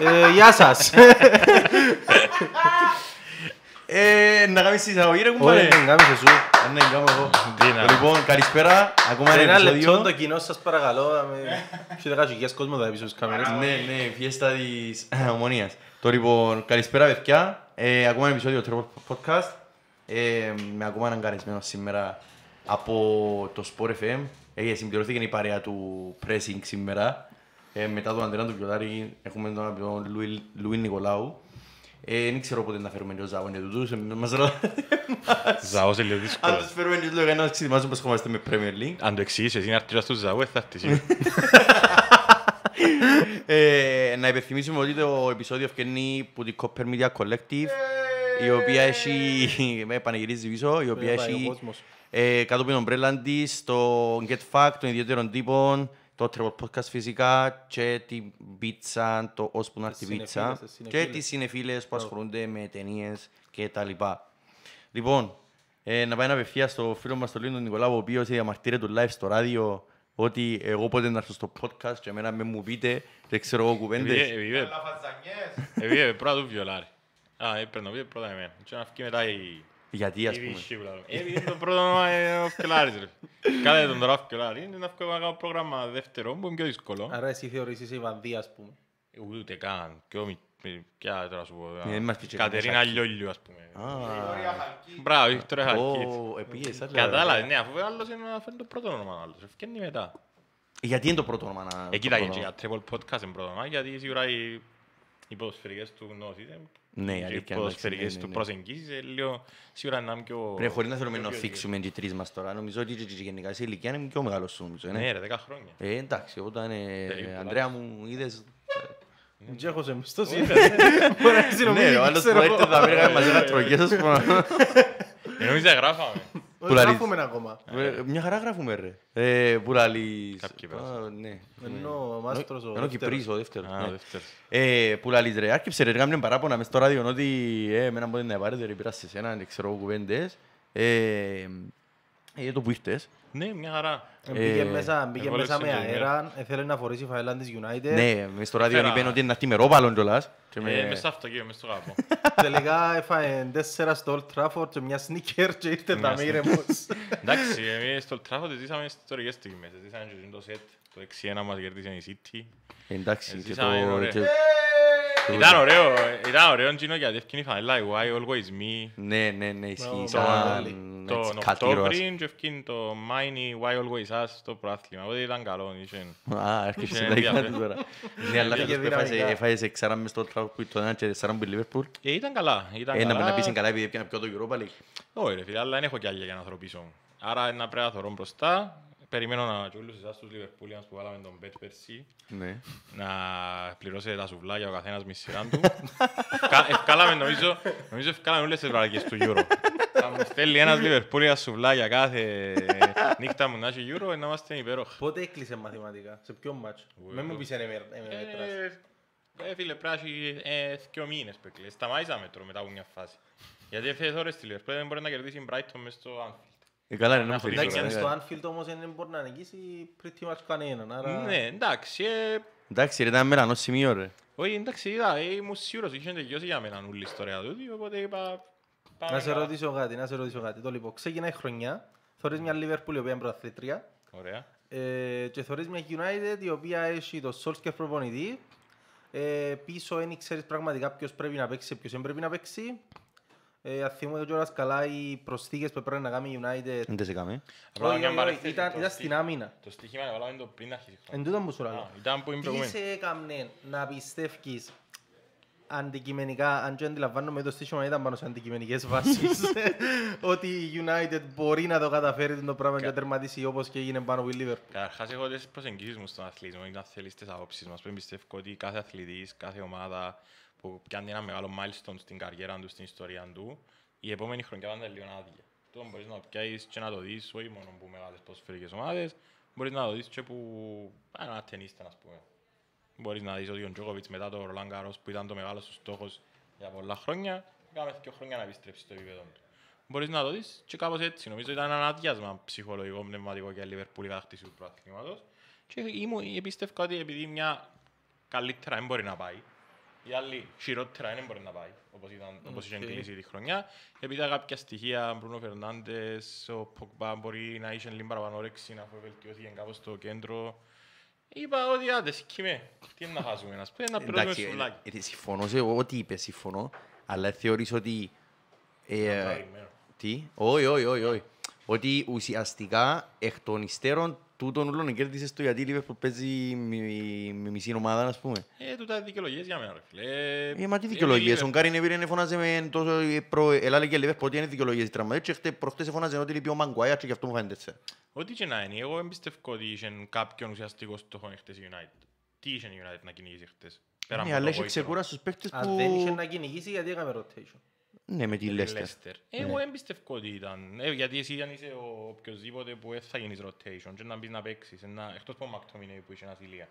Ε, Γεια σας. Ε, να κάνεις τη εισαγωγή ρε Όχι, κουμπάρε. δεν κάνεις εσύ. Ε, Ναι, κάνω εγώ. Δίνα. Λοιπόν, καλησπέρα. Ακόμα ένα Ένα λεπτό επεισόδιο. το κοινό σας παρακαλώ. να με- Έχει δέκα χιλιάδες κόσμος εδώ πίσω στις κάμερες. Ναι, ναι, φιέστα της ομονίας. Το λοιπόν, καλησπέρα παιδιά. Ε, ακόμα ένα επεισόδιο του Travel Podcast. Ε, με ακόμα έναν καλεσμένο σήμερα από το Sport FM. Ε, συμπληρώθηκε η παρέα του Pressing σήμερα. Ε, μετά τον Αντρέα του Πιωτάρη έχουμε τον αγαπητό Λουί- Λουί Νικολάου. Ε, δεν ξέρω πότε να φέρουμε και ο Ζάβον και τούτους. ε, μας ρωτάτε Ζαός είναι λίγο Αν δύσκολο. τους φέρουμε και λίγο να ξετοιμάζουμε πως χωμαστε με Premier League. Αν το εξηγήσεις εσύ να έρθεις στους Ζαού, θα έρθεις. Ε, να υπενθυμίσουμε ότι το επεισόδιο ευκαινεί από την Copper Media Collective η οποία έχει, με πανηγυρίζει πίσω, η οποία Ε, πάει ο έχει κόσμος. ε, κάτω από την ομπρέλα της το Get Fact των ιδιαίτερων τύπων, το Travel Podcast φυσικά και την πίτσα, το ώσπου να έρθει η συνεφίλες, πίτσα τις και συνεφίλες. τις συνεφίλες που ασχολούνται με ταινίες και τα λοιπά. Λοιπόν, ε, να πάει απευθεία στο φίλο μας τον Λίνο Νικολάου, ο οποίος διαμαρτύρεται του live στο ράδιο ότι εγώ πότε να έρθω στο podcast και εμένα με μου πείτε, δεν ξέρω εγώ κουβέντες. Επειδή επειδή πρώτα του βιολάρι. Α, έπρεπε να πει πρώτα εμένα. Και να φύγει μετά η... Γιατί ας η πούμε. Βύση που λέμε. Ε, Επειδή το πρώτο όνομα είναι ο Φκελάρης ρε. Κάθε τον τώρα ο Φκελάρη είναι να βγάλω να κάνω πρόγραμμα δεύτερο που είναι πιο δύσκολο. Άρα εσύ θεωρείς είσαι η Βανδία, ας πούμε. Ούτε καν. Και ο Μι- Μι- ποια τώρα σου πω. Ε, δεν μας πει και Κατερίνα κανένας Λιόλιου ας πούμε. Α, Μπράβο, Βίκτορα Χαλκίτ. ω, επίες, άλλα. Κατάλαβες, ναι, αφού ο άλλος είναι να φέρνει το πρώτο όνομα ο άλλος. Ευκαινεί μετά. Γιατί είναι το πρώτο όνομα να... Ε, το κοίτα, πρώτο και όνομα. για triple podcast είναι πρώτο όνομα, γιατί σίγουρα οι, οι ποδοσφαιρικές του γνώσεις, ε, Ναι, η και οι αλήθεια, ποδοσφαιρικές εντάξει, ναι, του ναι, ναι. προσεγγίσεις, ε, λίγο σίγουρα να είναι πιο... Ρε, χωρίς να θέλουμε πιο να πιο θίξουμε και οι τρεις μας τώρα, νομίζω ότι και- και γενικά σε ηλικία είναι πιο μεγάλος σου, νομίζω, Ναι, ναι. ρε, δέκα χρόνια. Ε, εντάξει, όταν, ε, Περίπου, Ανδρέα μου, είδες... Και έχω σε μισθός είναι. Μπορεί να Ναι, συνομιλεί, ο άλλος που ξέρω έρχεται εγώ. θα βρει μαζί γατρογές, ας πούμε. Ε, Νομίζω γράφαμε. Όχι, λαλείς. γράφουμε ακόμα. Ε, Μια χαρά γράφουμε, ρε. Ε, Που λαλείς... Κάποιοι Α, πέρασαν. Ναι. Ενώ ο Μάστρος ο Ενώ Κυπρής ο δεύτερος. Α, ναι. ο δεύτερος. Ε, που λαλείς ρε, άρχιψε ρε, έκαμε παράπονα μες στο ράδιο ότι ε, εμένα μπορεί να πάρετε ρε, πήρα σε σένα, δεν ξέρω εγώ κουβέντες. Ε, ε, το που ήρθες. Ναι, μια χαρά. Μπήκε Ε, μέσα, μπήκε εγώ μέσα λέω με σε αέρα, θέλει να φορήσει φαελάν της United. Ναι, μες στο ράδιο Έφερα- είπε ότι είναι να έρθει με ρόπαλον κιόλας. Και Ε, με- Μες στο αυτοκίνητο, μες στο κάπου. Τελικά έφαγε τέσσερα στο Old Trafford και μια sneaker και ήρθε τα μη ηρεμός. Εντάξει, εμείς στο Trafford ζήσαμε ιστορικές στιγμές. Ζήσαμε και το σετ, το 6-1 μας κέρδισε η City. Εντάξει, Ε, και ζήσαμε, το... ωραία. και- Ήταν ωραίο, ήταν ωραίο Gino γιατί ευκαινεί η φανέλα η Why Always Me; Ναι, ναι, ναι, ισχύει. Το- Σαν Τον έτσι κατήρωας. Οκτώβρη και ευκαινεί το Mine Why Always Us στο προάθλημα. Οπότε ήταν καλό. είχε- Α, έρχεσαι Είχε να δεις ενδιαφέρον. τώρα. Ναι, αλλά Είχε φέτος που δυναμικά. έφαγε- έφαγες εξάρα μες στο τράβο που ήταν και τεσσάραν που η Liverpool. Ε, Ήταν καλά. Ήταν Ε, να καλά. να πεις είναι καλά επειδή έπιανε πιο το Europa League. Όχι ρε φίλε, αλλά δεν έχω κι άλλη για να θωρώ πίσω μου. Άρα να πρέπει να θωρώ μπροστά. Περιμένω να και όλους εσάς τους Λιβερπούλιανς που βάλαμε τον bet πέρσι Ναι. να πληρώσετε τα σουβλάκια ο καθένας με σειρά του. Ευκα- Ευκάλαμε νομίζω, νομίζω ευκάλαμε όλες τις βραδικές του Euro. Θα μου στέλνει ένας Λιβερπούλιας σουβλάκια κάθε νύχτα μου να έχει Euro να είμαστε υπέροχα. Πότε έκλεισε μαθηματικά, σε ποιο μάτσο; Με μου πεις ένα μέτρας. Ε, ε, φίλε, πρέπει να έχει ε, δυο μήνες που έκλεισε. Σταμάτησα μέτρο μετά από μια φάση. Γιατί έφυγε ώρες στη Liverpool, δεν μπορεί να κερδίσει η Brighton μες στο Anfield. Ε, καλά είναι, να μου Εντάξει, θέλεις Εντάξει, τώρα, στο ναι. Anfield όμως δεν μπορεί να νικήσει pretty much κανέναν. άρα- Ναι, εντάξει, ε, Εντάξει, ρε, ήταν μερανό σημείο, ρε. όχι, εντάξει, είδα, ε, ήμουν σίγουρος, είχε τελειώσει για μένα όλη η ιστορία του, οπότε είπα, πάμε Να σε καλά. ρωτήσω κάτι, να σε ρωτήσω κάτι. Το λοιπόν, ξεκινάει η χρονιά, θωρείς μια Liverpool η οποία είναι πρωταθλήτρια Ωραία. ε, και θωρείς μια United η οποία έχει το Solskjaer προπονητή. Ε, πίσω δεν ξέρεις πραγματικά ποιος πρέπει να παίξει και ποιος δεν πρέπει να παίξει. Ε, αν θυμούνται κιόλας καλά οι προσθήκες που πρέπει να κάνει η United. Δεν τε σε κάμε. Απλά Όχι, μια όχι, παρέθεση, όχι, ήταν, το ήταν στί- στην άμυνα. Το στοίχημα είναι βάλαμε το πριν να αρχίσει η Εν χρονιά. τούτο που σου Α, λέω. Ήταν που είναι Τι προηγούμενη. σε έκαμνε να πιστεύεις αντικειμενικά, αν και αντιλαμβάνομαι το στήσιμο ήταν πάνω σε αντικειμενικές βάσεις, ότι η United μπορεί να το καταφέρει το πράγμα και να τερματίσει όπως και έγινε πάνω από η Liverpool. Καταρχάς έχω τις προσεγγίσεις μου στον αθλητισμό ή να θέλεις τις απόψεις μας. Πρέπει πιστεύω ότι κάθε αθλητής, κάθε ομάδα που πιάνει ένα μεγάλο milestone στην καριέρα του, στην ιστορία του, η επόμενη χρονιά πάντα είναι λίγο άδεια. Το μπορείς να το πιάσεις και να το δεις όχι μόνο που μεγάλες ποδοσφαιρικές ομάδες, μπορείς να το δεις και που α, ένα ταινίστα, ας πούμε. Μπορείς να δεις ότι ο Τζόκοβιτς μετά το Ρολάν Καρός που ήταν το μεγάλος σου στόχος για πολλά χρόνια, έκαμε δύο χρόνια να επιστρέψει στο επίπεδο του. Μπορείς να το δεις και κάπως έτσι. Νομίζω ήταν ένα αδειάσμα ψυχολογικό, πνευματικό για Λιβερπούλη κατακτήση του προαθλήματος. Και ήμουν, πίστευα ότι επειδή μια καλύτερα δεν μπορεί να πάει, Οι άλλοι χειρότερα δεν μπορεί να πάει, όπως, ήταν, όπως είχε Οκ. κλείσει τη χρονιά. Επειδή κάποια στοιχεία, Μπρούνο Φερνάντες, ο Ποκμπά μπορεί να είχε λίγο παραπάνω όρεξη, να βελτιωθεί κάπως στο κέντρο. Είπα ότι άντε, σκύμε, τι είναι να χάσουμε, να πούμε, να πληρώσουμε Εντάξει, σουβλάκι. ε, ε, συμφωνώ σε ό,τι είπες, συμφωνώ. Αλλά θεωρείς ότι... ε, Να περιμένω. Τι, όχι, όχι, όχι, όχι. Ότι ουσιαστικά εκ των υστέρων τούτον ούλον κέρδισες το γιατί η Liverpool παίζει με με μισή ομάδα, ας πούμε. Ε, τούτα δικαιολογίες για μένα, ρε φίλε. Ε, μα τι Ε, δικαιολογίες, η ο Γκάρι Νεβίρ φωνάζε με τόσο ε, προ... Ελάλε και Liverpool ότι είναι δικαιολογίες οι τραυματίες και χτε- προχτές φωνάζε ότι λείπει ο Μαγκουάια και γι' αυτό μου φαίνεται έτσι. Ό,τι και να είναι, εγώ εμπιστεύω ότι είχε κάποιον ουσιαστικό στόχο χτες η United. Τι είχε η United να κυνηγήσει χτες. Πέρα Ναι, από αλλά το έχει γόητρο. ξεκούρα στους παίκτες Αν δεν είχε που... να κυνηγήσει γιατί έκαμε rotation. Ναι, με τη Τη Leicester. Leicester. Εγώ εμπιστεύω ότι ήταν. Ε, γιατί εσύ αν είσαι ο οποιοσδήποτε που δεν θα γίνεις rotation και να μπεις να παίξεις. ένα- Εκτός από ο Μακτόμινε που είχε ασυλία.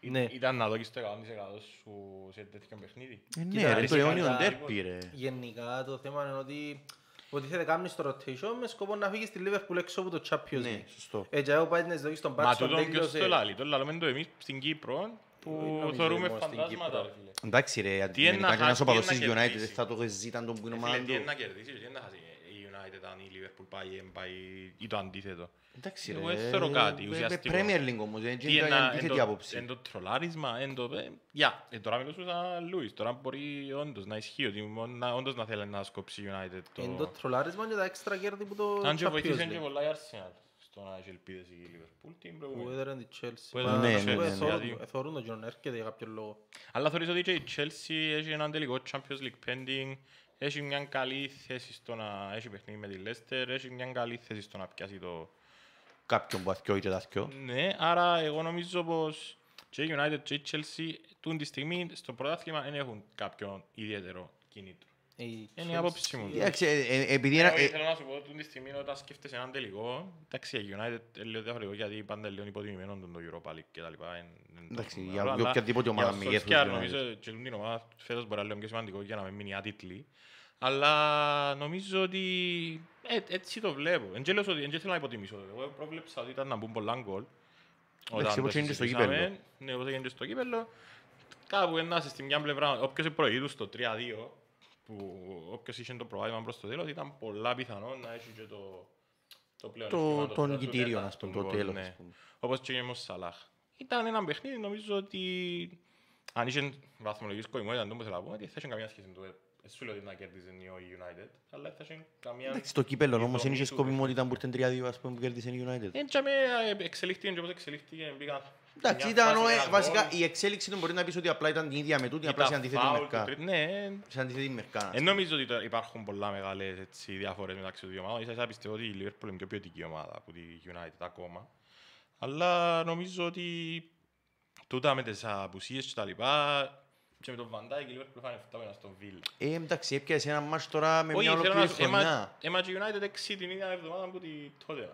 Ή- Ναι. Ήταν να δώσεις το 100% σου σε τέτοιο παιχνίδι. Ε, Κοίτα, Ναι, ρε, εσύ το αιώνιο κατά- ντέρπι, ρε. Γενικά το θέμα είναι ότι ότι θέλει να κάνεις το rotation με σκοπό να φύγεις στη Liverpool έξω από το Champions Ναι, League. σωστό. Έτσι, εγώ πάει να δεις στον Μα Πάτσο, τούτον ποιος το τέλειωσε. λάλλει. Το λάλλουμε το εμείς στην Κύπρο που νομίζω θεωρούμε μόνο στην φαντάσματα Κύπρο. ρε φίλε. Εντάξει ρε, Τι είναι αντικειμενικά να και ένας χάσει, οπαδός τι της είναι να United κερδίσει; θα το ζήταν τον που είναι Ε, ομάδα φίλε, τι είναι του. να κερδίσει, τι είναι να χάσει; Η United αν η Liverpool πάει ή εν πάει ή το αντίθετο. Εντάξει ρε, Εγώ δεν θεωρώ κάτι ε, ουσιαστικό. Premier League όμως, δεν Τι είναι είναι η εν αντίθετη το- άποψη. εν το τρολάρισμα, εν το... ε, Γεια, ε, τώρα μιλώ σαν Λούις, τώρα μπορεί όντως να ισχύει ότι μόνο- να- όντως να θέλει να σκόψει η United Είναι το το... τρολάρισμα και τα έξτρα κέρδη που το Αν και Champions βοηθήσει και League. πολλά η Arsenal στο να έχει ελπίδες η Liverpool την Που προηγούμενη. έδεραν τη Chelsea. Που Μα, έδεραν Ναι, ας ναι, πούμε, ναι, θωρούν- δηλαδή. θωρούν τον John, έρχεται για κάποιο λόγο. Αλλά θεωρείς ότι και η Chelsea έχει έναν τελικό Champions League pending, έχει μια καλή θέση στο να έχει παιχνίδι με τη Leicester, έχει μια καλή θέση στο να πιάσει το... Κάποιον που αθκιώ ή και τα αθκιώ. Ναι, άρα εγώ νομίζω πως και η United και η Chelsea τούν τη στιγμή στο πρωτάθλημα δεν έχουν κάποιον ιδιαίτερο κίνητρο. Ε, η Είναι η Chelsea- άποψη μου. Εντάξει, ε, ε, επειδή ένα- Εγώ ε, Θέλω να σου πω ότι τη στιγμή όταν σκέφτεσαι έναν τελικό, εντάξει, η United είναι λίγο διαφορετικό γιατί πάντα είναι λίγο υποτιμημένο τον το Europa League και τα λοιπά. εν- εν το Εντάξει, μεγάλο, για αλλά οποιαδήποτε ομάδα για μεγέθους Solskjaer United. νομίζω και την ομάδα φέτος μπορεί να λέω πιο σημαντικό για να μην μείνει άτιτλη. Αλλά νομίζω ότι ε, έτσι το βλέπω. Εν και λέω ότι εν και θέλω να υποτιμήσω. Εγώ πρόβλεψα ότι ήταν να μπουν πολλά γκολ. Εντάξει, το όπως έγινε στο συζητήσαμε. κύπελλο. Ναι, όπως έγινε στο κύπελλο. Κάπου να είσαι στη μια πλευρά, όποιος είναι προηγείτου στο 3-2, που όποιος είχε το προβάδισμα προς το τέλος, ήταν πολλά πιθανό να έχει και το, το πλέον το, αισθήμα, το πρώτο νικητήριο, τέταρτο ας πούμε, το γκολ, τέλος. ναι. ας πούμε. Όπως και με ο Σαλάχ. Ήταν ένα παιχνίδι, νομίζω ότι αν είχε βαθμολογική σκοπιμότητα, δεν θέλω να πω, ότι θα είχε καμία σχέση με το ΕΠ. Δεν σου λέω ότι να κέρδιζε η United, αλλά θα είχε καμία... Εντάξει, το κύπελλο όμως δομή δεν είχε του σκοπιμότητα που ήρθαν 3-2 ας πούμε που κέρδισε η United. Δεν τσάμε εξελίχθηκε και όπως εξελίχθηκε, μπήκαν Εντάξει, μια ήταν, φάση ο- με ε, ένα βασικά γκολ, η εξέλιξη του μπορεί να πεις ότι απλά ήταν την ίδια με τούτη, απλά σε ήταν αντίθετη φάουλ, μερικά. το τρίτο- Ναι, Σε αντίθετη μερικά. ας δεν πούμε. νομίζω ότι τώρα υπάρχουν πολλά μεγάλες έτσι, διαφορές μεταξύ των δύο ομάδων. Ίσα ίσα πιστεύω ότι η Liverpool είναι πιο ποιοτική ομάδα από τη United ακόμα. Αλλά νομίζω ότι τούτα με τις απουσίες και τα λοιπά και με τον Van Dijk η Liverpool φάνε 7 ένα στον Ville. Ε, εντάξει, έπιασε ένα μάτς τώρα με Όχι, μια θέλω να ολόκληρη σου έμα- χρονιά. έμα και η United έξι την ίδια εβδομάδα που τη τότε.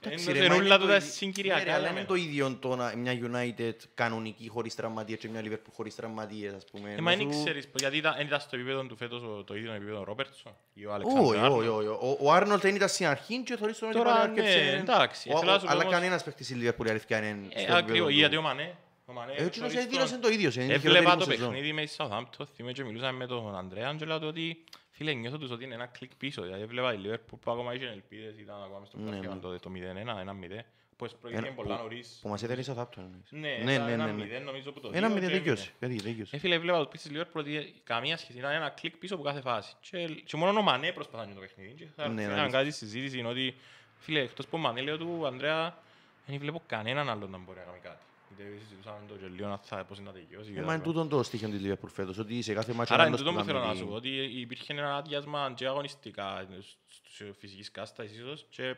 Εντάξει, Ενώ ρε, σε μα ρούλα είναι τούτα το ι- συγκυριακά, Ναι, ρε, αλλά λέμε. είναι το ίδιο το να- μια United κανονική χωρίς τραυματίες και μια Liverpool χωρίς τραυματίες, ας πούμε. Ε, μα Ενώ δεν σου- ξέρεις, γιατί ήταν, δεν ήταν στο επίπεδο του φέτος ο- το ίδιο επίπεδο Ρόπερτσον ή ο Όχι, Αλεξάνδρ όχι, όχι. Ο- Ο Άρνολτ δεν ήταν στην αρχή και θωρείς τον ότι Τώρα, πάλι ναι, άρκεψε. εντάξει, Ο- θέλω να ο- σου πω Αλλά όμως- κανένας παίκτης στη Liverpool η αλήθεια είναι Ε, στο επίπεδο ακριβώς, του. γιατί ο Μανέ, ο Μανέ, Ε, ο Τσίνος χωρίς δήλωσε τον- το ίδιο, είναι η Έβλεπα χειρότερη το μου σεζόν. παιχνίδι με η Southampton, θυμάμαι και μιλούσα με τον Ανδρέα και λέω του ότι φίλε νιώθω τους ότι είναι ένα κλικ πίσω. Δηλαδή έβλεπα η Liverpool που ακόμα είχε ελπίδες, ήταν ακόμα στο Ναι, πρωτάθλημα ναι. τότε, το 0-1, 1-0. Πως προηγήθηκε Ένα- πολλά που- νωρίς. Που μας έδερε η Southampton. εννοείς. Ναι, ναι, ήταν ναι, ναι, 1-0 νομίζω που το Ένα δύο μηδέν και δικαιώσει. έμεινε. Γιατί δικαιώσει. Ε, φίλε, έβλεπα το πίσω της Liverpool ότι καμία σχέση, ήταν ένα κλικ πίσω από κάθε φάση. Και, και μόνο ο Μανέ προσπαθάνε το παιχνίδι. Και θα Ναι, έκαναν αλήθεια. κάτι συζήτηση είναι ότι, φίλε, εκτός που ο Μανέ λέω του, Ανδρέα, δεν βλέπω κανέναν άλλον να μπορεί να κάνει κάτι. Γιατί συζητούσαμε το και λίγο να θα πώς είναι να τελειώσει. και Ε, τα Μα είναι λοιπά. τούτο το στοιχείο της Liverpool φέτος, ότι σε κάθε μάτσο Άρα ο είναι άλλος τούτο που που θέλω να κάνει σου πω, ότι υπήρχε ένα άδειασμα και αγωνιστικά στους φυσικής κάστασης ίσως και,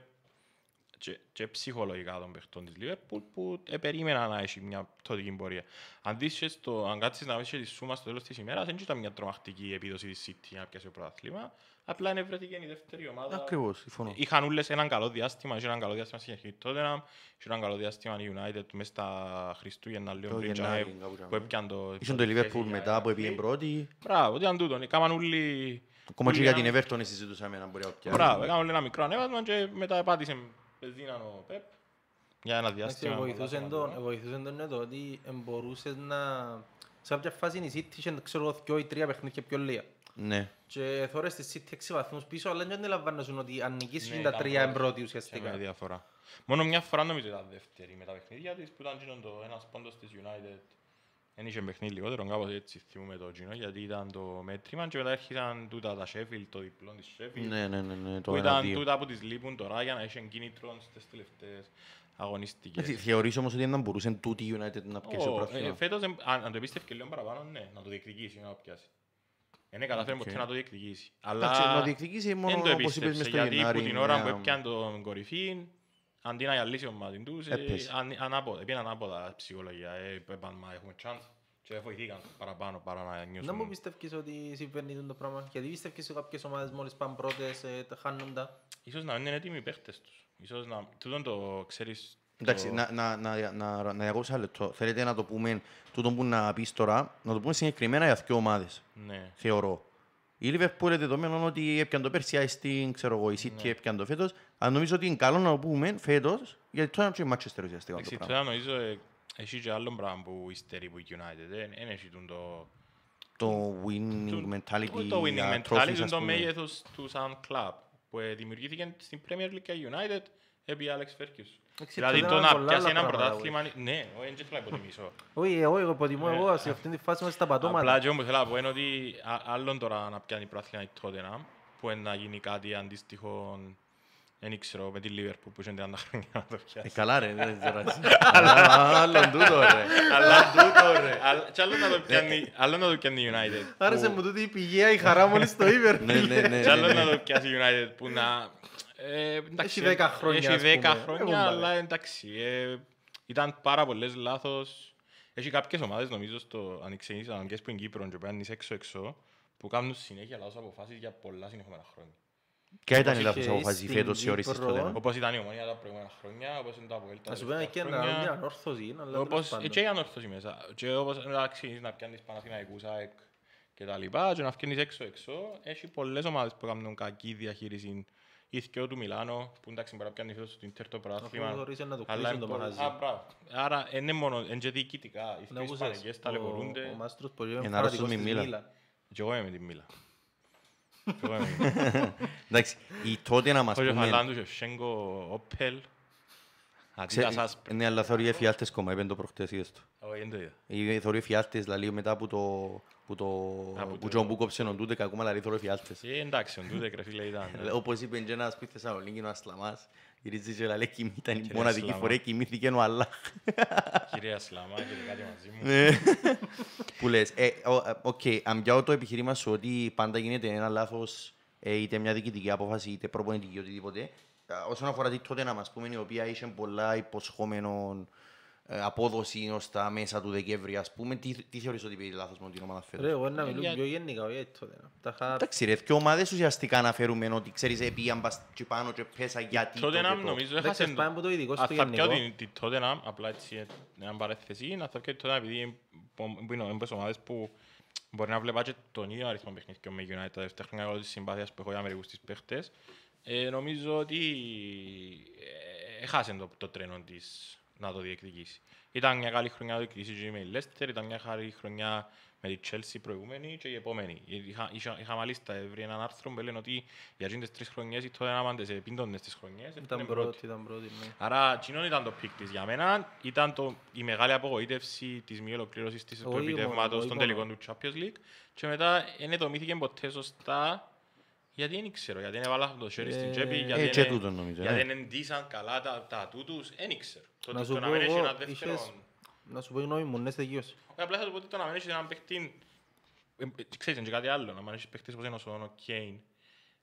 και, και ψυχολογικά των παιχτών της Liverpool που ε, περίμενα να έχει μια πτωτική πορεία. Αν, δεις και στο, αν κάτσεις να δεις και τη σούμα στο τέλος της ημέρας, δεν ήταν μια τρομακτική επίδοση της City να πιάσει το πρωτάθλημα, απλά είναι βρέθηκε η δεύτερη ομάδα. Ακριβώς, συμφωνώ. Είχαν όλες έναν καλό διάστημα, είχε έναν καλό διάστημα στην αρχή τότε, είχε έναν καλό διάστημα η United μέσα στα Χριστούγεννα λίγο Το πριν Γενάρη, και κάπου που εκεί. έπιαν το... Ήσουν το Liverpool μετά που έπιε πρώτη. Μπράβο, τι ήταν τούτο, έκαναν όλοι... Ακόμα και όλοι για την ένα- Everton συζητούσαμε να μπορεί να πιάσει. Μπράβο, έκαναν όλοι ένα μικρό ανέβασμα και μετά επάτησε πεζίναν ο Πεπ για ένα Εντάξει, διάστημα. βοηθούσε πολλά τον, σημαντικό. βοηθούσε τον είναι το ότι μπορούσες να σε κάποια φάση η City είχε, ξέρω εγώ, δυο ή τρία παιχνίδια πιο λίγα. Ναι. Και θωρείς στη City έξι βαθμούς πίσω, αλλά δεν αντιλαμβάνεσαι ότι αν νικήσεις Ναι, είναι τα ήταν τρία πρώτη. εμπρότη Και με ουσιαστικά. διαφορά. Μόνο μια φορά νομίζω ήταν δεύτερη με τα παιχνίδια της που ήταν γίνον το ένας πόντος της United. Δεν είχε παιχνίδι λιγότερο, κάπως έτσι θυμούμε το Gino, γιατί ήταν το μέτρημα και μετά έρχονταν τούτα τα Sheffield, το διπλό της Sheffield. Ναι, ναι, ναι, ναι, που το ήταν 1-2. τούτα που τις λείπουν τώρα για να έχει κίνητρο στις τελευταίες αγωνιστικές. Ε, Θεωρείς όμως ότι δεν μπορούσε τούτη η United να πιάσει το Ω, ε, πρόθυμα. Φέτος, εμ- αν αν το πίστευκε λίγο παραπάνω, ναι, να το διεκδικήσει, να το πιάσει. Δεν είναι καταφέρει ποτέ Οκ. να το διεκδικήσει. Εντάξει, να Αλλά διεκδικήσει μόνο δεν το όπως είπες μες επίστεψε, στο γιατί Γενάρη. που την ώρα που μια- έπιαν τον κορυφή, αντί να γυαλίσει ο μάτι τους, ε, Έπεσε. αν- ανάποδα, έπιαν ανάποδα ψυχολογία. Ε, είπαν, μα έχουμε chance και βοηθήκαν παραπάνω παρά να Να μου νιώσουν. πιστεύεις ότι συμβαίνει το πράγμα; Γιατί πιστεύεις ότι κάποιες ομάδες μόλις πάνε πρώτες ε, τα χάνουν τα; Ίσως να μην είναι έτοιμοι οι παίχτες τους. Ίσως να... Τούτον το ξέρεις... Εντάξει, το- να, να, να, να, να διακόψω ένα λεπτό. Θέλετε να το πούμε, τούτο που να πεις τώρα, να το πούμε συγκεκριμένα για δύο ομάδες, Ναι. θεωρώ. Η Liverpool είναι δεδομένο ότι έπιαν το πέρσι, η Αστίν, ξέρω εγώ, η Ναι. City έπιαν το φέτος. Αλλά νομίζω ότι είναι καλό να το πούμε φέτος, γιατί τώρα είναι και η Manchester ουσιαστικά το Εντάξει, πράγμα. τώρα νομίζω ε, έχει και άλλο πράγμα που υστερεί που η United. Δεν δεν έχει τούν το... Το winning το- mentality, Το winning για mentality trophies, είναι ας το πούμε. μέγεθος του σαν club που ε, δημιουργήθηκε στην Premier League και United επί Alex Ferguson. Εντάξει, Δηλαδή τότε το ήταν να πολλά πιάσει άλλα ένα πράγματα, πρωτάθλημα... Ναι, όχι, δεν θέλω να υποτιμήσω. Όχι, εγώ εγώ υποτιμώ Ναι. εγώ σε αυτήν τη φάση μέσα στα Απλά πατώματα. και όμως θέλω να πω είναι ότι α- άλλον τώρα να πιάνει πρωτάθλημα η Tottenham που είναι να γίνει κάτι αντίστοιχο δεν ξέρω, με τη Liverpool που είχε 30 χρόνια να το Ε, πιάσει. καλά ρε, δεν ξέρω. Αλλά άλλον τούτο ρε. Αλλά τούτο ρε. Αλλά- Και άλλο να το πιάνει- άλλο να το πιάνει η United. Άρεσε που- μου τούτη η πηγαία η χαρά μόλις το είπε. Ναι, ναι, ναι. Και άλλο ναι, να ναι. το πιάσει η United που να... ε, εντάξει, Έχει 10 χρόνια, Έχει ας 10 πούμε. χρόνια, Έχουν αλλά πάρει. εντάξει. ε, Ήταν πάρα πολλές λάθος. Έχει κάποιες ομάδες νομίζω στο αν ξεκινήσεις αναγκές που είναι Κύπρο και παίρνεις έξω-έξω που κάνουν συνέχεια λάθος αποφάσεις για πολλά συνεχόμενα χρόνια. Ποια ήταν η Όπως λάθος είχε αποφάση στην φέτος θεωρείς Κύπρο, τότε. Όπως ήταν η Ομόνια τα προηγούμενα χρόνια, όπως είναι το Αποέλ τα Να σου πω και τελευταία να χρόνια. μια ανόρθωση, αλλά τέλος Όπως πάντων. και η ανόρθωση μέσα. Και όπως να ξεκινήσεις να πιάνεις Παναθηναϊκούς, ΑΕΚ και τα λοιπά και να βγαίνεις έξω-έξω, έχει πολλές ομάδες που κάνουν κακή διαχείριση. Η θκυο του Μιλάνο, που εντάξει μπορεί να πιάνει φέτος στο Ιντερ το Αφού πρωτάθλημα. θωρείς να το Αλλά κλείσουν είναι το πολύ- μαγαζί. Α, μπράβο. Άρα είναι μόνο, είναι και διοικητικά. Οι Να θκυο ακούσες, Ισπανικές ο- ταλαιπωρούνται. Ο Μάστρος πολύ είναι Ένα άρρωστος φανατικός μη της Μίλαν. Μίλαν. Και εγώ είμαι με τη Μίλα. Και εγώ είμαι με τη Μίλα. Εντάξει, η τότε να μας Όχι ο πούμε... Φαλάντου και ο Σέγκο Όπελ. Ξέ- Αντίτα σας. Ναι, αλλά θεωρεί εφιάλτες κόμμα, είπεν το προχτές είδες το. Όχι, δεν το είδα. Η- Θεωρεί εφιάλτες, δηλαδή μετά που το... Που το... Α, που Που το- τον που κόψε τον τούτε, κακούμα δηλαδή θεωρεί εφιάλτες. Ε, Εντάξει, ο Ντούτε ρε φίλε ήταν. Ε, Όπως είπε και ένας που στη Θεσσαλονίκη ο Ασλαμάς, γυρίζει και λέει «Κοιμή- ήταν η Κύριε μοναδική Ασλαμά. φορά κοιμήθηκε ο Αλλάχ. Κυρία Σλαμά, κύριε κάτι μαζί μου. Ναι. Που λες, ε, ο- ε, οκ, αν πιάω το επιχείρημα σου ότι πάντα γίνεται ένα λάθος, ε, είτε μια διοικητική απόφαση, είτε προπονητική, οτιδήποτε, ε, όσον αφορά τη τότε να μας πούμε, η οποία είχε πολλά υποσχόμενο ε, απόδοση ως τα μέσα του Δεκέμβρη, ας πούμε, τι, τι θεωρείς ότι πήγε λάθος με την ομάδα φέτος; Ρε, εγώ να μιλούν για- πιο γενικά, όχι έτσι τότε. Τα είχα- Εντάξει ρε, και ομάδες ουσιαστικά αναφέρουμε ότι ξέρεις επίαν πας και πάνω και πέσα γιατί το Τότε και να το. νομίζω Εντάξει, έχασε... ας πάμε από το ειδικό στο Αν θα πιάω γενικό. την- τη Tottenham, απλά έτσι ε, μια παρέθεση, να θα πιάω τη Tottenham επειδή που είναι εμπες ομάδες που μπορεί να βλέπα και τον ίδιο αριθμό παιχνιδιών με United τα δεύτερα χρόνια λόγω της συμπάθειας που έχω για μερικούς τις παίχτες. Ε, νομίζω ότι ε, έχασε το, το τρένο της να το διεκδικήσει. Ήταν μια καλή χρονιά να το διεκδικήσει και με η Leicester, ήταν μια καλή χρονιά με τη Chelsea προηγούμενη και η επόμενη. Είχα, είχα, είχα μάλιστα βρει έναν άρθρο που λένε ότι για εκείνες τις τρεις χρονιές η Tottenham αν τις επίντονες τις χρονιές Ήταν έφτανε πρώτη. πρώτη, ήταν πρώτη, ναι. Άρα, εκείνο ήταν το πικ της για μένα. Ήταν το, η μεγάλη απογοήτευση της μη ολοκλήρωσης της, του Όχι μόνο, επιτεύγματος όχι των μόνο. τελικών του Champions League. Και μετά δεν ετομήθηκε ποτέ σωστά. Γιατί δεν ξέρω, γιατί δεν έβαλα το χέρι στην Ε, τσέπη, Ε, γιατί και δεν- τούτο νομίζω, γιατί ναι. δεν εντύσαν καλά τα, τα τούτους, δεν ξέρω. Το Να ότι σου το να πω μην έχει εγώ, ένα δεύτερο... είχες- Να σου πω η γνώμη μου, ναι, στεγίωσε. Όχι, απλά θα του πω ότι το να μην έχει έναν παίχτη... ε, ε, Ξέρεις, είναι και κάτι άλλο. Να μην έχει παίχτες όπως είναι ο Σον, ο Κέιν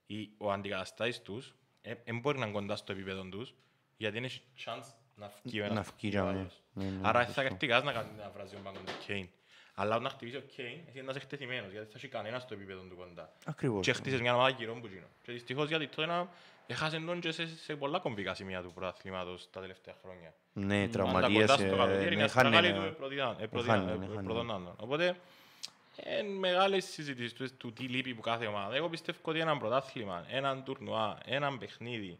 ή ο αντικαταστάης τους, δεν μπορεί να είναι κοντά στο επίπεδο τους, γιατί δεν έχει chance να φύγει ο ένας Να φύγει, ο ναι. άλλος. Ναι, ναι, Άρα σωστό. θα καρτικάς να κάνει ένα βραζιό πάνω του Κέιν. Αλλά όταν χτυπήσει ο Κέιν, εσύ να είσαι χτεθειμένος, γιατί θα έχει κανένα στο επίπεδο του κοντά. Ακριβώς. Και χτίσες μια ομάδα γύρω που γίνω. Και δυστυχώς γιατί τότε να έχασε τον και σε, σε πολλά κομβικά σημεία του πρωταθλήματος τα τελευταία χρόνια. Ναι, Πάντα τραυματίες, κοντά στο ε, καλοκαίρι, ναι, είναι αστραγάλη χάνε- του προδιά- ε, χάνε, προδιά- ναι, ε, χάνε. προδών άλλων. Οπότε, είναι μεγάλες συζητήσεις του, του τι λείπει που κάθε ομάδα. Εγώ πιστεύω ότι έναν πρωτάθλημα, έναν τουρνουά, έναν παιχνίδι,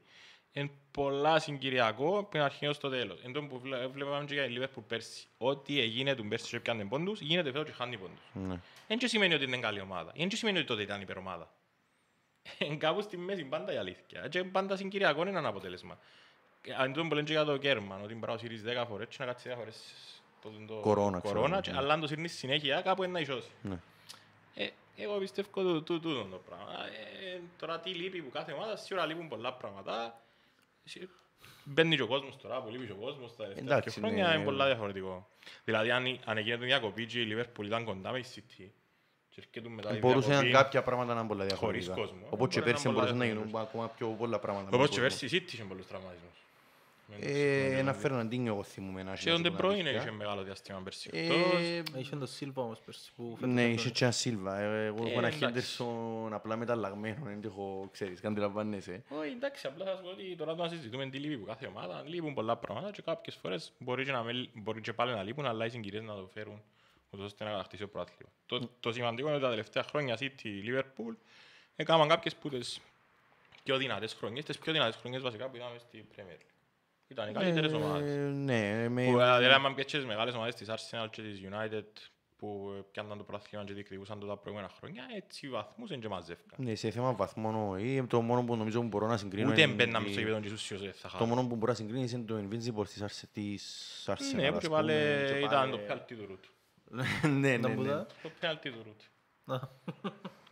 είναι πολλά συγκυριακό από την αρχή ως το τέλος. Εν τω που βλέ- βλέπαμε και για τη Liverpool πέρσι. Ό,τι έγινε του πέρσι και πιάνε πόντους, γίνεται φέτος και χάνει πόντους. Ναι. Δεν και σημαίνει ότι είναι καλή ομάδα. Δεν και σημαίνει ότι τότε ήταν υπερομάδα. Είναι κάπου στη μέση πάντα η αλήθεια. Και πάντα συγκυριακό είναι ένα αποτέλεσμα. Και Αν τον που λένε και για το κέρμα, ότι μπορεί να σύρεις 10 φορές και να κάτσεις 10 φορές το, το Κορώνα, ξέρω, κορώνα, ναι. και- αλλά αν το σύρνεις συνέχεια κάπου είναι να ισώσει. Ναι. Ε, εγώ πιστεύω τού- τού- τούτο το πράγμα. Ε, τώρα τι λείπει που κάθε ομάδα, σίγουρα λείπουν πολλά πράγματα. Σι- Μπαίνει και ο κόσμος τώρα, που λείπει και ο κόσμος τα τελευταία Εντάξει, δύο χρόνια, ναι. είναι πολλά διαφορετικό. Δηλαδή αν, αν έγινε το διακοπή και η Liverpool ήταν κοντά με η City και έρχεται μετά η Μπορούσαν διακοπή, κάποια πράγματα να είναι πολλά χωρίς διαφορετικά. κόσμο. Όπως και Μπορεί να πέρσι είναι μπορούσαν να πολλά γίνουν ακόμα πιο πολλά πράγματα. με Όπως τον και κόσμο. πέρσι η City είχε πολλούς τραυματισμούς. Ε, Ένα Φερναντίνιο εγώ θυμούμαι να Και ο έχει, να De σου πω την Bruyne αλήθεια. είχε μεγάλο διάστημα πέρσι εκτός. Ε, Είχε το Σίλβα όμως πέρσι που φέτος Ναι, δεν είχε το- και ένα Σίλβα. Ε, Εγώ Ε, έχω ένα εντάξει. Χέντερσον απλά μεταλλαγμένος, δεν το έχω, ξέρεις, καν αντιλαμβάνεσαι. Όχι, εντάξει, απλά θα σου πω ότι τώρα το να συζητούμε τι λείπει που κάθε ομάδα, λείπουν πολλά πράγματα και κάποιες φορές μπορεί και, να με, μπορεί και πάλι να λείπουν, αλλά οι συγκυρίες να το φέρουν ούτως ώστε να κατακτήσει το πρωτάθλημα. Το, το σημαντικό είναι ότι τα τελευταία χρόνια City, Liverpool, έκαναν κάποιες που τις πιο δυνατές χρονιές, τις πιο δυνατές χρονιές βασικά που είδαμε στη Premier League. Ήταν οι καλύτερες Ε, ομάδες. Ναι, με... Που δηλαδή άμα πιέτσες τις μεγάλες ομάδες της Arsenal και της United που πιάνταν το πρωτάθλημα και διεκδικούσαν το τα προηγούμενα χρόνια, έτσι οι βαθμούς δεν και μαζεύκαν. Ναι, σε θέμα βαθμών, όχι. το μόνο που νομίζω που μπορώ να συγκρίνω Ούτε είναι μπαίναμε ότι- στο γήπεδο και τους σιώσες δεν θα Το χάσουν. μόνο που μπορώ να συγκρίνω είναι το Invincible της Arse- της Arsenal. Ναι, που ας και πούμε, πάλι και ήταν πάλι- το πέναλτι του Ρουτ. Ναι, Να ναι, μου ναι. τα- Το πέναλτι του Ρουτ.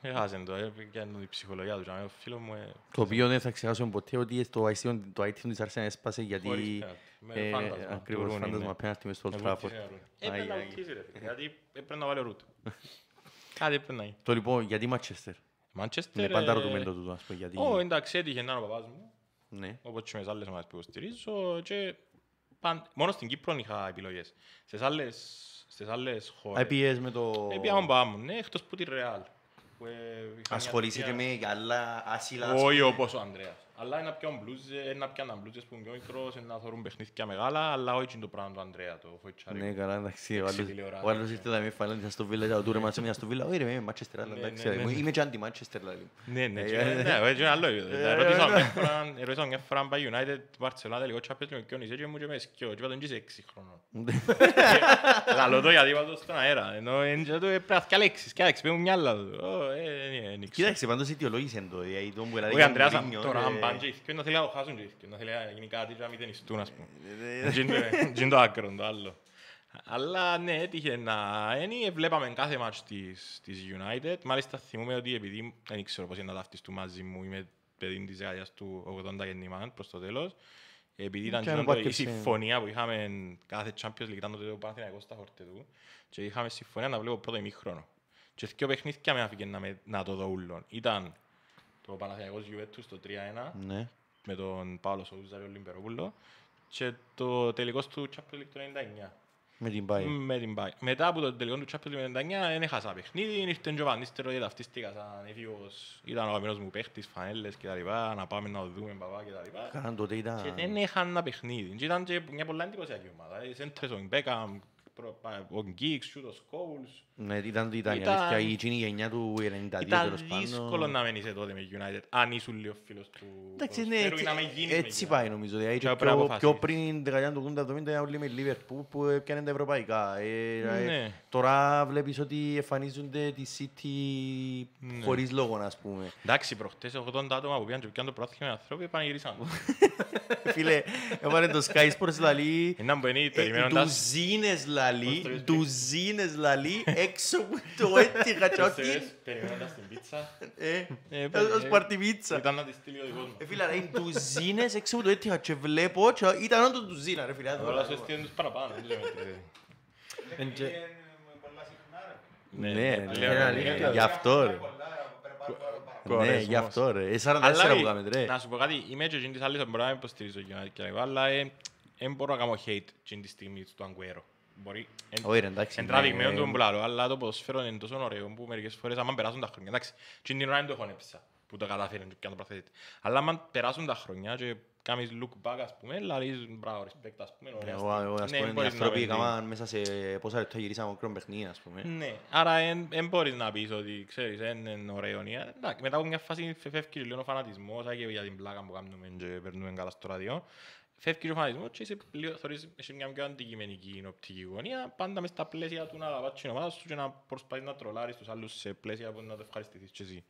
Να. Έχασαν το, ε, και είναι η ψυχολογία του. και Ο φίλος μου ε, Το οποίο δεν θα ξεχάσουμε ποτέ ότι το iTunes το iTunes της Arsenal έσπασε γιατί χωρίς πέναλτι. Με ε, φάντασμα του ακριβώς Ρούνι, φάντασμα ναι. πέναλτι μες στο Old Με Trafford. βούτυσε ο Ρούνι. Ai, Έπρεπε να ai. βουτήσει, ρε φίλε, γιατί έπρεπε να βάλει ο Ρουτ. Κάτι έπρεπε να γίνει. Το λοιπόν, γιατί Manchester; Manchester, Ναι, πάντα ε, ρωτούμε το τούτο, ας πούμε, γιατί... Ω, εντάξει, έτυχε να είναι ο παπάς μου, Ναι. όπως και με τις άλλες ομάδες που υποστηρίζω και παν- μόνο στην Κύπρο είχα επιλογές. Στις άλλες, στις άλλες χώρες. IPS με το... Ε, πήγαμε πάμε, ναι, εκτός που τη Real. που, ε, είχα μια Ασχολείσαι και θητεία- με άλλα άσυλα. ας Όχι πούμε. όπως ο Ανδρέας. Αλλά είναι πιο μπλούζες, να πιάνουν μπλούζες που είναι πιο μικρός, να θωρούν παιχνίδια μεγάλα, αλλά όχι το πράγμα του Ανδρέα, το φοητσάρι. Ναι, καλά, εντάξει. Ο Έξι άλλος- τηλεοράσει. Ο άλλος ήρθε να με φάλανε στο Βίλα, και του ρε μάτσε μια στο Βίλα. Όχι ρε, με Manchester, αλλά Ναι, εντάξει. ναι, ρε, ναι. Είμαι και αντι-Manchester, δηλαδή. Ναι, ναι, Ε, και- ε, ναι, έτσι είναι άλλο επίπεδο. ε, Δηλαδή, ρωτήσα ε, μια φορά- Ρωτήσα μια φορά αν πάει United, Barcelona, τελικό Champions League, ποιον είσαι και μου και με σκιώ, και είπα τον και είσαι έξι χρόνων. Λαλό το γιατί είπα το στον αέρα, ενώ εν και το ε, πρέπει να θυκαλέξεις, και άλεξεις, παίρνουν μυαλά του. Ω, ε, ναι, δεν ξέρω. Κοίταξε, πάντως αιτιολόγησε το. δηλαδή, τον που έλεγε Όχι, Ανδρέας, Μουρίνιο, τώρα ε, αν πάνε και οι θκυο, να θέλει να το χάσουν και οι θκυο, να θέλει να γίνει κάτι και να μην ταινιστούν, ας πούμε. ε, Έτσι είναι το- έτσι είναι το άκρο, το άλλο. Αλλά ναι, έτυχε να... Ένι, βλέπαμε κάθε μάτς της, της United. Μάλιστα θυμούμαι ότι επειδή δεν ξέρω πώς είναι να ταυτιστούν μαζί μου, είμαι παιδί της δεκαετίας του 80 γεννημάν προς το τέλος. Επειδή ήταν Και αν εκείνο το- η υπάρχει σε- συμφωνία που είχαμε κάθε Champions League, ήταν τότε το Παναθηναϊκός στα χορτέ του και είχαμε συμφωνία να βλέπω πρώτο ημίχρονο. Και δύο παιχνίδια με άφηκε να, με, να το δω ούλον. Ήταν το Παναθηναϊκός Juventus το 3-1 Ναι. με τον Παύλο Σόουζα και τον Λιμπερόπουλο και το τελικός του Champions League του 99 Με την πάει. με την Bayern. Μετά από το τελικό του Champions League του 99 δεν έχασα παιχνίδι, ήρθε ο Βανίστερο και ταυτίστηκα σαν έφηβος, ήταν ο αγαπημένος μου παίχτης, φανέλες και τα λοιπά, να πάμε να το δούμε παπά και τα λοιπά. Κάναν τότε ήταν... Και δεν είχαν ένα παιχνίδι. Και ήταν και μια πολλά εντυπωσιακή ομάδα. Οι Σέντρες, ο Μπέκαμ, ο Γκίξ, ο Σκόουλς. Ναι, ήταν, ήταν, η Ήταν- αλήθεια, η εκείνη γενιά του 92 Ήταν τέλος πάντων. δύσκολο να μένεις τότε με United, αν ήσουν λίγο φίλος του Εντάξει, ναι, ποδοσφαίρου έτσι, ή να μην γίνεις με έτσι United. πάει νομίζω. Δηλαδή, Και και πρέπει να πιο, αποφασίσεις. πιο πριν την δεκαετία του 80-70 ήταν όλοι με Liverpool που έπιανε τα ευρωπαϊκά. Ε, ε, Ναι. Τώρα βλέπεις ότι εμφανίζονται τη City Ναι. χωρίς λόγο, ας πούμε. Εντάξει, προχτές 80 άτομα που πήγαν και πιάνε το πρόθυμα οι άνθρωποι πανηγυρίσαν. Φίλε, έβαλε το Sky Sports λαλί, Ένα που είναι ε, περιμένοντας... ντουζίνες λαλί, Πώς το είπες; ντουζίνες λαλί, έξω από το έτυχα και όχι, Ξέρεις, Περιμένοντας την πίτσα; ε, Ε, ως ε, παρτιβίτσα. Ήταν να τη στείλει ο δικός μου. Ε, φίλε, ρε, είναι ντουζίνες έξω από το έτυχα και βλέπω και ήταν όντως ντουζίνα, ρε φίλε. Αλλά σου στείλουν τους παραπάνω. δεν ξέρω τι. Εν και- Ναι, ναι, ναι, λέω, είναι ναι, αλήθεια. ναι. γι' αυτό ρε. Ναι, Κορεσμός. γι' αυτό ρε. Ε, 44 Αλλά που κάνουμε ρε. να σου πω κάτι, είμαι και εκείνη της άλλης που μπορώ να υποστηρίζω και να- και να είπα, αλλά δεν μπορώ να κάνω hate εκείνη τη στιγμή του Αγκουέρο. Μπορεί, εν- Όχι ρε, εντάξει. εν ναι, τραβηγμένο ε, του μπλάλο, αλλά το ποδοσφαίρο είναι τόσο ωραίο που μερικές φορές άμα περάσουν τα χρόνια, εντάξει, εκείνη την ώρα δεν το χωνέψα που το καταφέρουν και πιάνε το προθέτει. Αλλά άμα περάσουν τα χρόνια και κάνεις look back, ας πούμε, λαλείς μπράβο, respect, ας πούμε, ωραία. Εγώ, εγώ, ας Ναι, πούμε, οι μπορείς να άνθρωποι πεις. έκαναν μέσα σε πόσα λεπτά γυρίσαμε μικρό παιχνίδι, ας πούμε. Ναι, άρα δεν μπορείς να πεις ότι, ξέρεις, δεν είναι ωραίο. ή- Εντάξει, μετά από μια φάση φε- φεύγει λίγο ο φανατισμός, και για την πλάκα που κάνουμε και περνούμε καλά στο ραδιό. Φεύγεις ο φανατισμός και είσαι λίγο, θωρείς, έχει μια πιο αντικειμενική οπτική γωνία, πάντα μες στα πλαίσια του να αγαπάς την ομάδα σου και να προσπαθείς να τρολάρεις τους άλλους σε πλαίσια που να το ευχαριστηθείς και εσύ.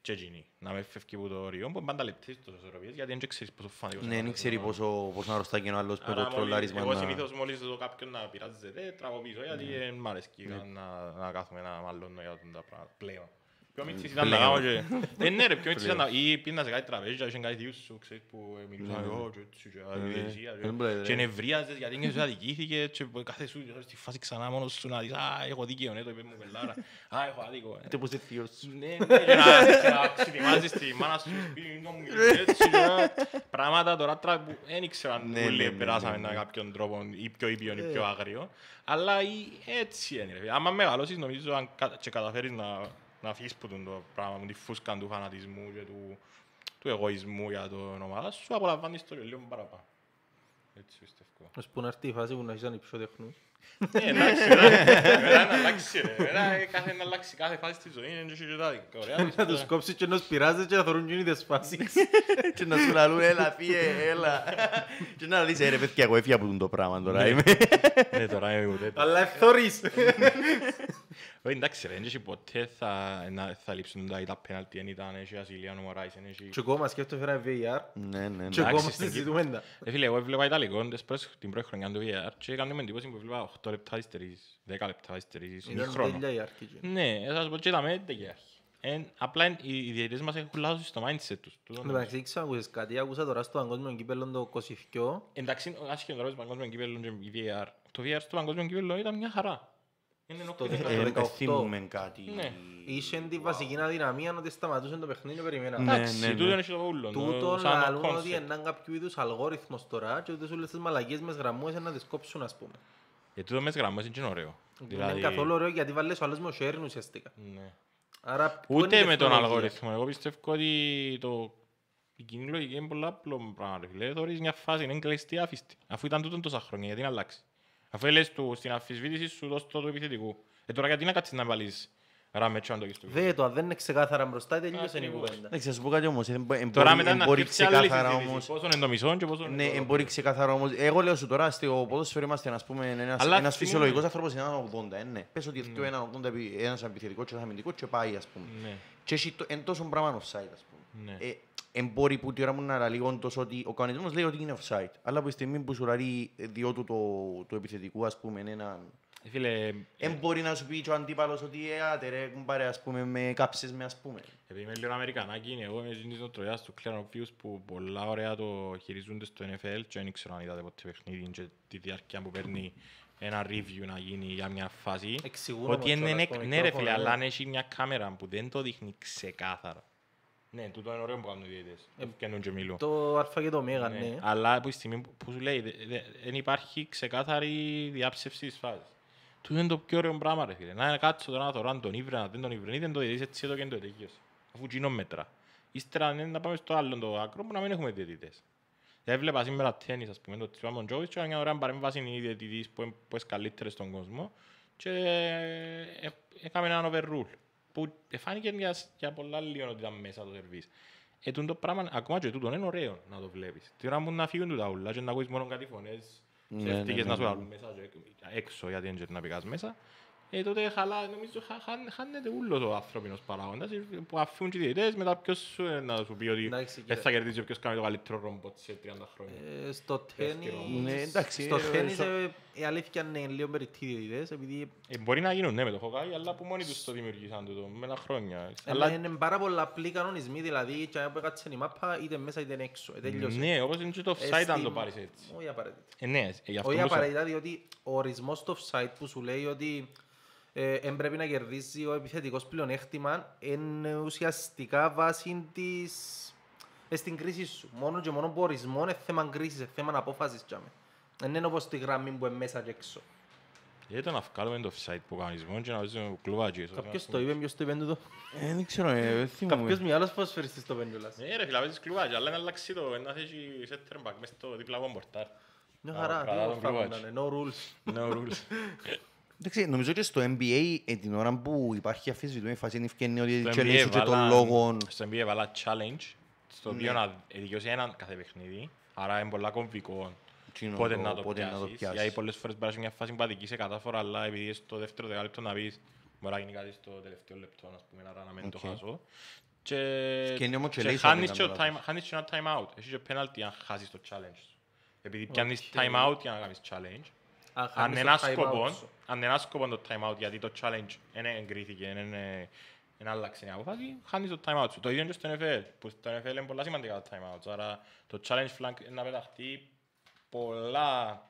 Και εκείνοι. Να με φεύγει από το όριο, που πάντα λεπτείς τόσο ισορροπίες, γιατί δεν ξέρεις πόσο φανατικός Ναι, είναι δεν ο ξέρει άλλος. πόσο, πόσο να αρρωστάκι είναι ο άλλος με Άρα το μόλις- τρολάρισμα. Εγώ να- συνήθως μόλις δω κάποιον να πειράζεται, τραβώ πίσω, γιατί Ναι. δεν μ' αρέσκει να, να κάθομαι να μαλώνω για αυτά τα πράγματα πλέον. Πιο μίτσις ήταν να Πλέον. κάνω και... Ε, ναι ρε, πιο μίτσις ήταν να... Ή πήγαινα σε κάτι τραπέζι και είχαν κάτι δύο σου, ξέρεις, που ε, μιλούσαν εγώ και έτσι και αδιαιτησία, και- Δεν μπορεί, και ρε. νευρίαζες γιατί νιώθεις ότι αδικήθηκε και που κάθε σου στη φάση ξανά μόνος σου να δεις «Α, έχω δίκαιο, ναι, το είπε μου πελάρα, α, έχω άδικο». ε». Είτε πως είναι θείος σου. Ναι, ναι, και να- και να ξετοιμάζεις τη μάνα σου σπίτι, να μου μιλήσει έτσι, και πράγματα τώρα τρα- που δεν ήξερα αν Ναι, ναι, όλοι ναι, περάσαμε ναι, με ναι. κάποιον τρόπο ή πιο ήπιον ή πιο άγριο, αλλά ή- έτσι είναι. ρε φίλε. Άμα μεγαλώσεις νομίζω αν κα- και καταφέρεις να, να φύγεις που το πράγμα, με τη φούσκα του φανατισμού και του, του εγωισμού για την ομάδα σου, απολαμβάνεις το και λίγο παραπάνω. Έτσι πιστεύω. Ως που να έρθει η φάση που να έχεις ανυψιότεχνους. Ε, εντάξει, μετά μετά να αλλάξει ρε. Μετά ε, κάθε να αλλάξει κάθε φάση της ζωής είναι και τα δικά. Ωραία, Να τους κόψεις και να τους πειράζεις και να θωρούν και τις φάσεις. Και να σου λαλούν, έλα, φύγε, έλα. Και να λες, «Ε, ρε παιδιά, εγώ έφυγα από το πράγμα τώρα. είμαι». Ναι, τώρα είμαι ούτε. Αλλά ευθωρείς. Όχι, εντάξει ρε, έτσι ποτέ θα, να, θα λείψουν τα, τα πέναλτι, δεν ήταν, έχει Ασιλιάνο Μωράης, δεν έχει... Και ακόμα σκέφτομαι φέρα VAR. Ναι, ναι, Και ναι. ακόμα στην συζητούμε τα. Ε, φίλε, εγώ έβλεπα Ιταλικό τις πρώτες- την πρώτη χρονιά του VR και έκανε με εντύπωση που έβλεπα 8 λεπτά υστερήσεις, 10 λεπτά υστερήσεις, Ήταν χρόνο. τέλεια η αρχή. εκείνη. Ναι, θα σας πω και τα μέτια και αρχή. Εν, απλά εν- οι οι διαιτητές μας έχουν λάθος στο mindset τους. Τούτο Εν τω μεταξύ, ξανακούσεις κάτι, άκουσα τώρα στο παγκόσμιο κύπελλο το 22. Εντάξει, άσχετο τώρα στο παγκόσμιο κύπελλο και η VAR. Το VAR στο παγκόσμιο κύπελλο ήταν μια χαρά. Δεν ενοχλεί Το καθόλου. Ε, το 18. θυμούμε κάτι. Ναι. Είχε την βασική αδυναμία ότι σταματούσε το παιχνίδι και περιμέναμε. Ναι, Εντάξει, ναι, ναι. τούτο είναι στο ούλο. Τούτο σαν λαλούν concept. ότι είναι κάποιο είδους αλγόριθμος τώρα και ότι όλες τις μαλακίες μες γραμμούες να τις κόψουν ας πούμε. Γιατί τούτο μες γραμμές είναι και ωραίο. Δεν είναι καθόλου ωραίο γιατί βάλες ο άλλος με ο sharing ουσιαστικά. Ναι. Άρα, πού Ούτε είναι η με τον τεχνολογία; αλγόριθμο. Εγώ πιστεύω ότι το... η κοινή λογική είναι πολλά απλό πράγμα. ρε φίλε. Θωρείς μια φάση, είναι κλειστή άφιστη. Αφού ήταν τούτον τόσα χρόνια, γιατί να αλλάξει; Αφού λες του στην αμφισβήτηση σου δώσ' το του επιθετικού. Ε, τώρα γιατί να κάτσεις να βάλεις ράμετς αν το έχεις στο Δε το, αν δεν είναι ξεκάθαρα μπροστά, τελείωσε η Ακριβώς. κουβέντα. Εντάξει, θα σου πω κάτι όμως. εν- εν Τώρα μπορεί- μετά εν να μπορεί κρύψει άλλη ξεκάθαρα συζήτηση. όμως. Πόσο είναι το μισό και πόσο Ναι, είναι εν το... μπορεί ξεκάθαρα όμως. Εγώ λέω σου τώρα, στο ποδόσφαιρο είμαστε ας πούμε ένας, Αλλά ένας θυμούμε. φυσιολογικός άνθρωπος είναι έναν 80, ε, ναι. Πες ότι έρθει έναν 80, επί- ένας επιθετικός και ένας αμυντικός και πάει ας πούμε. Ναι, Και έχει το- εν τόσο πράγμα offside ας πούμε. Ναι. Ε, εν μπορεί που τη ώρα μου να λαλεί όντως ότι ο κανονισμός λέει ότι είναι offside. Αλλά από τη στιγμή που σου λαλεί διό του το, το επιθετικού ας πούμε είναι έναν... Ε, Φίλε, Εν μπορεί να σου πει και ο αντίπαλος ότι ε, άτε ρε κουμπάρε ας πούμε με κάψες με ας πούμε. επειδή είμαι λίγο Αμερικανάκι, είναι εγώ είμαι της νοοτροπιάς του Clarence Obvious που πολλά ωραία το χειρίζονται στο NFL και δεν ξέρω αν είδατε ποτέ παιχνίδι και τη διάρκεια που παίρνει ένα review να γίνει για μια φάση. Εξηγούν Ότι όμως είναι, κιόλας το ναι ρε μικρόφωνο, φίλε, ναι. αλλά αν έχει μια κάμερα που δεν το δείχνει ξεκάθαρα. Ναι, τούτο είναι ωραίο που κάνουν οι διαιτητές. Ευκαινούν και μιλούν. Το α και το ω, Ναι, ναι. Αλλά από τη στιγμή που- που σου λέει δε- δε- δεν υπάρχει ξεκάθαρη διάψευση της φάσης. Του είναι το πιο ωραίο πράγμα ρε φίλε. Να κάτσω τώρα να θωρώ αν τον ήβρε, αν δεν τον ήβρε, ή δεν το διαιτητής έτσι εδώ και το τελείωσε. Αφού κοινό μέτρα. Ύστερα ναι, να πάμε στο άλλο το άκρο που να μην έχουμε διαιτητές. Έβλεπα σήμερα τέννις, ας πούμε, το Τσιπά Μοντζόβιτς και μια ωραία παρέμβαση είναι οι διαιτητής που είναι που είναι καλύτερες στον κόσμο και ε, έκαμε έναν overrule που φάνηκε για, για πολλά λίγο ότι ήταν μέσα το σερβίς. Ε, τούτο το πράγμα, ακόμα και τούτο είναι ωραίο να το βλέπεις. Τι ώρα μου να φύγουν τούτα ούλα και να ακούεις μόνο κάτι φωνές Ναι, ψεύτικες ναι, να σου ναι. λάβουν μέσα και έξω γιατί δεν ξέρεις να πηγάς μέσα. Ε, τότε χαλά, νομίζω χα, χα, χάνεται ούλος ο ανθρώπινος παράγοντας ε, που αφήνουν και οι διαιτητές μετά ποιος σου, ε, να σου πει ότι Εντάξει, δεν κύριε. θα κερδίσει όποιος κάνει το καλύτερο ρομπότ σε 30 χρόνια. Ε, Στο τέννις, Ναι, εντάξει, στο ε, τέννις στο- ε, η αλήθεια είναι λίγο περιττήδες, επειδή Ε, μπορεί να γίνουν ναι με το Hawkeye, αλλά που μόνοι τους το δημιουργήσαν τούτο, με ένα χρόνια. αλλά Αλλά είναι πάρα πολλά απλοί κανονισμοί, δηλαδή και αν έκατσε η μάπα είτε μέσα είτε έξω, ε, τελείωσε. ναι, όπως είναι και το Ε, offside αν στην- το πάρεις έτσι. Όχι απαραίτητα. Ε, ναι, ε, γι' αυτό Όχι που σου- απαραίτητα, διότι ο ορισμός του offside που σου λέει ότι ε, εν πρέπει να κερδίζει ο επιθετικός πλεονέκτημα είναι ουσιαστικά βάση της... ε, στην κρίση σου. Μόνο και μόνο που ο ορισμός είναι θέμα κρίσης, είναι θέμα απόφασης. τζάμε. Δεν είναι όπως τη γραμμή που είναι μέσα και έξω. Γιατί να βγάλουμε το offside που κανονισμό και να βάζουμε κλουβάκι. Κάποιος το είπε, ποιος το είπε τούτο. Ε, δεν ξέρω, ε, δεν θυμούμαι. Κάποιος μυαλός ποδοσφαιριστής το είπε κιόλας. Ναι ρε φίλε, βάζεις κλουβάκι, αλλά να αλλάξει το, να θέσει center back μες στο διπλαγό μπορτάρ. Μια Α, χαρά, καλά τι τον θα κλουβάκι. κάνανε, no rules. No rules. Εντάξει, νομίζω και στο NBA ε, την ώρα που υπάρχει αφισβητούμενη φάση είναι ευκαινή ότι Στο και NBA λέει σου και των βάλαν- λόγων. Στο NBA βάλα challenge, στο οποίο να δικαιώσει έναν κάθε παιχνίδι, άρα είναι πολλά κομβικό Τσίνο πότε το- να το πότε να το πιάσεις. πιάσεις. Γιατί πολλές φορές μπορεί να είσαι μια φάση που αδικείσαι κατάφορα, αλλά επειδή στο δεύτερο δεκάλεπτο να πεις μπορεί να γίνει κάτι στο τελευταίο λεπτό, ας πούμε, άρα να μην το Οκ. χάσω. Και, Ευκαινεί όμως και και λέει χάνεις ότι και, είναι το time, χάνεις και ένα time out. Έχεις και penalty αν χάσεις το challenge. σου. Επειδή πιάνεις OK. time out για να κάνεις challenge. Αν Αν χάνεις ένας το time σκοπό, out σου. αν ένας σκοπός το time out, γιατί το challenge δεν εγκρίθηκε, δεν άλλαξε η απόφαση, χάνεις το time out σου. Το ίδιο και στο NFL, που στο NFL είναι πολλά σημαντικά τα time outs, άρα το challenge flag είναι να πεταχτεί πολλά,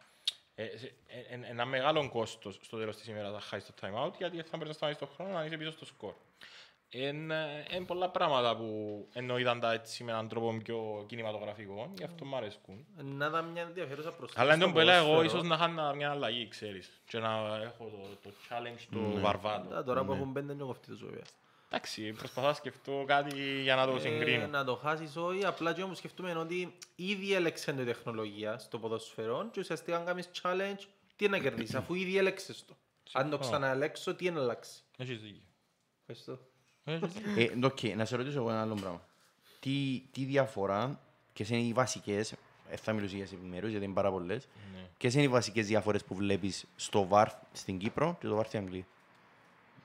ε, σε- ε, ε, ένα μεγάλο κόστος στο τέλος της ημέρας να χάσεις το time out, γιατί θα πρέπει να σταματήσεις το χρόνο να είσαι πίσω στο σκορ. Είναι ε, πολλά πράγματα που εννοείταν τα έτσι με έναν τρόπο πιο κινηματογραφικό, γι' αυτό μου αρέσκουν. Να ήταν μια ενδιαφέρουσα προσθήκη Αλλά στο εντός που έλεγα εγώ, ποδόσφαιρο. ίσως να είχα μια αλλαγή, ξέρεις. Και να έχω το, το challenge του Ναι. Βαρβάτο. Α, Τώρα που έχουν πέντε είναι κοφτή το βέβαια. Εντάξει, προσπαθώ να σκεφτώ κάτι για να το Ε, συγκρίνω. Να το χάσεις όχι, απλά και όμως σκεφτούμε ότι ήδη έλεξε η τεχνολογία στο ποδοσφαιρό και ουσιαστικά αν κάνεις challenge, τι είναι να κερδίσεις, αφού ήδη έλεξες το. Αν το Συμφωνώ. ξαναελέξω, τι είναι να αλλάξει. Έχεις δίκιο. Ευχαριστώ. Έχεις δίκιο. Ε, οκ, να σε ρωτήσω εγώ ένα άλλο πράγμα. Τι, τι διαφορά, ποιες είναι οι βασικές, ε, θα μιλήσω για σε επιμέρους γιατί είναι πάρα πολλές, Ναι. ποιες είναι οι βασικές διαφορές που βλέπεις στο VAR στην Κύπρο και το VAR στην Αγγλία;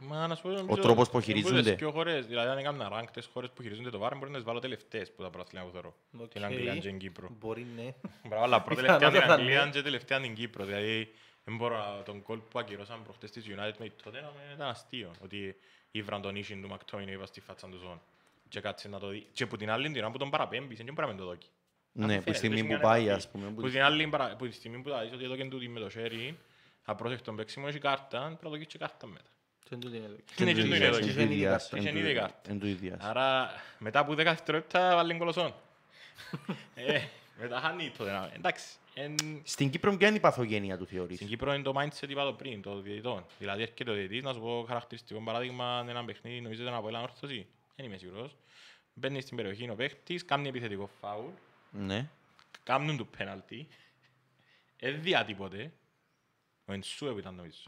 Μα να σου πω, νομίζω, τρόπος που είναι χειρίζονται. τις πιο χώρες, δηλαδή αν έκανα rank τις χώρες που χειρίζονται το VAR, μπορεί να τις βάλω τελευταίες που τα πρωταθλήματα που θεωρώ. Οκ. Την Αγγλία και την Κύπρο. Μπορεί ναι. Μπράβο, αλλά πρώτη Πιθανότατα τελευταία την ναι. Αγγλία και τελευταία την Κύπρο. Δηλαδή, δεν μπορώ να τον κόλ που ακυρώσαν προχτές της United με τότε να ήταν αστείο. Ότι ήβραν τον ίσιν του McTominay είπα στη φάτσα του ζών. Και κάτσε να το δει. Και που την άλλη την ώρα που τον παραπέμπεις, δεν μπορεί να μην το δόκει. Ναι, που Αφαίρεται, τη στιγμή έχει που μια πάει, επαφή. ας πούμε. που- Που την άλλη παρα- που τη στιγμή που θα δεις ότι εδώ και τούτη με το χέρι, απρόσεκτον παίξιμο, έχει κάρτα, πρέπει να δοκίσεις και κάρτα μετά. Και εν τούτη είναι εδώ. Είναι και Εν το του είναι εδώ. ίδιας, και εν του είναι ίδιας, ήδη εν κάρτα. του Είναι ήδη ίδιας, κάρτα. εν του ίδιας. Άρα, μετά από 10 δευτερόλεπτα βάλει γκολοσόν. Ε, μετά χάνει το ένα. Εντάξει. Εν- Στην Κύπρο ποια είναι η παθογένεια του θεωρείς; Στην Κύπρο είναι το mindset είπα το πριν, το διαιτητών. Δηλαδή έρχεται ο διαιτητής, να σου πω χαρακτηριστικό παράδειγμα, ένα παιχνίδι, νομίζετε να πω ένα όρθωση; Δεν είμαι σίγουρος. Μπαίνει στην περιοχή ο παίχτης, κάνει επιθετικό φάουλ, Ναι. κάνουν του πέναλτι, δεν διά τίποτε, ο Ενσούε που ήταν νομίζω,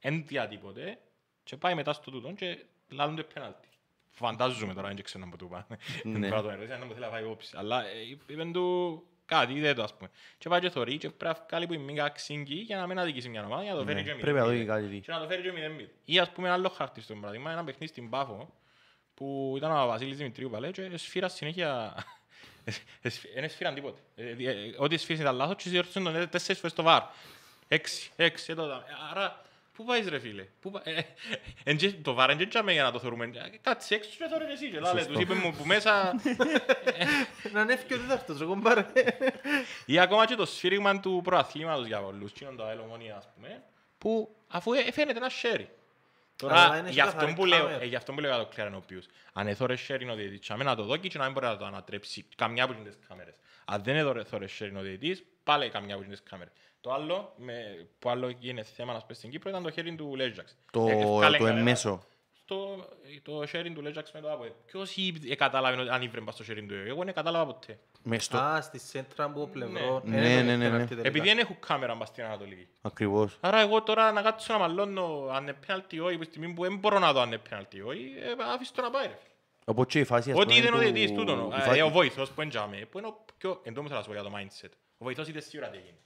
δεν διά τίποτε και πάει μετά στο τούτον και λάλλουν το πέναλτι. Φαντάζομαι τώρα, δεν ξέρω να μου το πάνε. Ναι. Δεν μπορώ να το ερωτήσω, αν μου θέλει να φάει υπόψη. Αλλά ε, είπεν του κάτι, είδε το ας πούμε. Και πάει και θωρεί και πρέπει να βγάλει που η μίγα ξύγκη για να μην αδικήσει μια ομάδα, για να το φέρει Ναι, και Πρέπει να δω 0-0. κάτι. τι. Και να το φέρει και 0-0. Ή ας πούμε ένα άλλο χάρτη στο παράδειγμα, ένα παιχνίδι στην Πάφο, που ήταν ο Βασίλης Δημητρίου παλέ και σφύρα συνέχεια... Δεν σφύραν τίποτε. Ε, ε, ε, Ό,τι σφύραν ήταν λάθος και διορθώσαν τον τέσσερις φορές στο βάρ. Έξι, έξι, εδώ, εδώ. Άρα, πού πάεις ρε φίλε; Πού πα- ε, εν και- Το βάρ είναι και για να το θεωρούμε. Ε, Κάτσε έξω και θωρείς εσύ. Και λάλε, Σωστό. τους είπε μου που μέσα... Να είναι ευκαιρία τέταρτος, εγώ πάρε. Ή ακόμα και το σφύριγμα του προαθλήματος για πολλούς, κοινων το ΑΕΛ Ομόνια, ας πούμε, που αφού ε, φαίνεται ένα σέρι. Αλλά Τώρα, είναι για αυτό καθαρή που λέω, κάμερα. ε, για αυτό που λέω για το Clear Obvious, αν έθωρε σέρι ο διαιτητής, και να το δόκει και να μην μπορεί να το ανατρέψει καμιά από τις κάμερες. Αν δεν έθωρε σέρι ο διαιτητής, πάλι καμιά από τις κάμερες. Το άλλο, με, που άλλο γίνεται θέμα να σπέσει στην Κύπρο, ήταν το χέρι του Λέζαξ. Το, Ε, ευκάλε το κανένα- εμέσο. το, το sharing του Λέζαξ με το ΑΠΟΕ. Ποιος ή- ε, κατάλαβε ότι αν ήβρε πας στο sharing του Εγώ δεν κατάλαβα ποτέ. Μες στο... Α, στη σέντρα από πλευρό. Ναι, Ε, ναι, το ναι, ναι. πέναλτι τελικά. Επειδή δεν έχω κάμερα μπας στην Ανατολική. Ακριβώς. Άρα εγώ τώρα να κάτσω να μαλώνω αν είναι πέναλτι ή όχι, που στη στιγμή που δεν μπορώ να δω αν είναι πέναλτι ή όχι, ε, άφησε το να πάει ρε. Οπότε και η φάση, ας Ό,τι πούμε, είδε ο του- διαιτητής τούτον, η ε, φάση- ε, ο βοηθός που είναι τζάμε, που είναι ο πιο, εν τω μεταξύ θα σου πω για το mindset. Ο βοηθός είδε σίγουρα τι έγινε.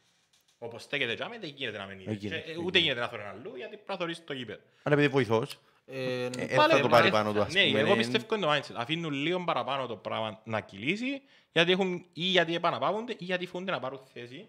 Όπως στέκεται τζάμε, δεν γίνεται να μην είδε. Δεν γίνεται, Και, ε, δεν Ούτε γίνεται να θωρεί αλλού, γιατί πρέπει να θωρείς το γήπεδο. Αλλά επειδή βοηθός. Ε, Ε, πάλι- θα το πάρει ε, πάνω του, ας Ναι, πούμε, εγώ ε, πιστεύω είναι το mindset. Αφήνουν λίγο παραπάνω το πράγμα να κυλήσει, γιατί έχουν ή γιατί επαναπαύονται ή γιατί φοβούνται να πάρουν θέση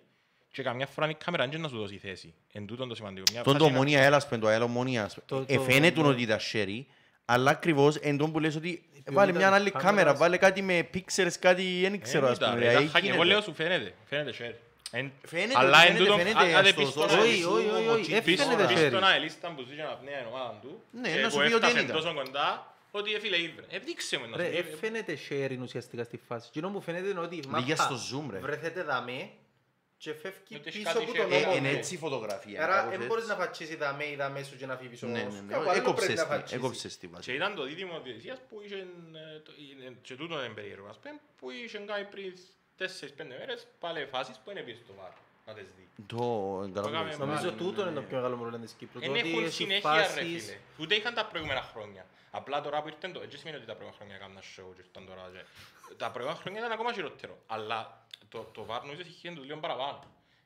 και καμιά φορά η κάμερα δεν να σου δώσει θέση. Εν τούτον το σημαντικό. Μια Τον φάση το είναι- ομονία έλας πεν το αέλο ομονίας. Το- Ε, το- φαίνεται το- ότι ήταν σέρι, αλλά ακριβώς εν τόν που λες ότι ποιότητα βάλε της μια άλλη κάμερας- κάμερα, βάλε κάτι με pixels, κάτι δεν Ε, ξέρω ας ήταν, πούμε. ρε, δηλαδή, ήταν hack. Εγώ γίνεται. λέω σου φαίνεται. Φαίνεται share. Εν- Φαίνεται, Αλλά εν φαίνεται, τούτον, φαίνεται, αν- αν δεν στο πεις στον social άλλο- Όχι, σου, όχι, όχι, ο όχι, Τσίπης, Πεις Φαίνεται τώρα. πεις share. στον αελίστα που ζει να πνέει η ομάδα του Ναι, και να σου που πει ότι έφτασε ήταν. τόσο κοντά ότι ε, φίλε ήβρε. Ε, δείξε μου να Ρε, σου πει. ε, φαίνεται sharing ουσιαστικά στη φάση. Εκείνο που φαίνεται είναι ότι η για μάπα στο zoom, ρε. βρεθείτε δαμέ και φεύγει Ότι έχεις πίσω κάτι από και- τον Ε, νόμο. Είναι του. έτσι η φωτογραφία. Άρα κάπως δεν έτσι. μπορείς να φατσίσεις τα με ή τα μέσου και να φύγεις Ναι, όμως. ναι, ναι. Κάπου άλλο Έκοψες πρέπει να τη, φατσίσεις. έκοψες τη Και βάση. ήταν το δίδυμο διαιτησίας που είχε, ε, το- ε, και τούτο είναι περίεργο, ας πούμε, που είχε κάνει πριν 4-5 μέρες πάλι φάσεις που είναι πίσω στο βάρ, να τις δει. Το εγκαλώ Κάμε που Νομίζω Ναι, τούτο ναι, είναι το ναι. πιο μεγάλο πρόβλημα της Κύπρου. Το Δεν ότι έχουν έχει συνέχεια ρε φάσεις- φίλε. Ούτε είχαν τα προηγούμενα χρόνια. Απλά τώρα που ήρθαν το, έτσι σημαίνει ότι τα προηγούμενα χρόνια έκαναν show και ήρθαν τώρα. και- Τα προηγούμενα χρόνια ήταν ακόμα χειρότερο. Αλλά το, το VAR νομίζω είχε το λίγο παραπάνω.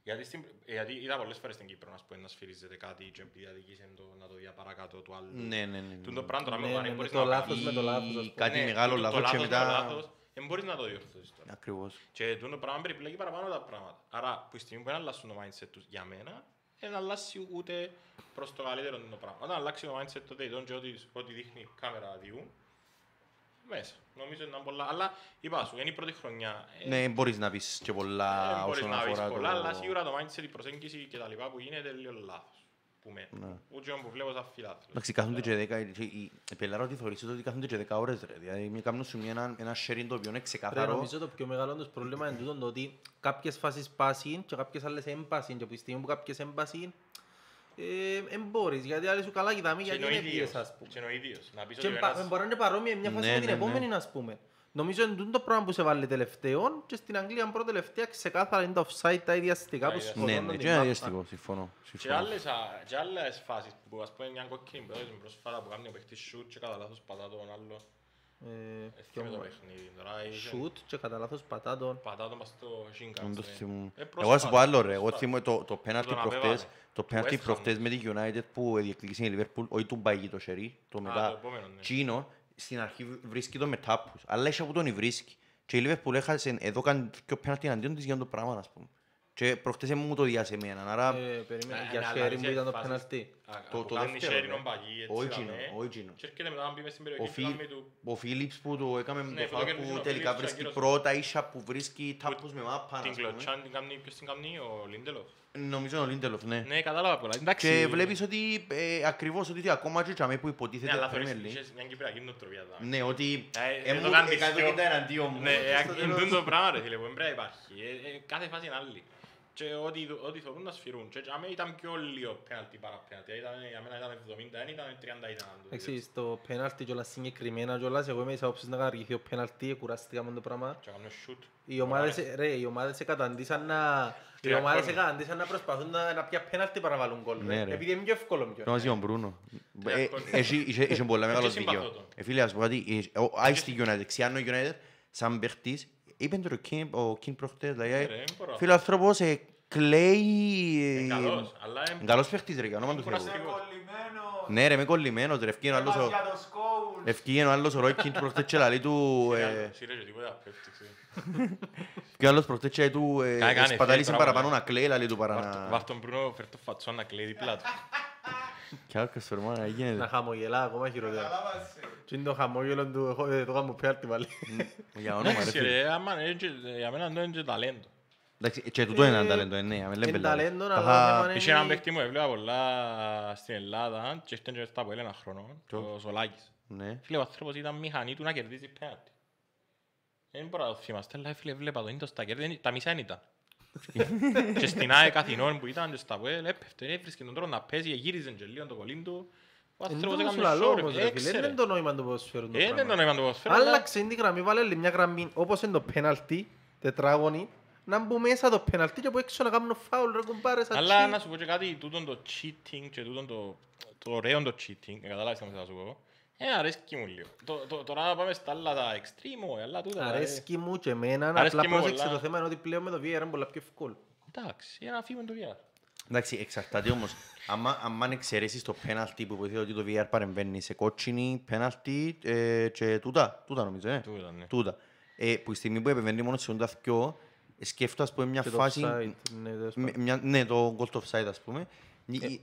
Γιατί, στην, γιατί είδα πολλές φορές στην Κύπρο να, πούμε, να σφυρίζεται κάτι και επειδή αδικήσε το, να το δει παρακάτω του άλλου. Ναι, ναι, ναι. Τούν το πράγμα τώρα με Ναι, το ναι, VAR ναι, μπορείς το να λάθος κάνεις. με το λάθος, ας πούμε. Κάτι Ναι, μεγάλο το- το λάθος και με το μετά- λάθος, Δεν μπορείς να το διορθώσεις τώρα. Ακριβώς. Και τούτο πράγμα περιπλέκει παραπάνω τα πράγματα. Άρα, που η στιγμή που δεν αλλάσουν το mindset τους για μένα, δεν αλλάσει ούτε προς το καλύτερο το πράγμα. Όταν αλλάξει το mindset τότε ειδών και ό,τι, ό,τι δείχνει η κάμερα διού, μέσα. Νομίζω είναι πολλά. Αλλά είπα σου, είναι η πρώτη χρονιά. Ε, Ναι, μπορείς να πεις και πολλά δεν μπορείς όσον να πεις αφορά πολλά, αλλά το... σίγουρα το mindset, η προσέγγιση και τα λοιπά που γίνεται είναι λίγο λάθος. Που με, Ναι. ούτε που βλέπω σαν φιλάθλος. Εντάξει, κάθονται και δέκα, και η η πελάρα ότι θεωρείς ότι κάθονται και δέκα ώρες ρε. Δηλαδή, μια κάνουν σου μια- ένα, ένα sharing το οποίο είναι Ρε, ξεκάθαρο. νομίζω το πιο μεγάλο τους πρόβλημα είναι τούτο το ότι κάποιες φάσεις πάσιν και κάποιες άλλες έμπασιν και από τη στιγμή που κάποιες έμπασιν ε, εν μπορείς, γιατί άλλοι σου καλά κοιτάμε Και γιατί είναι ο είναι ίδιος. πίες ας πούμε. Και είναι ο ίδιος. Να πεις Και ότι ο πα- ένας- μπορεί να είναι παρόμοια μια φάση Ναι, με την ναι, ναι. επόμενη ας πούμε. Νομίζω είναι τούτο το πράγμα που σε βάλει τελευταίο και στην Αγγλία πρώτα τελευταία ξεκάθαρα είναι τα offside τα ιδιαστικά που Τα σκοτώνουν Ναι, ναι, την και ένα μάπα. διαστικό, συμφωνώ. Και συμφωνώ. άλλες, α, και άλλες φάσεις που ας πούμε μια κόκκινη που έδωσε πρόσφατα που κάνει ο παίχτης shoot και κατά λάθος πατά τον άλλο. Ε, Εθιούμε το παιχνίδι. Τώρα είχε- Shoot και κατά λάθος πατά τον. Πατά τον πας στο Shinkansen. Δεν το θυμούμαι. Ε, Εγώ πρόσφατα, θα σου πω άλλο ρε, εγώ πρόσφατα. θυμούμαι το, το πέναλτι Τον προχτές, απέβαλε. το Του πέναλτι West Ham. προχτές με τη United που διεκδικήσε η Liverpool, όχι του Μπαγί το σερί, το Α, το μετά. επόμενο, ναι. Τσίνο, στην αρχή βρίσκει το με τάπους, αλλά έχει από τον η βρίσκει. Και η Liverpool έχασε, εδώ κάνει και πέναλτι εναντίον της για το πράγμα, ας πούμε. Και προχτές μου το διάσε εμένα, άρα... Ε, περίμενε, Ναι, για ναι, αλλά χέρι μου είσαι ήταν το φάσεις- πέναλτι. Α, Το- που το κάνει δεύτερο, sharing ρε. ο Μπαγί, έτσι Όχι να Τζίνο, με. όχι Τζίνο. Και έρχεται μετά να μπει μες στην Ο, περιοχή και Φίλ, κάνει του... ο Φίλιπς που το έκαμε Ναι, το που το φάουλ κέρδισε που ο τελικά Φίλιπς, βρίσκει ακύρωσε. πρώτα ίσα που βρίσκει τάπους με μάπα, Την ας πούμε. κλωτσάν την κάνει, ποιος την κάνει, ο Λίντελοφ. Νομίζω είναι ο Λίντελοφ, ναι. Ναι, κατάλαβα πολλά. Εντάξει. Και βλέπεις ότι ε, ακριβώς ότι ακόμα και τσάμε που Ναι, υποτίθεται αλλά Premier θεωρείς League. είχες μια κυπριακή νοοτροπία. τώρα. Ναι, ότι Ε, ε, δεν μου το κάνεις έκανε πιο- το κοίτα εναντίον μου. Ναι, Και στο ε, τέλος- είναι το πράγμα ρε φίλε που δεν πρέπει να υπάρχει. Ε, ε, Κάθε φάση είναι άλλη. Και ό,τι ό,τι θέλουν να σφυρούν. Και για μένα ήταν πιο λίγο πέναλτι παρά πέναλτι. Ήταν- Για μένα ήταν 70, ήταν 30 ήταν. το Εντάξει, στο πέναλτι κιόλας συγκεκριμένα κιόλας, εγώ είμαι της άποψης να καταργηθεί ο πέναλτι, κουράστηκα με το πράγμα. Και έκαμε shoot. Οι ομάδες, ρε, οι ομάδες σε καταντήσαν να... Οι Τρία ομάδες σε κόρνερ. καταντήσαν να προσπαθούν να, να πια πέναλτι παρά βάλουν γκολ, Ναι, ρε. ρε. Επειδή είναι πιο εύκολο πιο. Πρέπει να ζει ο Μπρούνο. Τρία Ε, κόρνερ. έχει- είχε- Είχε πολλά μεγάλος Και συμπαθώ δίκαιο. τον. Ε, Φίλε, ας πω κάτι, ε, ο- άι στη United, ξιάνω η United, σαν παίχτης, είπε το ο Κιν- ο Κιν προχτές, δηλαδή, Ναι, ε, ρε, δεν μπορώ. φίλε, ο άνθρωπος ε, κλαίει... Είναι ε, καλός, αλλά είναι- Καλός παίχτης ρε, για όνομα του Θεού. κουραστικός. Ναι ρε, είμαι κολλημένος ρε, ευκήγε ο άλλος ο- ευκήγε ο άλλος ο Ρόι Κιν προχτές και λαλεί του... ε, Σύρε και τίποτα πέφτει, ξέρεις. ευκήγε ο άλλος προχτές και του ε, Κάνει, κάνει, σπατάλησε φέρει παραπάνω πράγμα. να κλαίει, λαλεί του Βάρ' παρά το- να... Βάρ' τον Μπρούνο, φέρ' το φατσόν να κλαίει δίπλα του. Κι άλλος φερμάνα, Να γίνεται. χαμογελά ακόμα χειρότερα. Τι είναι το χαμόγελο του, εγώ δεν το κάνω πέναλτι πάλι. Για όνομα ρε Εντάξει φίλε. ρε, άμα είναι και- για μένα αυτό είναι και ταλέντο. Εντάξει, και τούτο είναι ένα Ε, ταλέντο, ε, ναι, με λέμε Είναι πελάτε. ταλέντο, Τα αλλά είχα- το θέμα Είχε έναν είναι... παίκτη μου, έβλεπα πολλά στην Ελλάδα και ήρθε και στα από ένα χρόνο, ο Σολάκης. Ναι. Φίλε, ο άνθρωπος ήταν μηχανή του να κερδίζει πέναλτι. Δεν μπορώ να το θυμάστε, αλλά φίλε, βλέπα το, είναι το στα κέρδη, τα μισά δεν ήταν. Και στην ΑΕΚ Αθηνών που ήταν και στα ΠΟΕΛ, έπεφτε, έβρισκε τον τρόπο να παίζει, γύριζε και λίγο το κολλήν του. Ο Εν άνθρωπος τούτο σου έκανε λαλώ show, όμως, ρε, ρε φίλε, έξερε. δεν είναι το νόημα του ποδοσφαίρου το Ε, δεν πράγμα. το νόημα του ποδοσφαίρου, αλλά- Άλλαξε την γραμμή, βάλε άλλη μια γραμμή, όπως είναι το πέναλτι, τετράγωνη, να μπουν μέσα το πέναλτι και από έξω να κάνουν φάουλ, ρε κουμπάρε, σαν Αλλά cheat. να σου πω και κάτι, τούτον το cheating και τούτον το, το ωραίο το cheating, ε, καταλάβεις τι θέλω να σου πω. Ε, αρέσκει μου λίγο. Το, το, τώρα να πάμε στα άλλα τα extreme, αλλά τούτα. ε, Αρέσκει μου και εμένα, Αρέσκει απλά μου πρόσεξε πολλά. το θέμα είναι ότι πλέον με το VR είναι πολλά πιο εύκολο. Εντάξει, ένα φύγουμε το VR. Εντάξει, εξαρτάται όμως. Άμα, άμα εξαιρέσεις το πέναλτι που υποθέτω ότι το VR παρεμβαίνει σε κότσινη, πέναλτι ε, και τούτα, τούτα νομίζω, ε. Τούτα, ναι. Τούτα. Ε, που η στιγμή που επεμβαίνει μόνο σε όντα δυο, σκέφτω ας πούμε μια Και το φάση, offside, ναι, τέλος με- πάντων. μια, ναι, το goal offside ας πούμε, Νι-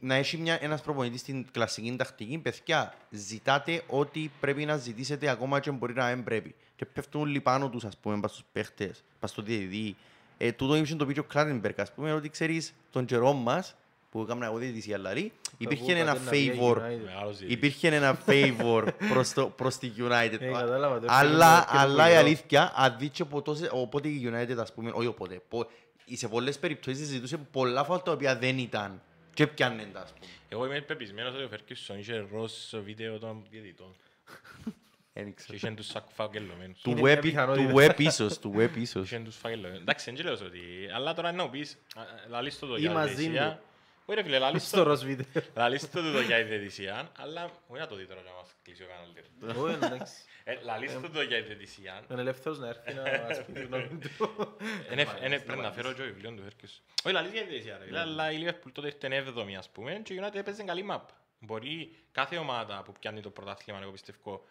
να έχει μια, ένας προπονητής στην κλασική τακτική, παιδιά, ζητάτε ό,τι πρέπει να ζητήσετε ακόμα και μπορεί να μην πρέπει. Και πέφτουν όλοι πάνω τους, ας πούμε, πας στους παίχτες, πας στο διαιτητή. Ε, τούτο είχε το πει και ο Κλάρενμπεργκ, ας πούμε, ότι ξέρεις τον καιρό μας, που έκαμε εγώ διαιτησία αλλαρή, υπήρχε που ένα κατέβαινε να βγει η favor, United. Μεγάλος διαιτητής. υπήρχε ένα favor προς, το, προς τη United. Ε, κατάλαβα, το αλλά, έφερε και το αλλά η κουλό. αλήθεια, αν δεις και ποτέ, οπότε η United, ας πούμε, όχι οπότε, πο- σε πολλές περιπτώσεις ζητούσε πολλά φάουλ τα οποία δεν ήταν. Και πιάνε τα, ας πούμε. Εγώ είμαι πεπισμένος ότι ο Φέρκισον είχε ροζ βίντεο των διαιτητών. Δεν Και ξέρω. είχε τους σακ- φαγγελωμένους. Του Είναι web, μια του πιθανότητα. web ίσως, του web ίσως. Είχε τους φαγγελωμένους. Εντάξει, δεν λέω ότι... Αλλά τώρα να μου πεις, α, α, λαλείς το το Ή για μαζί διαιτησία. του. Όχι ρε φίλε, λαλείς Στο το- ροζ βίντεο. λαλείς το το για διαιτησία, αλλά όχι να το δει τώρα για να μας κλείσει ο κανάλι. Όχι, εντάξει. Ε, Λαλείς το το για διαιτησία, Είναι ελεύθερος να έρθει να μας πει τη γνώμη του. Εν εφ- εν- πρέπει να φέρω και το βιβλίο του Φέρκης. Όχι, λαλείς για διαιτησία ρε. φίλε, Αλλά η Liverpool τότε ήρθε έβδομη ας πούμε και η United έπαιζε καλή μαπ. Μπορεί κάθε ομάδα που πιάνει το πρωτάθλημα, εγώ πιστεύω,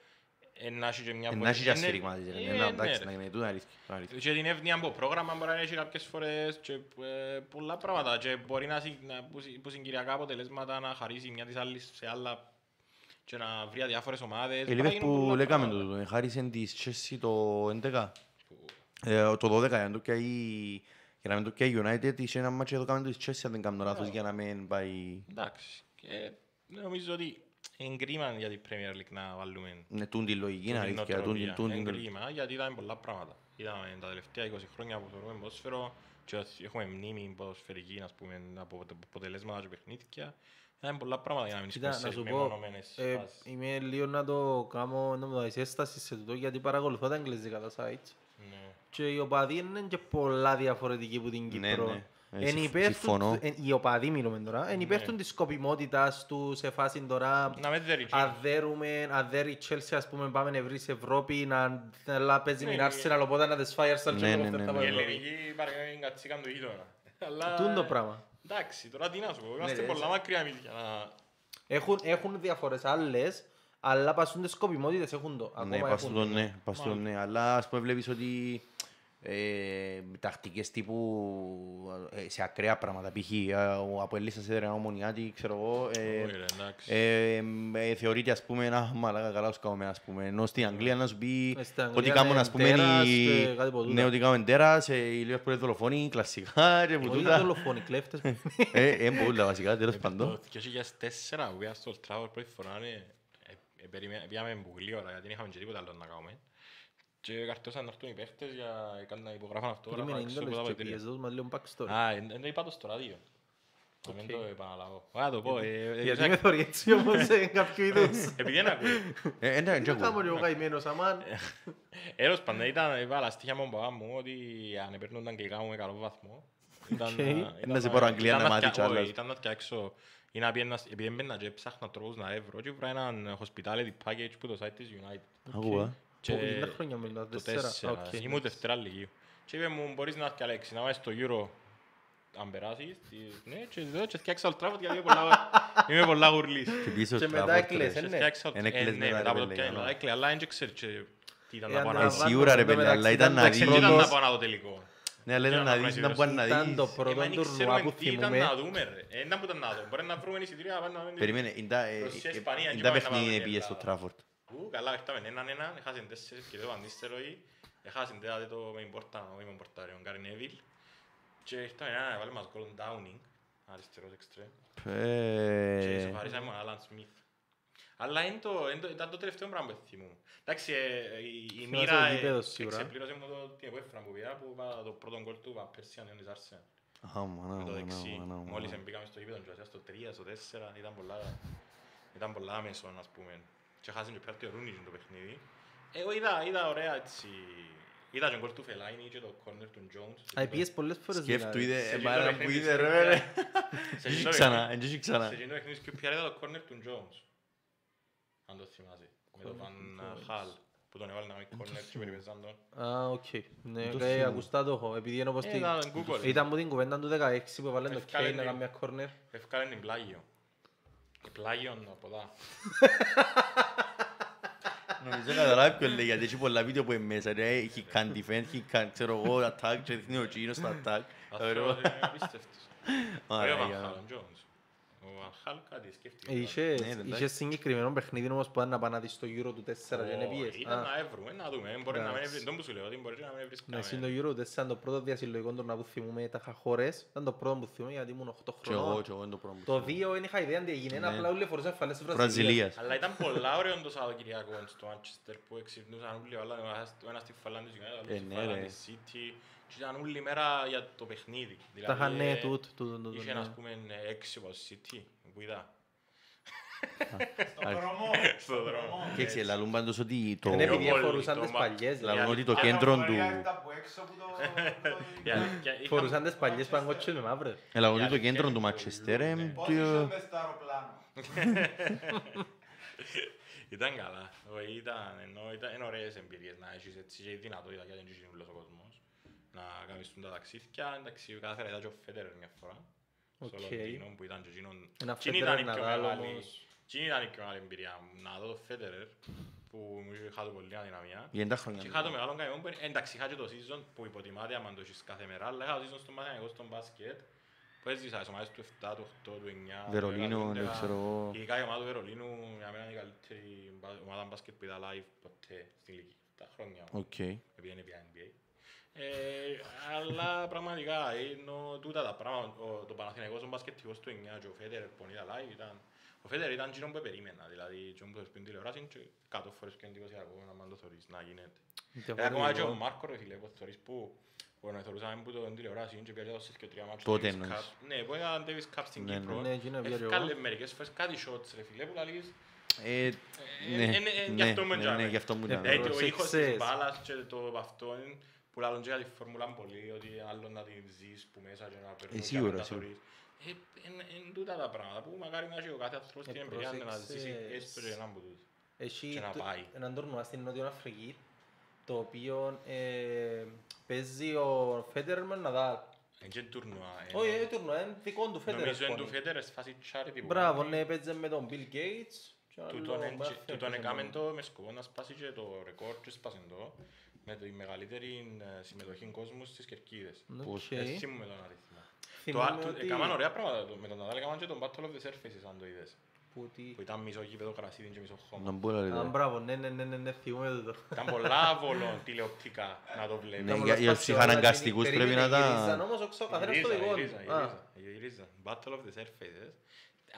ε, να έχει και μια Ε, Να έχει και είναι- ασφαιρίγμα της, ρε. ε, Ναι, ναι, εντάξει, ρε. να είναι τούτο αλήθεια. αλήθεια. Και την εύνοια από πρόγραμμα μπορεί να έχει κάποιες φορές και ε, πολλά πράγματα και μπορεί να, συ- να που, συ- που συγκυριακά αποτελέσματα να χαρίσει μια της άλλης σε άλλα και να βρει διάφορες ομάδες. Η Μπορεί να γίνουν Liverpool πολλά λέγαμε πράγματα. το, χάρισε της Chelsea το 11. Ε, Το 12 για να το πιάει για να μην το πιάει η United είχε ένα μάτσο εδώ κάμε το της Chelsea αν δεν κάνω λάθος για να μην πάει Εντάξει. Και νομίζω ότι είναι κρίμα για την Premier League να βάλουμε με τούν τη λογική είναι την αλήθεια. τούν την- νοοτροπία. τούν Είναι την- κρίμα γιατί είδαμε πολλά πράγματα. Είδαμε τα τελευταία 20 χρόνια που θεωρούμε ποδόσφαιρο και έχουμε μνήμη ποδοσφαιρική ας πούμε, από τα αποτελέσματα και παιχνίδια. Είδαμε πολλά πράγματα για να μην Κοίτα, είσαι να σε σου πω, μεμονωμένες ε, φάσεις. είμαι λίγο να το κάνω να μου δώσεις έσταση σε τούτο γιατί παρακολουθώ τα αγγλικά τα sites Ναι. και οι οπαδοί είναι και πολλά διαφορετικοί που την Ναι, Κύπρο. Ναι. Ε, Εν συμφ- υπέρ συμφωνώ. του, εν- οι οπαδοί μιλούμε τώρα, Ναι. εν υπέρ του της σκοπιμότητας του σε φάση τώρα Να με δέρει και- αν δέρουμε, αν δέρει η Chelsea ας πούμε πάμε να βρει σε Ευρώπη να να παίζει Ναι, με την Arsenal οπότε να τις φάει η Arsenal Ναι, και ναι, εγώ ναι, θα ναι. πάω Η Ευρώπη. ελληνική παρακαλεί κατσίκαν του γείτονα. Αλλά- Τούν το πράγμα. Εντάξει, τώρα τι να σου πω, είμαστε ναι, πολλά μακριά εμείς για να... Έχουν, έχουν διαφορές άλλες, αλλά πασούν τις σκοπιμότητες, έχουν το. Ναι, Ακόμα πας έχουν στο το. ναι, πας στο ναι. Αλλά ας πούμε βλέπεις ότι ε, τακτικές τύπου ε, σε ακραία πράγματα, π.χ. ε, ο Αποέλης σας έδερε ένα ομονιάτη, ξέρω εγώ, ε, Όχι, ρε, εντάξει. ε, ε, θεωρείται ας πούμε ένα μαλάκα καλά τους κάνουμε ας πούμε ενώ στην Αγγλία να σου πει Ε, στην ότι Αγγλία κάνουν είναι ας πούμε τέρας οι- και κάτι από τούτα. ναι ότι κάνουν τέρας ε, οι Liverpool είναι δολοφόνοι κλασικά και που Όχι τούτα δολοφόνοι, κλέφτες. ε, ε, πολλά βασικά τέλος πάντων Το 2004 που πήγα στο Old Trafford πρώτη φορά, ε, ε, ε, περιμέ- πήγαμε πολύ ώρα γιατί δεν είχαμε και τίποτα άλλο να κάνουμε. Και καρτώσαν να έρθουν οι παίχτες για να υπογράφουν αυτόγραφα Περίμενε, έξω είναι από τα όλες και απαιτήρια. πήγες, δώσ' μας λίγο backstory. Α, ε, δεν το είπα το στο ράδιο. Να μην το επαναλάβω. Ωραία, το πω. ε, ε, Γιατί ε, με θωρεί έτσι όμως σε κάποιο είδους. Επειδή δεν ακούει. Ε, ε, ναι, Τι και θα κάνω εγώ. και ο καημένος, αμάν. Έρος πάντα ήταν, έβαλα στοιχεία με τον παπά μου ότι αν έπαιρνουν τα αγγλικά μου με καλό βαθμό. Ήταν Οκ. να- ήταν Να σε πάρω Αγγλία ήταν να μάθει φτια- κι άλλας. όχι, Ήταν να φτιάξω ή να πιένα, επειδή έμπαινα και ψάχνα τρόπους να έβρω και βρω έναν hospitality package που το site της United. Ακούω, Και Πω, είναι χρόνια μετά, το τέσσερα. τέσσερα. Οκ. Ήμουν δευτέρα λυκείου. Και είπε μου μπορείς να έρθει Αλέξη, να βάζεις το Euro αν περάσεις. τι- Ναι, και εδώ και φτιάξα Old Trafford γιατί είμαι πολλά- είμαι πολλά γουρλής. Και πίσω Και στο μετά Trafford, έκλαις, ρε. ε, ναι. Φτιάξα Old- Εν έκλαις ε, ναι, μετά, μετά από ρε, το παιδιά, πιάνει, ναι. έκλαις, αλλά δεν ξέρει και τι ήταν Ε, να πάω να αντιλαμβάνομαι, δω. σίγουρα, ρε, εν τω παιδιά, μεταξύ αλλά ήταν να το δεις. Τι ήταν να πρώτος- πάω να δω τελικό. Ναι, αλλά ήταν Για να να δεις πάει να στη μπορεί να Ήταν δεις. το Ε, πρώτο μα δεν τουρνουά ξέρουμε που τι ήταν θυμούμε. να δούμε ρε. Ε, ήταν που ήταν να δούμε. Μπορεί να βρούμε εισιτήρια να πάμε να δούμε. Περίμενε, είναι τα- ε, Ρωσία, ε, Ισπανία, είναι και τα πάμε να παιχνίδια πάμε πήγες στο Ελλάδα. Trafford. Ου, καλά, ήρθαμε έναν έναν, έχασαν τέσσερις και δύο αντίστεροι. Έχασαν τέτοιο το με importa, όχι με importa, ρε, ο Γκάρι Νέβιλ. Και ήρθαμε έναν να βάλει μας γκολ Downing, αριστερός εξτρέμ. Και Ε, σοφαρίσαμε τον Άλαν Σμιθ. Αλλά είναι το- είναι το- ήταν το τελευταίο πράγμα που θυμούμαι. Εντάξει, ε, η- η Θυμάσαι μοίρα το ε, γήπεδο σίγουρα. εξεπλήρωσε μου το την επόμενη που πήγα που είπα το πρώτο γκολ του Βαν Πέρσι ανιώνει Άρσεν. α, μάνα, Με το μάνα, δεξί. μάνα, μάνα. Μόλις μπήκαμε στο γήπεδο, και στο 3, στο 4, ήταν πολλά, ήταν πολλά άμεσο, ας πούμε. Και χάσαμε και πέρα το Ρούνι το παιχνίδι. Εγώ είδα, είδα ωραία έτσι, είδα και γκολ του Φελάινι και το κόρνερ του Jones. Α, πήγες πολλές φορές Σκέφτου δηλαδή. είδε, Σε ε, εκείνο μάνα το που παιχνίδι είδε στο ρε, ρε. Σε Έχει εκείνο το ξανά, παιχνίδι- έχει ξανά. σε εκείνο το παιχνίδι σκουπιάρ είδα το κόρνερ του Jones. Αν το θυμάσαι. Με το Van Hal που τον έβαλε να μην κόρνερ και περιπέζαν τον. Α, οκ. Ναι, το ε, θυμούμαι. ακουστά το έχω. Επειδή είναι όπως Ε, την- Ήταν Google. Ήταν μου την κουβέντα του 16 που έβαλε το Ευκάλε Kane να την- κάνει μια corner. Ευκάλεν την πλάγιο. Η πλάγιο από εδώ. Νομίζω καταλάβει ποιο λέει, γιατί έχει πολλά βίντεο που είναι μέσα, ρε, he can defend, he can, ξέρω εγώ, attack, και δείχνει ο Κίνος το attack. Αυτό είναι απίστευτος. Ωραία, Ωραίο για- Van Hal, ο Jones. Ο Van Hal κάτι σκέφτηκε. Είχε, Ναι, εντάξει. είχε συγκεκριμένο παιχνίδι όμως που ήταν να πάει να δεις το Euro του 4 και είναι πήγες. Ήταν Α, να έβρουμε, να δούμε. Μπορεί να μην Εντάξει. βρει, τον που σου λέω, ότι μπορεί να μην Ναι, βρίσκαμε. συν το Euro του 4 ήταν το πρώτο διασυλλογικό τουρνουά που θυμούμε τα χώρες. Ήταν το πρώτο που θυμούμε γιατί ήμουν 8 Και εγώ, χρονών. και εγώ είναι το πρώτο. που Το 2 δεν είχα ιδέα τι έγινε, Ναι. απλά όλοι φορούσαν φανές της Βραζιλίας. Βραζιλίας. Αλλά ήταν πολλά ωραίο το Σαββατοκυριακό στο Manchester που εξυπνούσαν όλοι, αλλά ο ένας- ο ένας στη φαλάν της United, ο Ε, άλλος στη ναι, φαλάν ρε. της City Και ήταν όλη μέρα για το παιχνίδι. Τα είχαν ναι, ε, τούτο, τούτο, τούτο, Είχε, ναι. ας πούμε, έξι από City, που είδα. Στον δρόμο. Στο δρόμο. Και έτσι, λαλούν πάντως ότι το... Είναι επειδή πολύ, φορούσαν το τις μα- παλιές, Λαλούν δηλαδή. ότι το αλήθεια- κέντρο του... από έξω που το... Η αλήθεια, είχαν- Φορούσαν τις παλιές παγκότσες με μαύρες. Λαλούν ότι το Η αλήθεια κέντρο είναι του το Μάτσεστερ Λούνε. είναι Πόσοι το- είσαι μες στο αεροπλάνο; Ήταν καλά. Όχι, Ήταν, ενώ, ήταν, είναι ωραίες εμπειρίες να έχεις έτσι και η δυνατότητα γιατί δεν είναι όλος ο κόσμος. Να κάνεις τα ταξίδια. Εντάξει, κατάφερα ήταν και ο Φέτερερ μια φορά. Στο Οκ. Λονδίνο που ήταν και εκείνον. Ένα Εκείνη Φέτερερ ήταν η πιο Ναδάλ μεγάλη- όμως. εκείνη ήταν η πιο μεγάλη εμπειρία μου. Να δω το Φέτερερ που μου είχα το πολύ αδυναμία. Για τα χρόνια. Και είχα το μεγάλο καημό που εντάξει είχα και το season που υποτιμάται άμα το έχεις κάθε μέρα αλλά είχα το season στο Παναθηναϊκό στον μπάσκετ που έζησα τις ομάδες του 7, του 8, του 9 του Βερολίνο, 11. δεν ξέρω εγώ. Ειδικά η ομάδα του Βερολίνου για μένα είναι η καλύτερη μπα- ομάδα μπάσκετ που είδα live ποτέ στην ηλικία. Τα χρόνια μου. Οκ. Επειδή είναι πια NBA. Ε, αλλά πραγματικά ενώ τούτα τα πράγματα, ο- το Παναθηναϊκός ο μπασκετικός του 9 και ο Φέτερερ που είδα live ήταν ο Φέτερερ ήταν εκείνο που περίμενα, δηλαδή εκείνο που στην τηλεόραση και κάτω φορές πιο εντυπωσιακό να μ' το θωρείς να γίνεται. Ε, ακόμα και ο Μάρκο ρε φίλε, που θωρείς που όταν θεωρούσαμε που τον τηλεόραση και πήγα σε και τρία μάτια Πότε Davis εννοείς; Cup. Ναι, που έκαναν Davis Cup στην Ναι, ναι. Κύπρο. Ναι, εκείνο πήγα και εγώ. Έφκαλε μερικές φορές κάτι shots ρε φίλε που λαλείς Ε, ε, ναι, ε, ε, ε, γι' ναι, αυτό μου ναι, εντιαμε. ναι, γι' αυτό μου Ε, ήταν. Ε, το ήχος της Προσέξες. μπάλας και το αυτό είναι που λάλλον και για τη φόρμουλα πολύ, ότι άλλο να την ζεις που μέσα και να περνούν και σίγουρα, να τα σίγουρα. θωρείς. Ε, εν- εν τούτα τα πράγματα που μακάρι να έχει ο κάθε άνθρωπος Ε, την εμπειρία να πρόσεξες. ζήσει έστω και έναν από τούτους. Έχει και να το- πάει. έναν τουρνουά στην Νότιο Αφρική το οποίο ε, παίζει ο Φέτερερ με τον Ναδάλ. Εν και τουρνουά. εν- Όχι, είναι τουρνουά, είναι δικό του Φέτερερ. Νομίζω είναι του πόνι. Φέτερ, σε φάση charity που Μπράβο, κάνει. ναι, παίζει με τον Bill Gates. και άλλο Τούτον εν- μπάφε, Τούτον παίζει έκαμε με- το με σκοπό να σπάσει και το ρεκόρ και σπάσε το με τη μεγαλύτερη ε, συμμετοχή κόσμου στις κερκίδες. Οκ. Δεν θυμούμαι τον αριθμό. Το Θυμούμαι α- του- ότι- Έκαναν ωραία πράγματα. το- Με τον Ναδάλ έκαναν και τον Battle of the Surfaces, αν το είδες. που τι- Που ήταν μισό γήπεδο κρασίδι και μισό χώμα. Να μπω λαλή Α, τώρα. μπράβο, ναι, ναι, ναι, ναι, ναι, θυμούμαι τούτο. Ήταν πολλά βολών τηλεοπτικά να το βλέπεις. Ναι, Ήταν για- πολλά για τους σπασιόλα, ψυχαναγκαστικούς και πρέπει να περίμενε, τα- γυρίζαν όμως ο ξω- καθένας στο Γυρίζα, δικό γυρίζα, του. Α, γυρίζα, γυρίζα. Battle of the Surfaces.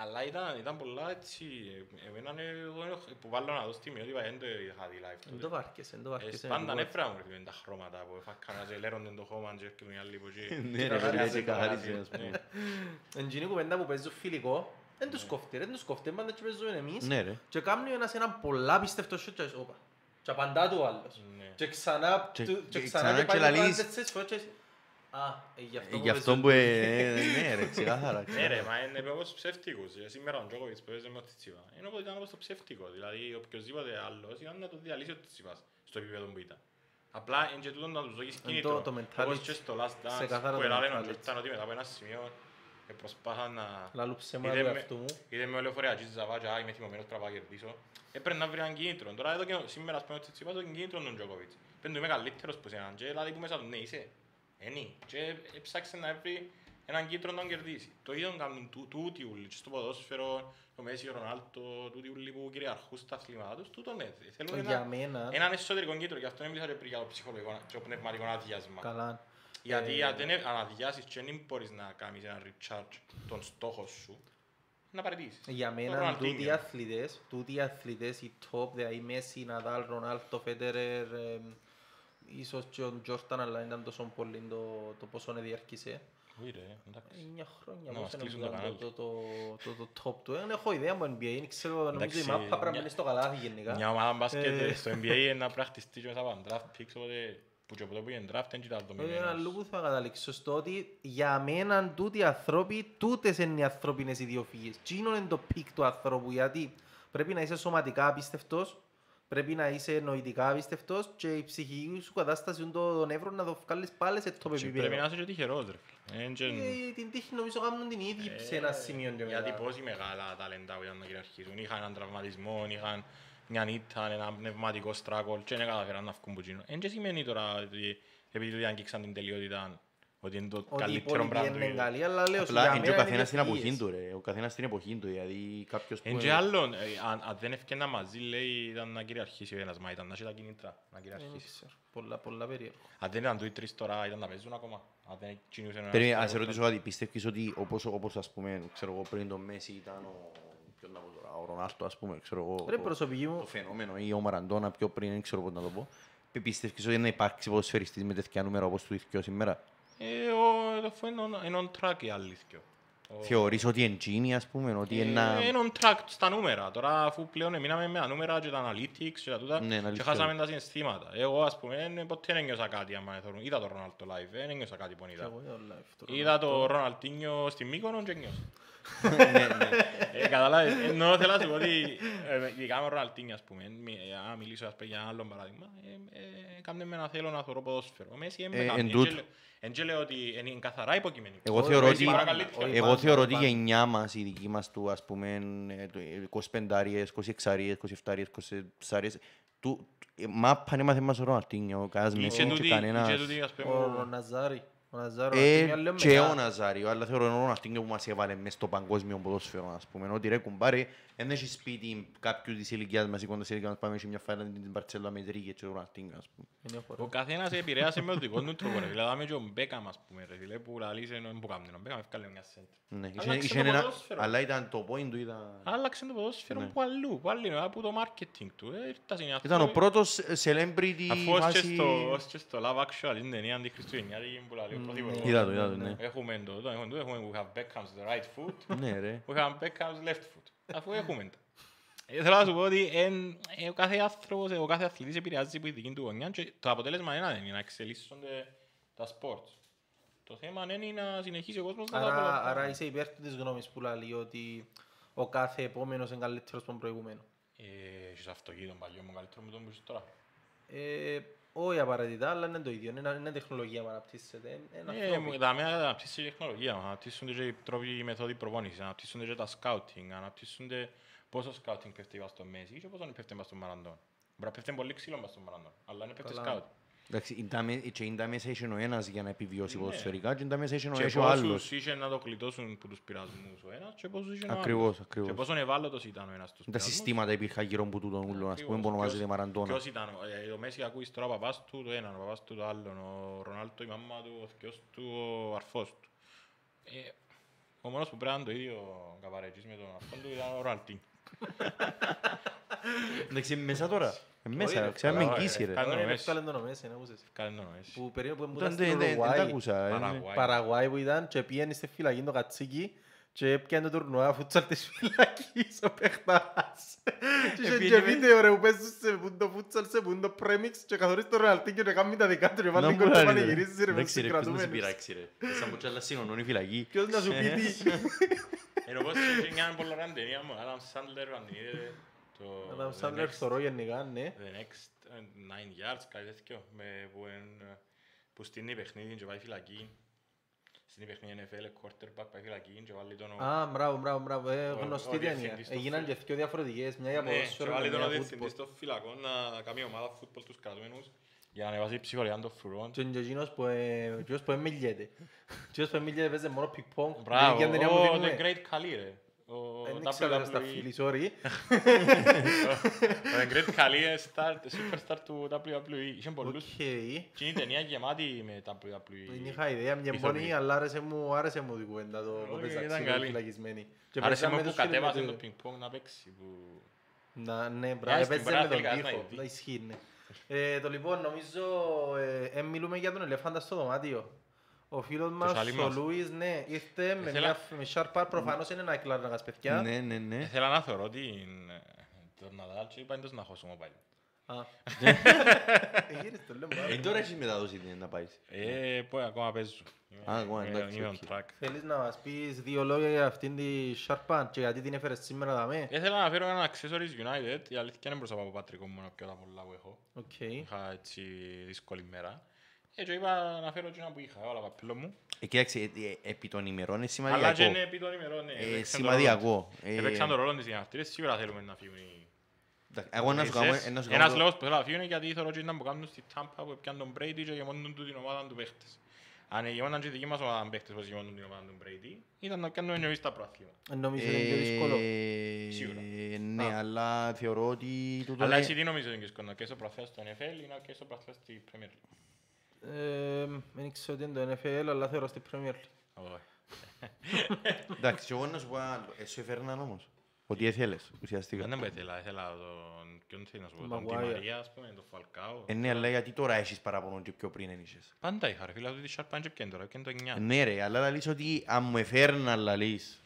Αλλά ήταν, ήταν πολλά έτσι, ε, εμένα ε, εγώ ε, που βάλω να δω στιγμιότυπα δεν το είχα δει live Δεν το τότε. βάρκεσαι, δεν το Ε, βάρκεσαι. Πάντα με νεύρα μου ρε, τα χρώματα που έφακαν, ζελέρονται το χώμα και έρχονται οι άλλοι που εκεί. Ναι, ρε, Καθαρίζει φίλε, το καθαρίζει, Ναι. ας πούμε. Εντζήνη κουβέντα που παίζουν φιλικό, δεν τους κόφτει, ρε, δεν τους κόφτει, πάντα και παίζουμε εμείς. Ναι, ρε. Και κάνει ένας έναν πολλά πιστευτός σιούτ και λες, όπα. Και απαντά του ο άλλος. Ναι. Και ξανά, Και- του- και και ξανά ξανά Α, ε, γι' αυτό Ε, που Γι' αυτό παίζουν. που... ε, ε, Ναι, ρε, ξεκάθαρα. Ναι ρε, μα είναι όπως ψεύτικους. Ε, Σήμερα ο Τζόκοβιτς που παίζει με ο Τσιτσίπα. Είναι όπως ήταν όπως το ψεύτικο. Δηλαδή οποιοςδήποτε άλλος ήταν να το διαλύσει ο Τσιτσίπας στο επίπεδο που ήταν. Απλά είναι και τούτο να τους δώσεις το- κίνητρο. το mentality. Όπως και στο Last Dance Ξεκάθαρα που το έλαβε ο mentality. Τζόρταν ότι μετά από ένα σημείο ε, προσπάθαν να... Λαλού ψέματα Είδε του με- εαυτού μου. Είδε με λεωφορεία και ζαβάτια, «Α, είμαι θυμωμένος πρέπει να κερδίσω. Έπρεπε να βρει έναν κίνητρο. Τώρα εδώ και σήμερα, ας πούμε, ο Τσιτσίπας το κίνητρο του Τζόκοβιτς. Πέντε του είμαι καλύτερος που σέναν και δηλαδή που μέσα του, ναι, είσαι. Ενή. Και έψαξε να βρει έναν κίνητρο να τον κερδίσει. Το ίδιο κάνουν τού- τούτοι ούλοι, και στο ποδόσφαιρο, ο Μέση, ο Ρονάλτο, τούτοι ούλοι που κυριαρχούν στα αθλήματα τους, τούτο ναι. Θέλουν Για ένα, μένα, έναν εσωτερικό κίνητρο, γι' αυτό δεν μιλήσα και πριν για το ψυχολογικό και το πνευματικό αδειάσμα. καλά. Γιατί Ε, αν δεν αν αδειάσεις και δεν μπορείς να κάνεις ένα recharge των στόχων σου, να παραιτήσεις. Για Το μένα Ροναλντίνιο. τούτοι οι αθλητές, τούτοι οι αθλητές, οι top, δηλαδή Μέση, Ναδάλ, Ρονάλτο, Φέτερερ, εμ, ίσως και ο Τζόρνταν, αλλά ήταν τόσο πολύ το, το πόσο διαρκήσε. Όχι ρε, εντάξει. Εννιά χρόνια, Να πώς μας είναι κλείσουν που το ήταν κανάλι. το, το, το, το, το top του. Δεν έχω ιδέα από NBA, δεν ξέρω, νομίζω η Εντάξει, μάπα πρέπει να μια- μείνει στο καλάθι γενικά. Μια ομάδα μπάσκετ Ε. ε, στο NBA είναι να πρα- χτιστεί και μέσα από draft picks, οπότε που και από το που είναι draft δεν κοιτάς Ε, Ένα δομημένος. λόγο θα καταλήξω στο ότι για μένα τούτοι οι άνθρωποι, τούτες είναι οι ανθρώπινες ιδιοφυγίες. Τι είναι το peak του ανθρώπου, γιατί πρέπει να είσαι σωματικά απίστευτος, πρέπει να είσαι νοητικά απίστευτος και η ψυχική σου κατάσταση το νεύρο να το βγάλεις πάλι σε top Και Πρέπει επίπεδο. να είσαι και τυχερός ρε. φίλε. Εν και- Ε, Την τύχη νομίζω κάνουν την ίδια σε ένα σημείο και Γιατί μετά. πόσοι μεγάλα ταλέντα που ήταν να κυριαρχήσουν, είχαν έναν τραυματισμό, είχαν μια νύχτα, ένα πνευματικό στράκολ και δεν καταφέραν να βγουν που γίνουν. Εν και σημαίνει τώρα ότι επειδή τους αγγίξαν την τελειότητα ότι είναι το Ότι η καλύτερο πράγμα του πολιτική είναι είδου. καλή, αλλά λέω σου, Απλά για είναι και ο μένα καθένας στην εποχή ιδιοφυγίες. του, ρε. Ο καθένας στην εποχή του, δηλαδή κάποιος που... Εν και άλλον, ε, αν αν δεν ευκαιρνα μαζί λέει ήταν να κυριαρχήσει ο ένας, μα ήταν να έχει τα κινήτρα να Δεν κυριαρχήσει. ξέρω, Πολλά, πολλά περίεργο. Αν δεν ήταν του οι τρεις τώρα ήταν να παίζουν ακόμα. Αν δεν κινούσε ένας Περίμενε, τώρα, ας σε τώρα. ρωτήσω κάτι, πιστεύεις ότι όπως, όπως ας πούμε, ξέρω εγώ, πριν τον Μέση ήταν ο... Ποιον να πω τώρα, ο Ρονάλτο, ας πούμε, ξέρω εγώ, Ρε το- προσωπική μου, το φαινόμενο ή ο Μαραντόνα πιο πριν, δεν ξέρω πώς να το πω. Πιστεύεις ότι να υπάρξει ποδοσφαιριστής με τέτοια νούμερα όπως του ήρθε σήμερα; Ε, ο- το φω είναι on- είναι on track η αλήθεια. Ο- Θεωρείς ότι εντζίνει ας πούμε, ότι Ε, ένα... Είναι on track στα νούμερα. Τώρα αφού πλέον μείναμε με τα νούμερα και τα analytics και τα τούτα Ναι, και αλήθεια. χάσαμε τα συναισθήματα. Εγώ ας πούμε ε, ποτέ δεν ένιωσα κάτι άμα θεωρούν. Είδα το Ρονάλτο live, ε, δεν ένιωσα κάτι που είδα. Εγώ είδα live τώρα. Είδα το Ροναλτίνιο στη Μύκονο και ένιωσα. Ναι, ναι. Ε, Καταλάβες, ενώ θέλω να σου πω ότι ε, ειδικά με ο Ροναλτίνιο ας πούμε, μι- ε, αν μιλήσω ας πούμε για ένα άλλο παράδειγμα, ε, ε, κάμνε με να θέλω να θωρώ ποδόσφαιρο. Ο Μέση Ε, είναι εν τούτο. Εν και λέω ότι είναι καθαρά υποκειμενικό. Εγώ Όχι, θεωρώ όχι ότι, πάντα, καλύτερα. όχι εγώ πάντα, θεωρώ ότι η πάντα. γενιά μας, η δική μας του, ας πούμε, ε, το 25 26 27 24 του, ε, μάπα είναι μάθε μας ο Ροναλτίνιο, κανένας Είχε Μέση και τούτη- κανένας... είχε τούτη, ας πούμε, Ο Ναζάρη. Ο Ναζάρη. Ε, και ο Ναζάριο, αλλά θεωρώ ο Ροναλτίνιο που μας έβαλε μες στο παγκόσμιο ποδόσφαιρο, ας πούμε, ότι ρε κουμπάρε, δεν έχει σπίτι κάποιου της ηλικίας μας, εικόντας ηλικίας μας, πάμε σε μια φάιλα την Μπαρτσέλα με τρίγε και ο Ροναλτίνιο, ας πούμε. Ο καθένας επηρέασε με το δικό του τρόπο. ρε. Δηλαδή, και ο Μπέκαμ, ας πούμε, ρε, φίλε, που λαλείς ενώ που κάμνει. Ο Μπέκαμ έφκαλε μια σέντρα. Ναι, είχε- Άλλαξε είχε το ένα- ποδόσφαιρο. αλλά ήταν το point του, ήταν... Άλλαξε το ποδόσφαιρο Ναι. που αλλού, που αλλού, από το marketing του. Ε, ήρθαν οι Ήταν ο άνθρωποι- πρώτος celebrity Αφού ως και φάση... στο- ως και στο Love Actually, την ταινία αντιχριστουγεννιάτικη που λαλεί ο πρωθυπουργός. Είδα το, είδα το, ναι. Έχουμε το, το, έχουμε το, έχουμε we have Beckham's the right foot, Ναι, ρε. we have Beckham's left foot. Αφού έχουμε το. Ε, Θέλω να σου πω ότι εν- ε, ο κάθε άνθρωπος, ε, ο κάθε αθλητής επηρεάζει από τη δική του γωνιά και το αποτέλεσμα είναι ένα, είναι να εξελίσσονται τα sports. Το θέμα είναι να συνεχίσει ο κόσμος να τα Άρα, απολαμβάνει. άρα είσαι υπέρ του της γνώμης που λέει ότι ο κάθε επόμενος είναι καλύτερος από τον προηγούμενο. Ε, έχεις αυτοκίνητο παλιό μου καλύτερο με τον που είσαι τώρα. Ε, όχι απαραίτητα, αλλά είναι το ίδιο. Είναι, είναι τεχνολογία που αναπτύσσεται. Είναι Ε, ανθρώπινο. μου- Τα μένα αναπτύσσεται η τεχνολογία, αναπτύσσονται και οι τρόποι, οι μεθόδοι προπόνησης, αναπτύσσονται και τα scouting, αναπτύσσονται πόσο scouting πέφτει πας στο Μέση και πόσο δεν πέφτει πας στον Μαραντών. Μπορεί να πέφτει πολύ ξύλο πας στον Μαραντών, αλλά είναι πέφτει Καλά. Scouting. Εντάξει, είναι τα με- και είναι τα μέσα είχε ο ένας για να επιβιώσει Ναι. ποδοσφαιρικά και είναι τα μέσα είχε ο- Και είχε ο άλλος. πόσους είχε να το κλειτώσουν που τους πειρασμούς ο ένας και πόσους είχε ο άλλος. Ακριβώς, ακριβώς. Και πόσον ευάλωτος ήταν ο ένας στους Τα πειρασμούς. συστήματα υπήρχαν γύρω από τούτον ούλο, ας πούμε, Ακριβώς. που ονομάζεται Ποιος- Μαραντόνα. Ποιος ήταν, ε, ο Μέση ακούεις τώρα ο παπάς του το έναν, ο παπάς του το άλλον, ο Ρονάλτο η μαμά του, ο θκιός του, ο αρφός του. Ε, ο μόνος που πρέπει να είναι το ίδιο καβαρέτζης με τον αρφόν του ήταν ο Ρονάλτιν. Εντάξει, είναι μέσα τώρα. Ε, Όχι, Μέσα, ρε, ξέραμε καλά, εγγύηση, ρε, ρε. καλά. Τώρα είναι Μέση. εύκολο να το νομίσει, να ακούσες. Κάνε τον ο Μέση. Που περίμενε που Ήταν- ήταν Δεν στην δεν- δεν τα Ουρουγουάη. ακούσα. ε, Παραγουάη. Παραγουάη που ήταν και πήγαινε στη φυλακή το κατσίκι και έπιανε το τουρνουά φούτσαλ της φυλακής ο παιχταράς. Και είχε Επήγαινε και με- βίντεο ρε που παίζουν σε πούν το φούτσαλ, σε πούν το πρέμιξ και καθορίζει το Ροναλτίνιο και κάνει τα δικά του και Να βάλει μου κόλπο λέει, ρε. πανηγυρίζει ρε με τους Εντάξει, ρε, ποιος να σε συγκρατούμενους. πειράξει, ρε. Σαν που τσάλα συγωνώνει η φυλακή. Ποιος να σου πει τι. Ενώ πως είχε μια πολύ ωραία ταινία μου, Adam Sandler, αν την είδετε, το Adam The Sandler Next- θωρώ γενικά, ναι. The Next ε, Nine Yards, κάτι τέτοιο, με- που εν- ε, που στείνει παιχνίδι και πάει φυλακή. Στείνει παιχνίδι NFL, quarterback, πάει φυλακή και βάλει τον... ο- Α, μπράβο, μπράβο, μπράβο. Ε, Ο- γνωστή ο ταινία. διευθυντής του Έγιναν και φι- δύο διαφορετικές, μια για Ναι, και ποδόσφαιρο βάλει και τον μια ο για διευθυντής φούτμπολ. των φυλακών να κάνει ομάδα φούτμπολ τους κρατούμενους για να ανεβάσει η ψυχολογία των φρουρών. Και είναι εκείνος που, ε, ο κύριος που εμιλιέται. Ο κύριος που εμιλιέται παίζει μόνο πινγκ-πονγκ. Μπράβο, Την ταινία που ο δίνουμε. The Great Khali ρε. Ο Δεν ξέρω στα WWE. φίλε, sorry. Ο The Great Khali είναι star- superstar του WWE. Είχε πολλούς. Οκ. Και είναι η ταινία γεμάτη με WWE. Δεν είχα ιδέα, μια Ηθοποιοί. μπονή, αλλά άρεσε μου, άρεσε μου την κουβέντα το που Όχι, παίζα ήταν ξύλο καλή. φυλακισμένοι. Και Άρεσε παίζαμε μου που τους φίλους με κατέβασε το- το πινγκ-πονγκ να παίξει. που- Να, ναι, Για μπράβο, στην έπαιζε πορεία με τον θέλει κανένας τοίχο. να δει. Να ισχύει, ναι. Ε, το λοιπόν, νομίζω, ε, ε, μιλούμε για τον ελέφαντα στο δωμάτιο. Ο φίλος μας, άλλοι ο μας. Λούις, ναι, ήρθε με Ήθελα- μια με σάρπαρ, προφανώς είναι ένα εκλάρναγας παιδιά. Ναι, ναι, ναι. Ήθελα να θεωρώ την... ε, τον Ναδάλ και είπα εντός να χώσουμε πάλι. Α. Ε, γύρισε το, λέμε, Ε, άρα. τώρα έχεις μεταδόση την να πάεις. Ε, πω, ακόμα παίζω. Είμαι- Α, ακόμα, είμαι- εντάξει, Είμαι οκ. on track. Θέλεις να μας πεις δύο λόγια για αυτήν τη Sharpan και γιατί την έφερες σήμερα δαμέ; Ήθελα να φέρω ένα accessories United, η αλήθεια είναι μπροστά από πατρικό μου να πιω τα πολλά που έχω. Οκ. Είχα έτσι δύσκολη μέρα. Ε, και είπα να φέρω και ένα που είχα, όλα παπίλο μου. Ε, Κοίταξε, ε, ε, επί των ημερών είναι Αλλά και σημαντικό. είναι επί των ημερών, ναι. Ε, έπαιξαν το σημαντικό. ρόλο της. Ε, Έπαιξαν το ρόλο της οι αρτήρες, σίγουρα θέλουμε να φύγουν οι εντάξει, Εγώ να σου κάνω... Races. ε, να σου Ένας κάνω- λόγος που θέλω να φύγουν είναι γιατί θέλω και να που κάνουν στη Τάμπα που έπιαν τον Brady και γεμόνουν του την ομάδα του παίχτες. Αν γεμόναν και η δική μας ομάδα παίχτες όπως γεμόνουν την ομάδα του Brady, ήταν να κάνουμε εμείς τα προαθλήματα. Ε, Νομίζω είναι πιο δύσκολο. Ε, Σίγουρα. Ναι, Α. αλλά θεωρώ ότι... τούτο Αλλά είναι- εσύ τι νομίζεις είναι δύσκολο, και στο προαθλήμα στο NFL ή να και στο προαθλήμα στη Premier League; Ε, Δεν ξέρω τι είναι το NFL, αλλά θεωρώ στη Premier League. Όχι. Εντάξει, και εγώ να σου πω ένας άλλο. Ε, σου έφερναν όμως. Ότι έθελες, ουσιαστικά. Δεν μου ήθελα, ήθελα τον... Ποιον θέλεις να σου πω, τον Τη Μαγουάιρ. Μαρία, ας πούμε, τον Φαλκάο. Ε, ναι, αλλά γιατί τώρα έχεις παραπονό και πιο πριν εν είχες. Πάντα είχα ρε φίλε, αυτή τη Σαρπάν και πιέν τώρα, πιέν το 9. Ε, Ναι ρε, αλλά λαλείς ότι αν μου εφέρναν λαλείς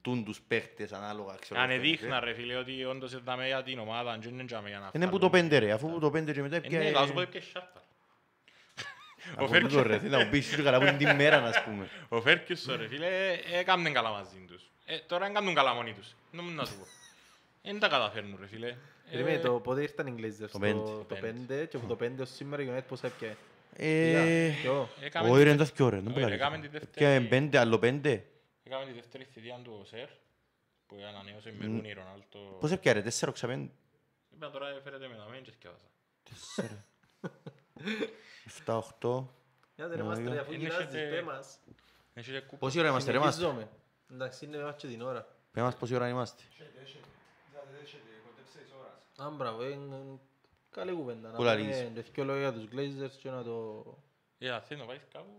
τούν τους παίχτες ανάλογα ξέρω. Αν φαίνεται. εδείχνα ρε φίλε ότι όντως εδάμε για την ομάδα, αν και δεν τζάμε για να Είναι που το βγάλουν. πέντε ρε, αφού που το πέντε και μετά Ε, πια... Ναι, θα σου πω και Σάρπα. Ο Από τούτο, ρε, Φέρκιος- θέλει να μου πεις και καλά που είναι την μέρα, ας πούμε. Ο Φέρκιουσον ρε φίλε, ε, έκαμνεν καλά μαζί τους. Ε, Τώρα δεν κάνουν καλά μόνοι τους. Δεν μου να σου πω. Δεν τα καταφέρνουν ρε φίλε. Περίμενε, Ε, το πότε ήρθαν οι Glazers, το πέντε. το- το Πέντε. 5 και από το 5 ως σήμερα η United πώς έπιανε. Ε, Ποιο; έκαμε Όχι τη ρε, δευ- είναι το ρε, δεν Όχι, μπορεί ρε, να έκαμε λες. τη Ποια είναι δεύτερη- πέντε, άλλο πέντε. Έκαμε τη δεύτερη θητεία του Σερ, που ανανέωσε με Μμ. Ρούνι Ρονάλτο. Πώς έπια ρε, τέσσερα οξα πέντε. Είπα τώρα έφερετε με τα μέντια και θυκιάζα. Τέσσερα. Εφτά, οχτώ. Για δεν Ωραία. είμαστε ρε, αφού Είναι γυράζεις, έχετε- πέ μας. Έχει και κούπα. Πόση ώρα είμαστε ρε μας; Συνεχίζομαι. Εντάξει, είναι μας και την ώρα. Πες μας πόση ώρα είμαστε; Έχετε, έχετε. Δηλαδή, έχετε, κοντέψε τις ώρας. Α, μπράβο, είναι καλή κουβέντα. Να Πού πούμε λαλείς. και δυο λόγια για τους Glazers και να το... Ε, αν θέλει να πάεις κάπου.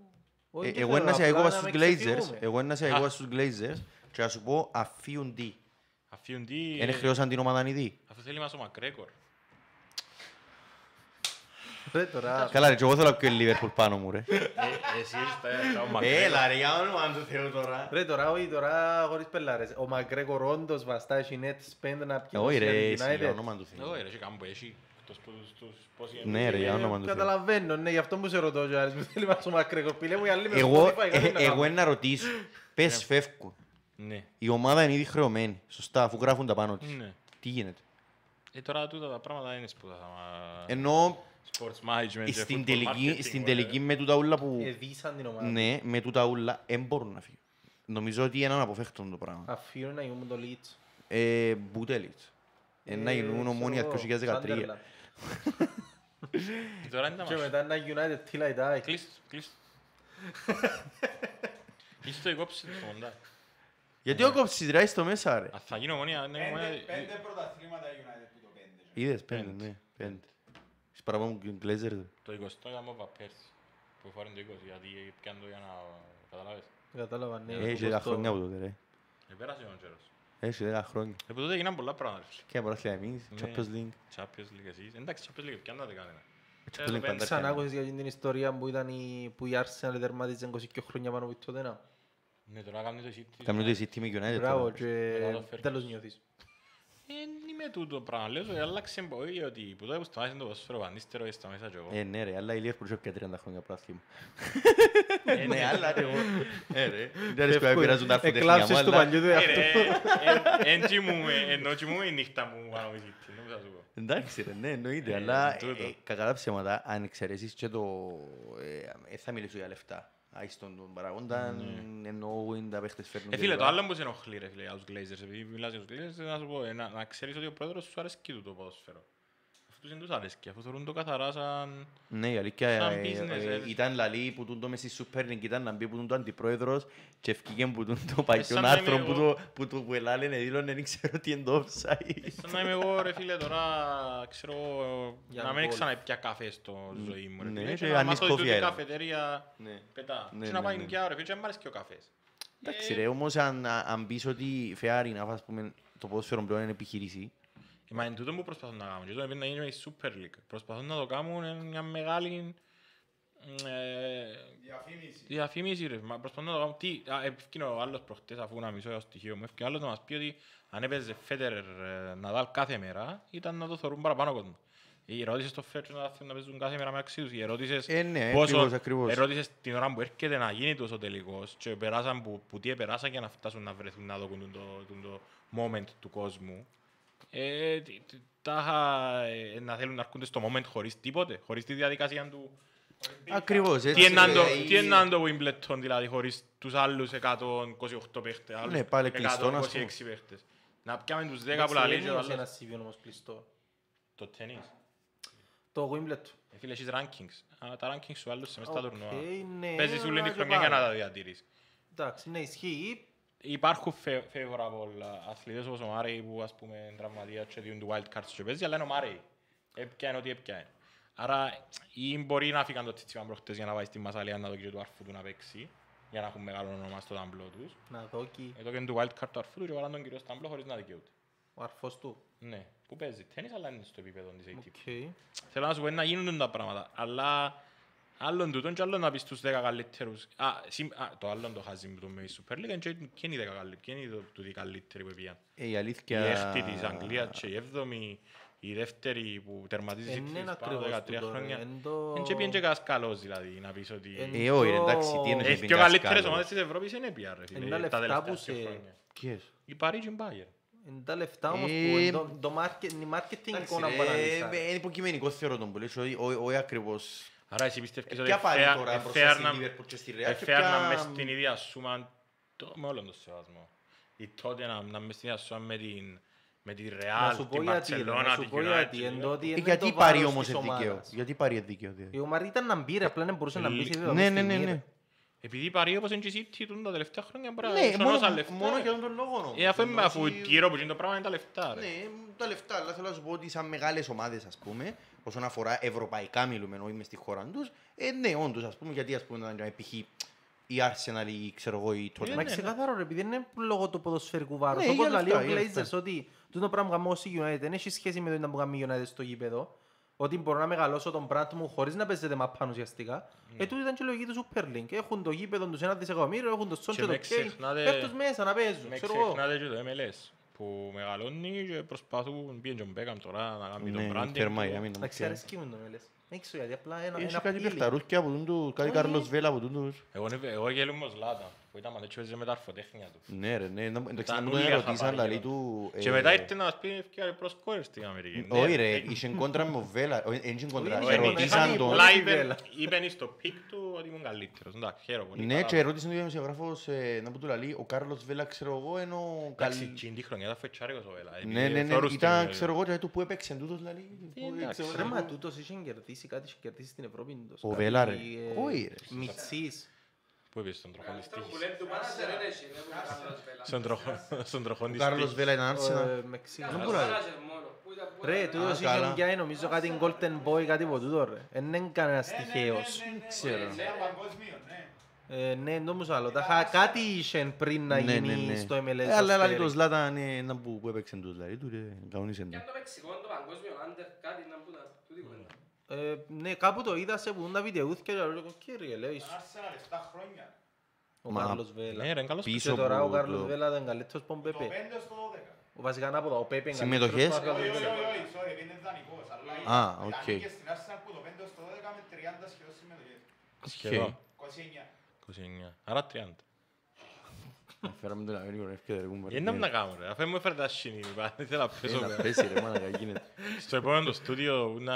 Όχι, Ε, δεν Εγώ θέλω, να σε απλά εγώ να στους με Glazers, ξεφύγουμε. εγώ να σε Α. εγώ στους Glazers και να σου πω αφίουν τι. Αφήνουν τι... Είναι χρεώσαν την ομάδα ήδη. Αφού θέλει μας ο Μακρέκορ. Ρε, τώρα, Καλά ρε, και εγώ θέλω πιο Liverpool πάνω μου ρε. Ε, Εσύ έχεις τα- τα ο Μακρέκορ. Έλα ρε, για όνομα του Θεού τώρα. ρε, τώρα, όχι, τώρα, χωρίς πελάρες. Ο Μακρέκορ όντως βαστά έχει net spend να πιει Όχι το ρε, United. εσύ, για όνομα του Θεού. Όχι ρε, έχει κάμου που έχει. Εκτός που τους- τους- πόσοι Ναι, είναι. ρε, για Ε, όνομα του Θεού. Καταλαβαίνω, ναι, γι' αυτό μου σε ρωτώ, Γιάννης, μου θέλει μας ο Μακρέκορ. Πήλε μου οι άλλοι με Εγώ, Spotify, κάτι ε, να εγώ κάνουν. να ρωτήσω, πες φεύγουν. Ναι. Η ομάδα είναι ήδη χρεωμένη. Σωστά, αφού γράφουν τα πάνω της. Ναι. Τι γίνεται; Ε, τώρα τούτα τα πράγματα είναι σπουδά. μα- Ενώ Sports management και στην football τελική, marketing, στην whatever. τελική με τούτα ούλα που... Εδίσαν την ομάδα. Ναι, με τούτα ούλα δεν μπορούν να φύγουν. Νομίζω ότι είναι αναποφεύκτον το πράγμα. Αφήνουν να γίνουν το Leeds. Ε, Μπουτέλιτς. Ε, να Ε, γίνουν ξέρω ομόνια εγώ, 2013. Sunderland. Και τώρα είναι τα Και μας. μετά να United till I die. Κλείστος, κλείστος. Είσαι το κόψεις το μοντά. Γιατί ο κόψεις ρε, στο μέσα ρε. Αν θα γίνει ομονία, ναι, Πέντε- ομονία... Πέντε πρωταθλήματα United που το πέντε. Είδες, πέντε, Πέντε. ναι, πέντε. Είσαι παραπάνω που Glazers. Το 20 ήταν ο πέρσι. Που φορήν το 20, γιατί πιάνε το για να καταλάβεις. Κατάλαβα, ναι. Έχει όπως 10 το- χρόνια από τότε ρε. Επέρασε ο καιρός. Έχει 10 χρόνια. Ε, που τότε έγιναν πολλά πράγματα. ρε. Και απορράθλια εμείς, Ναι. Champions League. Champions League εσείς. Εντάξει, Champions League, πιάννατε κανένα. Champions League πέντε. πάντα Ξανά πιάνει. άκουσες για την ιστορία που ήταν η, που η Arsenal τερμάτιζε 22 χρόνια πάνω από το Tottenham. Ναι, τώρα κάνεις το City. Κάμουν το City με United Μπράβο τώρα. και Μετά το Ferguson. τέλος νιώθεις. Δεν είμαι τούτο πράγμα. Λέω ότι άλλαξε πολύ ότι που τότε που σταμάτησε το ποδόσφαιρο πανίστερο και σταμάτησα και εγώ. Ε, ναι ρε, αλλά η Liverpool είχε πια 30 χρόνια πράθλημα. Ε, Ναι, αλλά ρε, εγώ. Ε, ρε. Δεν αρέσει που Εύκολο. πειράζουν τα αρφωτεχνία Εκλάψεις μου, του αλλά... παλιού του Ε, εαυτού. ρε, ε, εν κοιμούμαι, ενώ κοιμούμαι η νύχτα μου πάνω με City. Δεν θα σου πω. Εντάξει ρε, ναι, εννοείται, Ε, αλλά τούτο. ε, κακά τα ψέματα, αν εξαιρέσεις και το... ε, ε, θα μιλήσω για λεφτά. Άιστον τον παραγόντα, ενώ είναι τα παίχτες φέρνουν Ε, και φίλε, λοιπά. το άλλο που σε ενοχλεί, ρε φίλε, για τους Glazers, επειδή μιλάς για τους Glazers, να σου πω, ε, να, να ξέρεις ότι ο πρόεδρος σου αρέσκει του το ποδόσφαιρο. Αυτούς δεν τους αρέσκει, αφού θεωρούν το καθαρά σαν... Ναι, η αλήθεια Σαν ε, business, ε, ε. ήταν λαλή που τούν το μες στη Super League, ήταν να μπει που τούν το αντιπρόεδρος και ευκήκε που τούν το παλιό σαν να άρθρο είμαι που εγώ. το- που το που ελάλενε δήλωνε δεν ξέρω τι είναι το offside. Ε, Σαν να είμαι εγώ, ρε φίλε, τώρα, ξέρω, Για να μην γκολ. ξαναπιά καφέ στο ζωή μου, ρε ναι, φίλε, και και να ανοίξει μάθω ότι coffee τούτη η island. καφετέρια Ναι. πετά. Ναι, Και ναι, να πάει ναι. νοικιά, ρε φίλε, και να μ' αρέσει και ο καφές. Εντάξει Ε, ρε, όμως αν, αν πεις ότι fair enough, ας πούμε, το ποδόσφαιρο πλέον είναι επιχείρηση, Ε, Μα είναι τούτο που προσπαθούν να κάνουν. Και τούτο πρέπει να γίνει με η Super League. Προσπαθούν να το κάνουν ε, μια μεγάλη ε, Διαφήμιση. διαφήμιση. Ρε. Μα προσπαθούν να το κάνουν. Τι, α, ευκαινεί ο άλλος προχτές, αφού να μισώ το στοιχείο μου, ευκαινεί ο άλλος να μας πει ότι αν έπαιζε Φέτερερ Ναδάλ κάθε μέρα, ήταν να το θεωρούν παραπάνω κόσμο. Οι ερώτησες στο Φέτερερ να θέλουν να παίζουν κάθε μέρα μεταξύ τους. Οι ερώτησες Ε, ναι, πόσο- ακριβώς, ακριβώς. ερώτησες την ώρα που έρχεται να γίνει τόσο τελικός και περάσαν που, που τι περάσαν για να φτάσουν να βρεθούν να δοκούν το, το, το moment του κόσμου. Ε, τι- τι- τάχα ε, να θέλουν να έρχονται στο moment χωρίς τίποτε, χωρίς τη διαδικασία του... Ακριβώς, έτσι. Τι είναι να το- ε, τι είναι να το Wimbledon δηλαδή χωρίς τους άλλους 128 παίχτες, άλλους Ναι, πάλι κλειστό, να 126 σου πω. παίχτες. Να πιάμε τους 10 που Εντάξει, λαλείς δεν και ο είναι άλλος. ένα CV όμως κλειστό. Το τένις. Το Wimbledon. Ε, Φίλε, έχεις rankings. Α, Τα rankings σου άλλους σε μες στα Οκ, τουρνουά. ναι, Παίζεις όλη αλλά τη και χρονιά για να πάλι. τα διατηρείς. Εντάξει, ναι, ισχύει. Υπάρχουν φε- favorable αθλητές όπως ο Μάρεϊ που ας πούμε είναι τραυματίας και διούν του wild cards και παίζει, αλλά είναι ο Μάρεϊ. Έπιανε ό,τι έπιανε. Άρα ή μπορεί να φύγαν το Τσιτσιπάν προχτές για να πάει στη Μασαλία να δω και του άρφου του να παίξει. για να έχουν μεγάλο όνομα στο ταμπλό τους. Να δώκει Εδώ και του wildcard του αρφού του και βάλαν τον κύριο στο ταμπλό χωρίς να δικαιούται. ο αρφός του. Ναι, που παίζει τέννις αλλά είναι στο επίπεδο της ATP. Οκ. Θέλω να σου πω είναι να γίνουν τα πράγματα, αλλά άλλον τούτον και άλλον να πεις τους 10 καλύτερους. Α, συμ- α, το άλλον το χάζει που το με η Super League είναι και- και είναι οι 10 καλύτεροι, και είναι οι τούτοι καλύτεροι που πήγαν. Ε, η Η αλήθεια... έκτη της Αγγλίας και η έβδομη, η δεύτερη που τερματίζει Ε, στις ναι, είναι πάνω από ακριβώς 13 τούτο, ρε. χρόνια. Εν το- Εν και πήγαινε και κανένας καλός δηλαδή, να πεις ότι... Εν- Ε, όχι, ρε, εντάξει, τι είναι το- και Έχει πήγαινε πιο καλύτερες καλός. ομάδες της Ευρώπης είναι πια ρε φίλε, Εν τα τα λεφτά τελευταία που δύο σε- χρόνια. Ποιες; Η Paris και η Bayern. Είναι τα λεφτά όμως Ε, που είναι το- το market- είναι η marketing Εντάξει, εικόνα που ρε, αναλύσα. ε, Είναι υποκειμενικό θεωρώ τον που λες, όχι- όχι όχι ακριβώς. Άρα εσύ πιστεύεις ότι Ποια πάει fair- τώρα ε, μπροστά fair στη να- Liverpool και στη Real ε, και fair να ποια- μες στην ίδια σούμα, το- με όλον τον σεβασμό. Η τότε να να μες στην ίδια σούμα με την με τη Να Real, σου πω την γιατί, ρε, Barcelona, να σου την πω γιατί. United. Εν τότε Ε, είναι Γιατί το πάρει βάρος όμως της δικαίω. ομάδας. Γιατί πάρει δικαίω. δηλαδή. Η ομάδα ήταν να μπει ρε, απλά δεν μπορούσε να μπει σε επίπεδο Ναι, ναι, στιγμή, ναι, ρε. ναι. Επειδή η Paris όπως είναι και η City τούτον τα τελευταία χρόνια μπορεί να Ναι, σωνόσα μόνο, λεφτά, μόνο ρε. για τον λόγο όμως. Ε, αφού, Ενώ αφού ότι- γύρω από εκείνο το πράγμα είναι τα λεφτά ρε. Ναι, τα λεφτά, αλλά θέλω να σου πω ότι σαν μεγάλες ομάδες, ας πούμε, όσον αφορά ευρωπαϊκά μιλούμε, όχι μες στη χώρα τους, ε, ναι, όντως, ας πούμε, γιατί, ας πούμε, να είναι π.χ. η Arsenal ή, ξέρω εγώ, η Μα Tottenham. ναι, ξεκάθαρο ρε, επειδή είναι λόγω του ποδοσφαιρικού βάρους. Ναι, Όπως για λέει ο λεφτά, για Glazers λεφτά. ότι τούτο πράγμα που κάνουμε ως η United δεν έχει σχέση με το να που κάνουμε η United στο γήπεδο. Ότι μπορώ να μεγαλώσω τον brand μου χωρίς να παίζεται μαπάν ουσιαστικά. Ναι. Ε, τούτη ήταν και η λογική του Super League. Έχουν το γήπεδο τους ένα δισεκατομμύριο, έχουν το Son Και και το με Kane. ξεχνάτε- Πέφτουν τους μέσα να παίζουν, Με ξέρω εγώ. ξεχνάτε και το MLS που μεγαλώνει και προσπαθούν, πήγαινε και ο Μπέκαμ τώρα να κάνει το Ναι, branding θερμά, του. για μένα. Εντάξει, αρέσκει μου το μέλες. Δεν ξέρω γιατί, απλά ένα, Έχει ένα κάτι appealing. παιχταρούθκια από τον του, κάτι Όχι. Κάρλος Βέλα από τον τους. Εγώ, είναι- εγώ γελούμαι ως Λάτα, που ήταν μαντέτσι παίζει με τα αρφοτέχνια του. Ναι ρε, ναι, να- εντάξει Τα να μου τον νουλιά ερωτήσαν, χαπάρια. λαλή του... Και ε, μετά ήρθε να μας πει ευκαιρία προς κόρες στην Αμερική. Ναι, Όχι ρε, είχε κόντρα με ο Βέλα, όχι, δεν είχε κόντρα, Όχι, όχι, ερωτήσαν είχαν τον. πολύ Απλά είπε- βέλα. είπε στο πικ του ότι ήμουν καλύτερος. Εντάξει, χαίρομαι πολύ. Ναι, καλά. και ερώτησε τον δημοσιογράφος, ε, να πω του λαλή, ο Κάρλος Βέλα, ξέρω εγώ, ενώ... Εντάξει, καλ- εκείνη τη χρονιά ήταν φετσάρικος ο Βέλα. Ναι, ναι, ναι, Θωρούς ήταν, την- ξέρω εγώ, και του που έπαιξε τούτος, λαλή. Ε, που εντάξει, ξέρω Ρε, εγώ. μα τούτος είχε κερδίσει κάτι, είχε κερδίσει στην Ευρώπη. τούτος. Ο Κάτι, Βέλα, ρε. ε, Όχι, ρε. Μιτσής. Πού είπες στον τροχόν της Καλύτερο που τύχης. λέει του μάνατζερ είναι εσύ, δεν μου Κάρλος Βέλα. Στον τροχόν- Στον τροχόν Ο της Κάρλος τύχης. Βέλα ήταν Ο, Άρσενα. ε, Μεξικό. Δεν Κάρλος μπορεί να- μάνατζερ μόνο. Πού ήταν- πού Ρε, ήταν- τούτος Α, είχε καλά. πιάει νομίζω κάτι Golden Boy, κάτι από τούτο ρε. Εν είναι κανένας τυχαίος. Ξέρω. Ένα παγκόσμιος, ναι. Ε, Ναι, νόμιζα άλλο. Τα χα- Κάτι είχε πριν να Ναι, ναι, γίνει ναι. στο MLS. Ε, Αλλά ως λαλή Φέρι. το Ζλάταν είναι ένα που που έπαιξε τους, λαλή του, ρε, κανονίσε Και το. αν το Μεξικό, το παγκόσμιο άντερ, κάτι να πούτα. Τούτη κουβέντα. Ε, Ναι, κάπου το είδα σε που τα βιντεούθηκια και λέω, κύριε, λέει, Τον Arsenal 7 χρόνια. ο Μα, Κάρλος Βέλα. Ναι, ρε, καλός Πίσω Και τώρα ο από Κάρλος το- Βέλα ήταν καλύτερος από τον Το Πέπε. 5 στο 12. Ο Βασικά να πω, ο Πέπε είναι Συμμετοχές; καλύτερος από τον Όχι, Κάρλος όχι, Βέλα. όχι, sorry, είναι δανεικός, αλλά Α, ήταν- οκ. ανήκε στην Arsenal που το 5 στο 12 με 30 σχεδόν συμμετοχές. Σχεδόν. 29. 29. Άρα 30. Φέραμε τον Αμερικό, ρε, έφυγε, ρε, κουμπάρε. Γιατί να μην τα κάνω ρε, αφού μου έφερε τα σινή, δεν θέλω να παίζω Ε, να με- πέσει, ρε, μάνα, κάτι γίνεται. Στο επόμενο το στούντιο που να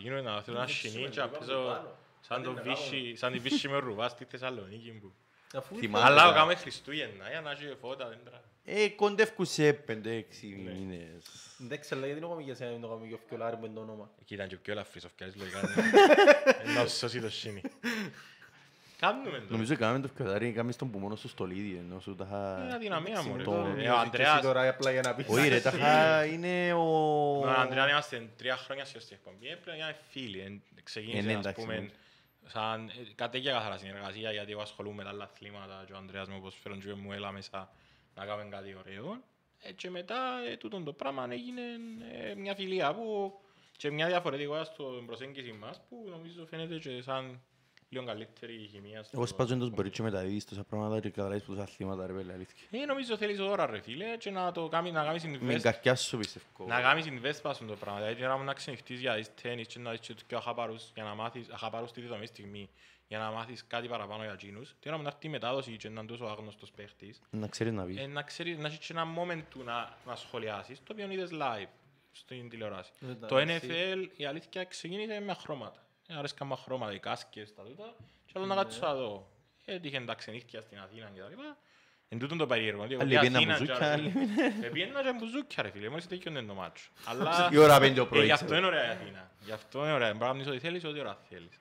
γίνουμε να θέλω ένα σινή και να παίζω σαν το βίσι, σαν τη βίσι με ρουβάς στη Θεσσαλονίκη που. Αφού Θυμάμαι. Αλλά τώρα. κάνουμε Χριστούγεννα για να έχει φώτα δέντρα. Ε, κοντεύκουν σε 5-6 μήνες. Εντάξει, αλλά γιατί είναι κομικές να μην το κάνουμε πιο φκιολάρι με το όνομα. Εκεί ήταν και πιο ελαφρύς ο φκιάρης λογικά. Να σώσει το σινή. Κάνουμε το. Νομίζω έκαναμε το φκιοδάρι, έκαμε στον που μόνο στο στολίδι, ενώ σου τα Είναι είχα... αδυναμία μου ρε. Το- Ε, Ο Και εσύ Ανδρέας, τώρα απλά για να πεις. Όχι ρε, τα είχα... είναι ο... με τον Ανδρέα είμαστε τρία χρόνια σχεδόν στην εκπομπή. Ε, Πρέπει να είμαστε φίλοι. Ε, Ε, ναι, Ξεκίνησε ας εντάξει, πούμε ναι. σαν ε, κατέγια καθαρά συνεργασία γιατί εγώ ασχολούμαι με τα άλλα αθλήματα και ο Ανδρέας με ποδοσφαίρον και μου έλα μέσα να κάνουμε κάτι ωραίο. Ε, και μετά ε, τούτον το πράγμα έγινε ε, μια φιλία που και μια διαφορετικότητα στην προσέγγιση μας που νομίζω φαίνεται και σαν λίγο καλύτερη η χημεία. στο- Εγώ σπάζω εντός μπορεί και μεταδίδεις τόσα πράγματα και καταλάβεις πως αθλήματα ρε πέλε αλήθεια. Ε, νομίζω θέλεις ώρα ρε φίλε και να το κάνει, να κάνεις Με την invest καρκιά σου πιστεύω. να κάνεις invest πάνω στο πράγμα. Δηλαδή, τώρα μου να ξενυχτείς για τις τέννις και να δεις και τους αχαπάρους για να μάθεις, αχαπάρους στη δεδομένη στιγμή για να μάθεις κάτι παραπάνω για εκείνους. Τώρα μου να έρθει η μετάδοση και να είναι τόσο άγνωστος παίχτης, Να ξέρεις να ε, πεις. να ξέρεις, να έχεις και ένα moment του να, να σχολιάσεις, το οποίο είδες live στην τηλεόραση. Ναι, το εντάξει. NFL, η αλήθεια, ξεκίνησε με χρώματα. Ε, αρέσκαν με χρώματα, οι κάσκες, τα τούτα. Και άλλο να Ναι. κάτσω να δω. Έτυχε τα ξενύχτια στην Αθήνα και τα λοιπά. Εν τούτον το περίεργο. ότι Άλλοι εγώ πήγαιναν Αθήνα μπουζούκια, και άλλοι Ε, πήγαινα και μπουζούκια ρε φίλε, μόλις τέτοιον είναι το μάτσο. Αλλά Η ώρα πέντε ο ε, πρωί. γι' αυτό ξέρω. είναι ωραία η Αθήνα. Γι' αυτό είναι ωραία. Μπορεί να κάνεις ό,τι θέλεις, ό,τι ώρα θέλεις.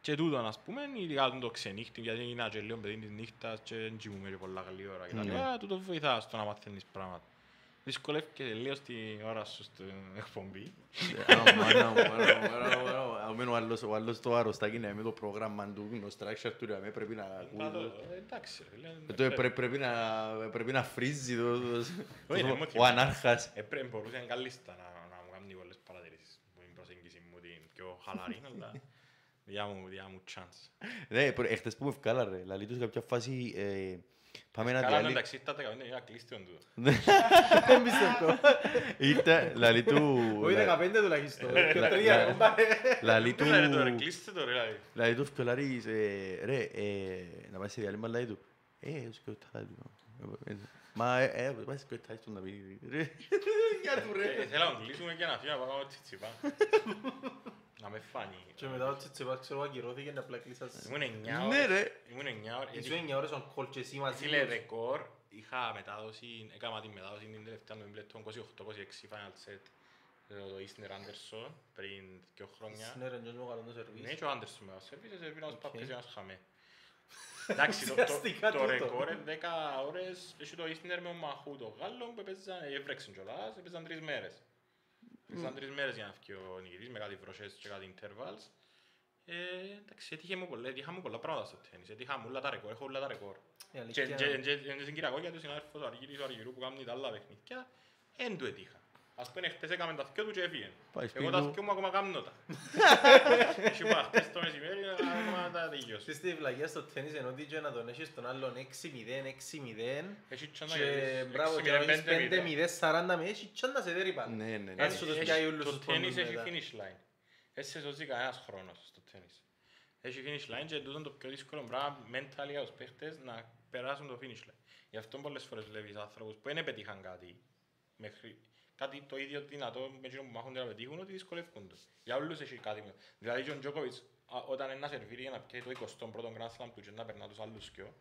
Και τούτο, ας πούμε, ειδικά το ξενύχτη, γιατί είναι και λίγο παιδί της νύχτας και δεν κοιμούμε και πολλά καλή ώρα. και τα Ναι. λοιπά, Τούτο βοηθά στο να μαθαίνεις πράγματα. Δυσκολεύκεται λίγο στην ώρα σου στην εκπομπή. Αμάνα μου, άρα, άρα, άρα, αμένω ο άλλος- ο άλλος το αρρωστάκι να με το πρόγραμμα του, το structure του, ρε, πρέπει να ακούει. Να το- το- ε, Εντάξει, ρε φίλε. Ε, το πρέ- Πρέπει να πρέπει να φρίζει το- το- Όχι, ρε, το- μου ο θυμίζει. ανάρχας. Ε, πρέπει- μπορούσε καλύτερα να- να μου κάνει πολλές παρατηρήσεις που την προσέγγιση μου την πιο χαλαρή, αλλά διά μου- διά μου chance. Ναι, προ- εχθές που με ευκάλα ρε, λαλεί τους σε κάποια φάση ε, πάμε να Καλά, διαλύσουμε. εντάξει, τα 15 είναι κλείστη τον τούτο. Δεν πιστεύω. Ήρθε, λαλεί του... Όχι λα- 15 τουλάχιστον. Και λα- τρία, λα- κομπάρε. Λαλεί του... Τι λέει τώρα, κλείστε το ρε, δηλαδή. Λαλεί του ευκολάρης, ε, ρε, ε, να πάει σε διάλειμμα, λαλεί του. Ε, σκοτά του. Ε, Μα, ε, ε, πάει σκοτά του να πει. Ρε, για του Ε, ρε. Θέλω να τον κλείσουμε και να φύγουμε να πάμε τσιτσιπά. Να με φάνει. Και μετά ο Τσιτσιπάς ξέρω ακυρώθηκε να απλά κλείσας. Ήμουν 9 Ναι ώρες. ρε. Ήμουν 9 ώρες. Ήσουν 9 ώρες on call και εσύ μαζί Φίλε, τους. ρεκόρ, είχα μετάδοση, έκανα την μετάδοση την τελευταία του Wimbledon 28-26 Final Set ε, το Isner Anderson πριν δύο χρόνια. Ναι ρε, νιώσου μου καλό το Ναι, σερβίς. και ο Anderson με σερβίς, σερβίς να Οκ. σπάπτες ένας χαμές. Εντάξει, το- Ουσιαστικά το- το τούτο. ρεκόρ είναι 10 ώρες, έχει το Isner με ο Mahut το Γάλλο που έπαιζαν, έβρεξαν κιόλας, έπαιζαν τρεις μέρες. Έπαιζαν τρεις μέρες για να βγει ο νικητής με κάτι βροχές και κάτι intervals. Ε, εντάξει, έτυχε μου πολλά, έτυχα μου πολλά πράγματα στο τέννις, έτυχα μου όλα τα ρεκόρ, έχω όλα τα ρεκόρ. Η Και αλήθεια- και- και- και στην Κυριακό γιατί ο συνάδελφος ο Αργύρης ο Αργυρού που κάνει τα άλλα παιχνίδια, εν του έτυχα. Ας πούμε χτες έκαμε τα δυο του και έφυγε. Πάει Εγώ σπίτι τα του. δυο μου ακόμα κάνω τα. Έχει πάει χτες το μεσημέρι, ακόμα τα τελειώσει. Ξέρεις τι βλαγιά στο τέννις ενώ ότι και να τον έχεις τον άλλον 6-0, 6-0 Έχει τσάνα και μπράβο και να έχεις 5-0-40 με έχεις τσάν να σε δέρει πάνω. Ναι, ναι, ναι. Αν σου το πιάει όλους Το τους τέννις πόντους έχει μετά. finish line. Έτσι σε σώζει κανένας χρόνος στο τέννις. Έχει finish line και τούτο το πιο δύσκολο πράγμα mentally για τους παίχτες να περάσουν το finish line. Γι' αυτό πολλές φορές βλέπεις άνθρωπους που δεν πετύχαν κάτι, μέχρι, κάτι το ίδιο δυνατό με εκείνο που μάχονται να πετύχουν, ότι δυσκολεύκονται. Για όλους έχει κάτι. με- Δηλαδή και ο Τζόκοβιτς, α, όταν ένα σερβίρει για να πιάει το 21ο Grand Slam του και να περνά τους άλλους δυο,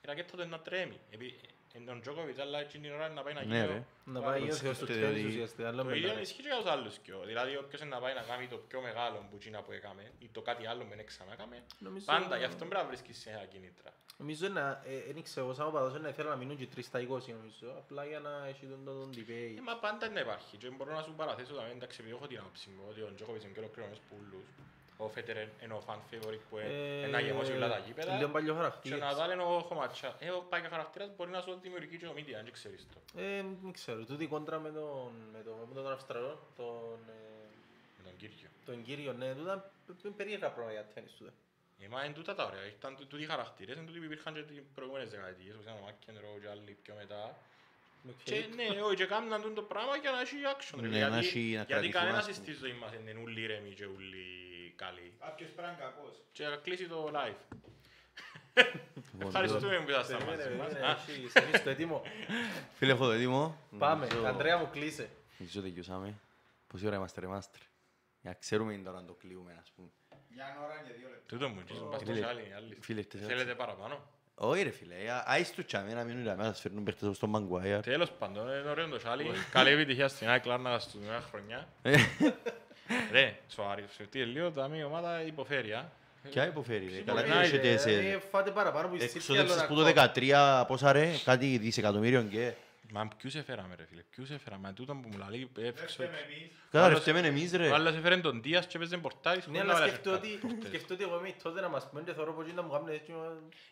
η ρακέτα του είναι να τρέμει. Επειδή είναι ο Τζόκοβιτς, αλλά εκείνη την ώρα είναι να πάει να Ναι, γίνει ρε. ο- Να ο πάει άλλος. ο Θεός του σκέφτεται τέννις ότι- ουσιαστικά. άλλο Το μετά, ίδιο ρε. ισχύει και για τους άλλους δυο. Δηλαδή όποιος είναι να πάει να κάνει το πιο μεγάλο που εκείνα που έκαμε ή το κάτι άλλο που δεν ξανάκαμε, Νομίζω- πάντα γι' αυτό πρέπει να βρίσκεις σε ένα κίνητρα. Νομίζω να, ε, δεν ξέρω, σαν οπαδός να ήθελα να μείνουν και τρεις στα 20 νομίζω, απλά για να έχει τον τον Ε, debate. Μα πάντα είναι υπάρχει και μπορώ να σου παραθέσω τα εντάξει επειδή έχω την άποψη μου ότι ο Τζόκοβιτς είναι και ολοκληρωμένος που ούλους. Ο Φέτερ είναι ο fan favorite που Ε, είναι να γεμώσει όλα τα Λίγο γήπεδα. παλιό Και ο χαρακτήρας. Ναδάλ είναι ο χωματσά. Ε, ο πάει και χαρακτήρας μπορεί να σου δημιουργεί και ο media, αν και ξέρεις το. Ε, δεν ξέρω, τούτη κόντρα με τον, με τον, με τον Αυστραλό, τον, ε, Με τον Κύριο. τον κύριο, ναι, τούτα είναι περίεργα πράγματα για τέννις τούτα. Ε, μα είναι τούτα τα ωραία. Ήταν τού- τούτοι οι χαρακτήρες, είναι τούτοι που υπήρχαν και τις προηγούμενες δεκαετίες, όπως ήταν ο Μάκενρο και άλλοι πιο μετά. Με Και fake. ναι, όχι, και κάμναν τούτο πράγμα για να έχει action. ρε. Ναι, Γιατί- να έχει- να Γιατί κρατηθούν, κανένας ας πούμε. στη ζωή μας είναι ούλοι ρέμοι και ούλοι καλοί. Κάποιος πρέπει να είναι κακός. Και να κλείσει το live. Λοιπόν, Ευχαριστούμε που ήσασταν Περίμενε, μαζί μας. περίμενε, Α, έχεις- έχεις το έτοιμο. Φίλε, έχω το έτοιμο. Πάμε, Νομίζω- Ανδρέα μου κλείσε. Νομίζω τελειώσαμε. Πόση ώρα είμαστε ρε μάστερ. Για να ξέρουμε τώρα αν το κλείουμε, ας πούμε. Μια ώρα και δύο λεπτά. Τούτο μου, τζίσουν πας Φίλε, στο σάλι, άλλοι. φίλε, χτες Θέλετε παραπάνω; Όχι ρε φίλε, α- άις του τσάμε να μείνουν να σας φέρνουν παίχτες όπως τον Μαγκουάιαρ. Τέλος πάντων, είναι ωραίο το σάλι. Καλή επιτυχία στην ΑΕΚ Λάρνακα στη νέα χρονιά. Ρε, σοβαρή, σε τι λίγο, τα μία ομάδα υποφέρει, α. Ποια υποφέρει ρε, καλά τι Υποφέρει, έχετε Ε, σε... Φάτε παραπάνω που είσαι Εξόδεψες που το 13 πόσα ρε, κάτι δισεκατομμύριων και... Μα ποιους έφεραμε ρε φίλε, ποιους έφεραμε, μα τούτον που μου λέει έφυξε. Δεύτε με εμείς. Καλά ρε Άλλος- φταίμε εμείς ρε. Ο άλλος έφερε τον Δίας και έπαιζε πορτάρις Ναι, χωρίς αλλά να βάλει σκεφτώ κάτι ότι, πορτές. σκεφτώ ότι εγώ είμαι τότε να μας πούμε και θωρώ πως να μου κάνουν έτσι.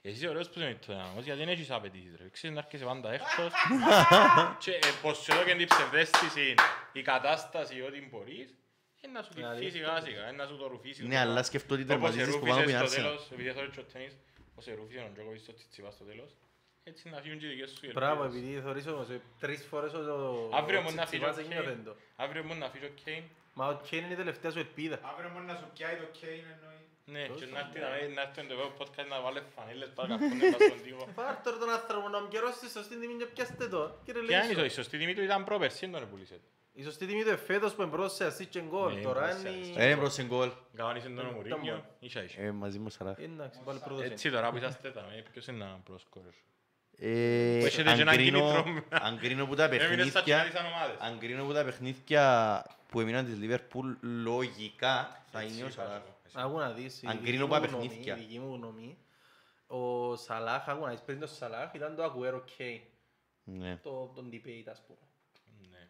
Εσύ είσαι ωραίος που είσαι με το δυναμός, γιατί δεν έχεις απαιτήσεις ρε. Ξέρεις να έρχεσαι πάντα έκτος και ε, πως σου έδωκε την ψευδέστηση η κατάσταση ότι μπορείς, ε, να σου Δηλαδή, τυφθεί σιγά σιγά, ε, να σου το ρουφήσει. Ναι, αλλά σκεφτώ ότι Όπως τερματίζεις που ερούφησε πάνω από την στο Arsenal. τέλος, επειδή θωρείς και ο τέννις, όπως ερούφησε ο Τζόκοβιτς στο Τσιτσιπά στο τέλος, έτσι να φύγουν και οι δικές σου οι Μπράβο, ελπίδες. επειδή θωρείς όμως ε, τρεις φορές ο Αύριο ο μόνο να φύγει ο Τσιτσιπάς έγινε Κέιν. ρέντο. Αύριο μόνο να φύγει ο Κέιν, Μα ο Κέιν είναι η τελευταία σου ελπίδα. Αύριο μόνο να σου πιάει το Kane εννοεί. ναι, και Τόσο να έρθει ωραία. να να έρθει το web podcast να βάλει φανίλες πάρα καφόνες πας στον τοίχο. Πάρ' τώρα τον άνθρωπο να μου καιρώσει στη σωστή τιμή και πιάστε το. Κύριε Ποια είναι η Λέησο. σωστή τιμή του ήταν πρόπερση, δεν τον πουλήσε. Η σωστή τιμή του εφέτος που εμπρός σε assist και γκολ. Ναι, Τώρα εμπρός σε είναι... Ε, προς την γκολ. Κανόνισε τον ο Ήταν Μουρίνιο, μόνο. ίσα ίσα. Ε, μαζί μου σαρά. Εντάξει, πάλι πρώτος είναι. Έτσι τώρα που είσαστε τα με, ποιος είναι να προσκόρεις. Ε, Που έχετε και αν ένα κρίνω- κίνητρο. αν κρίνω που τα Έμεινες στα παιχνίδια... κοινά της ομάδες. Αν κρίνω που τα παιχνίδια που έμειναν της Λίβερπουλ λογικά θα είναι ο Σαλάχ. Άκου να δεις, η Αν δική κρίνω μου από γνώμη- παιχνίδια. η δική μου γνώμη, ο Σαλάχ, άκου να δεις πριν το Σαλάχ, ήταν το Agüero Kane, Ναι. το, τον debate ας πούμε. Ναι.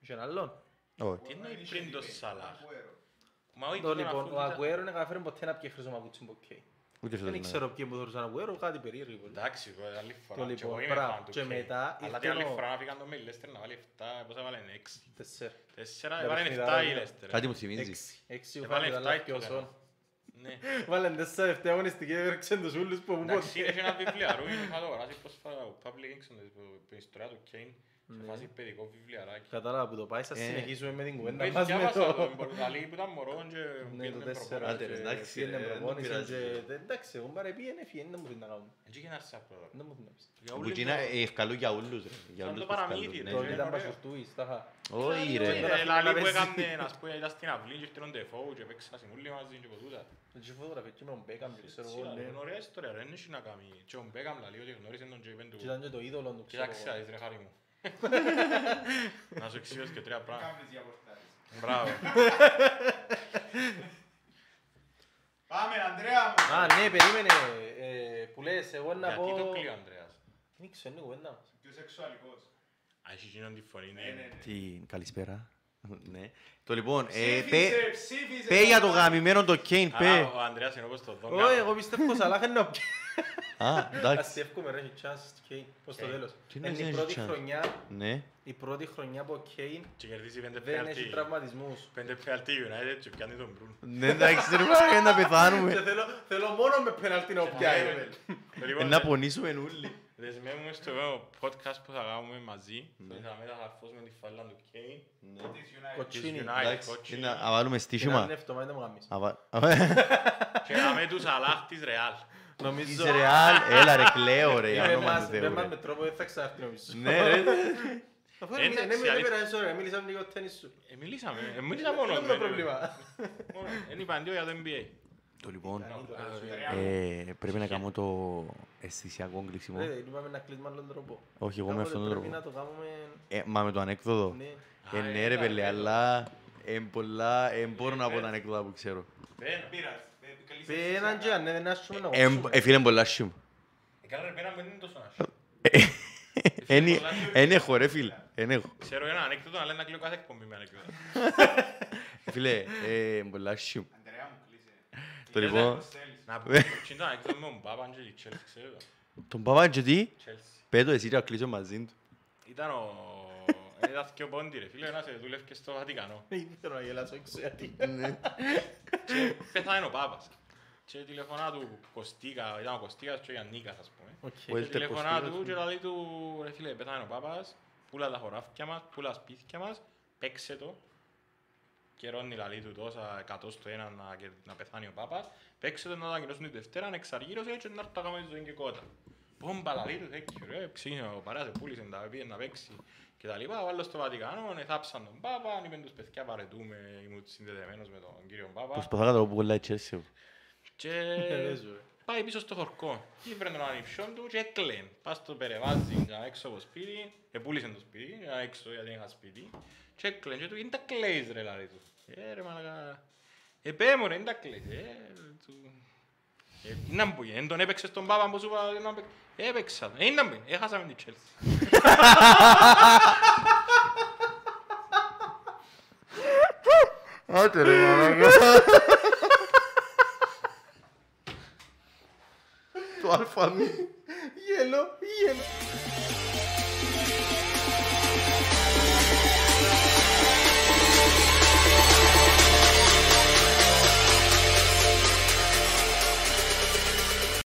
Είχε έναν άλλον. Όχι. Τι εννοεί πριν το Σαλάχ; Μα όχι, Το δεν λοιπόν, αφού ο ήταν- Αγκουέρο δεν καταφέρει ποτέ να πιει χρυσό μαπούτσι από Κέιν. Ούτε Δεν φέτος, ναι. ξέρω ποιοι που θεωρούσαν Αγκουέρο, κάτι περίεργο. Εντάξει, εγώ άλλη φορά. Το Και λοιπόν, εγώ είμαι μπράβο. φαν του Και Kane. μετά Αλλά ήρθε την άλλη ο- φορά να φύγαν το με η Leicester να βάλει 7, πώς έβαλε 6. Τεσσέρ. 4, Τα έβαλε παιχνιδάρα 7 η είναι. Leicester. Κάτι μου θυμίζει. Έξι. Έξι ο Έβαλε Φάμπιο, 7 αλλά η και ο Tottenham. Σον. Ναι. Βάλαν τέσσερα τελευταία αγωνιστική, έπαιρξαν τους ούλους που μου Εντάξει, ποτέ. έχει ένα βιβλιαρό, είχα το αγοράσει πρόσφατα ο Public Inxon, την ιστορία του Kane, σε φάση παιδικό βιβλιαράκι. Κατάλαβα που το πάει, θα Ε, συνεχίσουμε με την κουβέντα Με μας με διάβασα το... το εν Πορτογαλί που ήταν μωρό και Ναι, πήγαινε το τέσσερα. Άντε, προπόνηση. ρε, εντάξει, Πήγαινε ρε, δεν προπόνηση πειράζει. και- Εντάξει, εγώ μπαρε πήγαινε, φύγε, δεν μου θέλει να κάνω. Έτσι και ένα σάπρο. Δεν μου θέλει να πεις. Για Που όλους εκείνα το- ευκαλούν για ούλους, ρε. Για Σαν ούλους το που παραμύθι, ευκαλούν, ρε. ναι. Το είναι ήταν ωραίο. πασουρτούις, τα είχα. Όχι, Ε, ρε. ε, να λαλή που παίζει. έκαμνε, ας πούμε, ήταν στην αυλή και ήρθε ο Ντεφόου και παίξαν όλοι μαζί και ποτούτα. Είχε φωτογραφία και με τον Μπέκαμ και ξέρω εγώ, Σίγουρα, ναι. Είναι ωραία ιστορία, ρε, δεν έχει να κάνει. Και ο Μπέκαμ λαλεί ότι γνώρισε τον και είπεν του, Και ήταν και το είδωλο του, ξέρω Κοίταξε, εγώ. αδείς, ρε χάρη μου. Να σου εξηγήσω και τρία πράγματα. Κάμνες για πορτάρες. Μπράβο. Πάμε, Ανδρέα μου. Α, ναι, περίμενε. ε, Που λες, εγώ να πω... Γιατί το κλείω, Ανδρέας; Δεν ξέρω, είναι η κουβέντα μας. Πιο σεξουαλικός. Α, έχει γίνον τη φωνή, Ναι, ναι. ναι, ναι. Τι, καλησπέρα. Ναι. Το λοιπόν, ε, Ψήφισε, πέ- ψήφισε, πέ για το Ανδρέα. γαμημένο το Κέιν, Αλλά πέ. ο Ανδρέας είναι όπως το δω. Όχι, εγώ πιστεύω Σαλάχ είναι ο Α, εντάξει. Αστεύκουμε ρε, έχει chance στο Κέιν, προς το Κέιν. τέλος. Τι Είναι εννοείς η έχει πρώτη chance? χρονιά, Ναι. η πρώτη χρονιά που ο Κέιν Και κερδίσει πέντε δεν έχει πέναλτι. τραυματισμούς. Πέντε πέναλτι United και πιάνει τον Μπρούν. Ναι, εντάξει, ρε, πάμε να Και πεθάνουμε. θέλω, θέλω μόνο με πέναλτι να πιάει. ρε. Ε, Λοιπόν, Να πονήσουμε όλοι. Δεσμεύουμε στο επόμενο podcast που θα κάνουμε μαζί. που Θα μεταχαρφώσουμε τη φάλα του Kane. Της United. Κοτσίνη. Της United, Εντάξει, κότσινη. είναι να βάλουμε Την άλλη στοίχημα. εβδομάδα δεν μου γάμεις. Α, βα- Και να με τους Αλάχ της Ρεάλ. Νομίζω... Είσαι ρεάλ, έλα ρε, κλαίω ρε, Είπε άνομα μας- του είπε Θεού μας ρε. με τρόπο δεν θα ξάρθει νομίζω. Ναι ρε, Αφού Εντάξει, δεν με αλήθεια. πέρασε ώρα, μίλησαμε λίγο τένις σου. Ε, μιλήσαμε, ε, μίλησα μόνο. Δεν με, είναι ε, πρόβλημα. μόνο. Είναι παντίο για το NBA. Το λοιπόν, Ανδρέα μου. ε, πρέπει να κάνω το αισθησιακό κλείσιμο. Ρε, είπαμε να κλείσουμε άλλον τρόπο. Όχι, εγώ με Κάποτε αυτόν τον Πρέπει τρόπο. να το κάνουμε... Ε, Μα με το ανέκδοτο. Ναι. Ε, Α, ναι ρε έλα, πέλε, ρε, αλλά εν πολλά, εν μπορώ να πω Ε, τα ανέκδοτα που ξέρω. Πένα. Πήρας. Ε, καλή Πει συζήτηση, έναν και αλλά- αν δεν άσχουμε να Ε, κόψουμε. ε, φίλε πολλά σου. Ε, καλά ρε, πένα μου δεν είναι τόσο άσχημο. Εν έχω ρε φίλε, εν έχω. Ξέρω ένα ανέκδοτο, αλλά να κλείω κάθε εκπομπή με ανέκδοτα. Φίλε, ε, πολλά σου. Ανέκδοτο με τον Μπάπαν και τη Chelsea, ξέρω το. τον Παπά και τι, Chelsea. πέτω εσύ να κλείσω μαζί του. Ήταν ο... Ήταν και ο Πόντι ρε φίλε, ένας ε, δούλευκε στο Βατικανό. Δεν θέλω να γελάσω, έξω γιατί. Και πέθανε ο Πάπας. Και τηλεφωνά του Κωστίκα, ήταν ο Κωστίκας και ο Γιαννίκας ας πούμε. Οκ. Ο Και Έλτερ τηλεφωνά Κωστίκας, του και λέει του, ρε φίλε, πέθανε ο Πάπας, πουλά τα χωράφια μας, πουλά σπίτια μας, παίξε το. Καιρώνει λαλή του τόσα εκατός στο ένα να, κερ- να πεθάνει ο Πάπας. Παίξε το να το ανακοινώσουν την Δευτέρα, να εξαργύρωσε και να έρθει να κάνουμε ζωή και κότα. Πόμπα λαλή του, τέτοιο ρε, ξεκίνησε ο παρέας, πούλησε τα πήγε να παίξει και τα λοιπά. Ο άλλος στο Βατικανό, εθάψαν τον Πάπα, είπαν τους παιδιά παρετούμε, ήμουν συνδεδεμένος με τον κύριο Πάπα. Προσπαθώ να το πω πολλά η Chelsea. Και Ε, ζω, ρε. πάει πίσω στο χορκό. Και βρε τον ανιψιόν του και έκλαιν. Πας στο περεβάζει για έξω από το σπίτι. Επούλησε το σπίτι, για έξω γιατί είχα σπίτι. Και έκλαιν και του είναι τα κλαίς ρε λάρι του. Ε ρε μαλακά. Ε πέ μου ρε, είναι τα κλαίς. Ε, του... Ε, να μου πεις, εν τον έπαιξες τον Πάπα που σου είπα να παίξεις. Έπαιξα. Ε, να μου πεις, έχασαμε την Chelsea. Άντε ρε μαλάκα. Το αλφα μη. Γέλο, γέλο.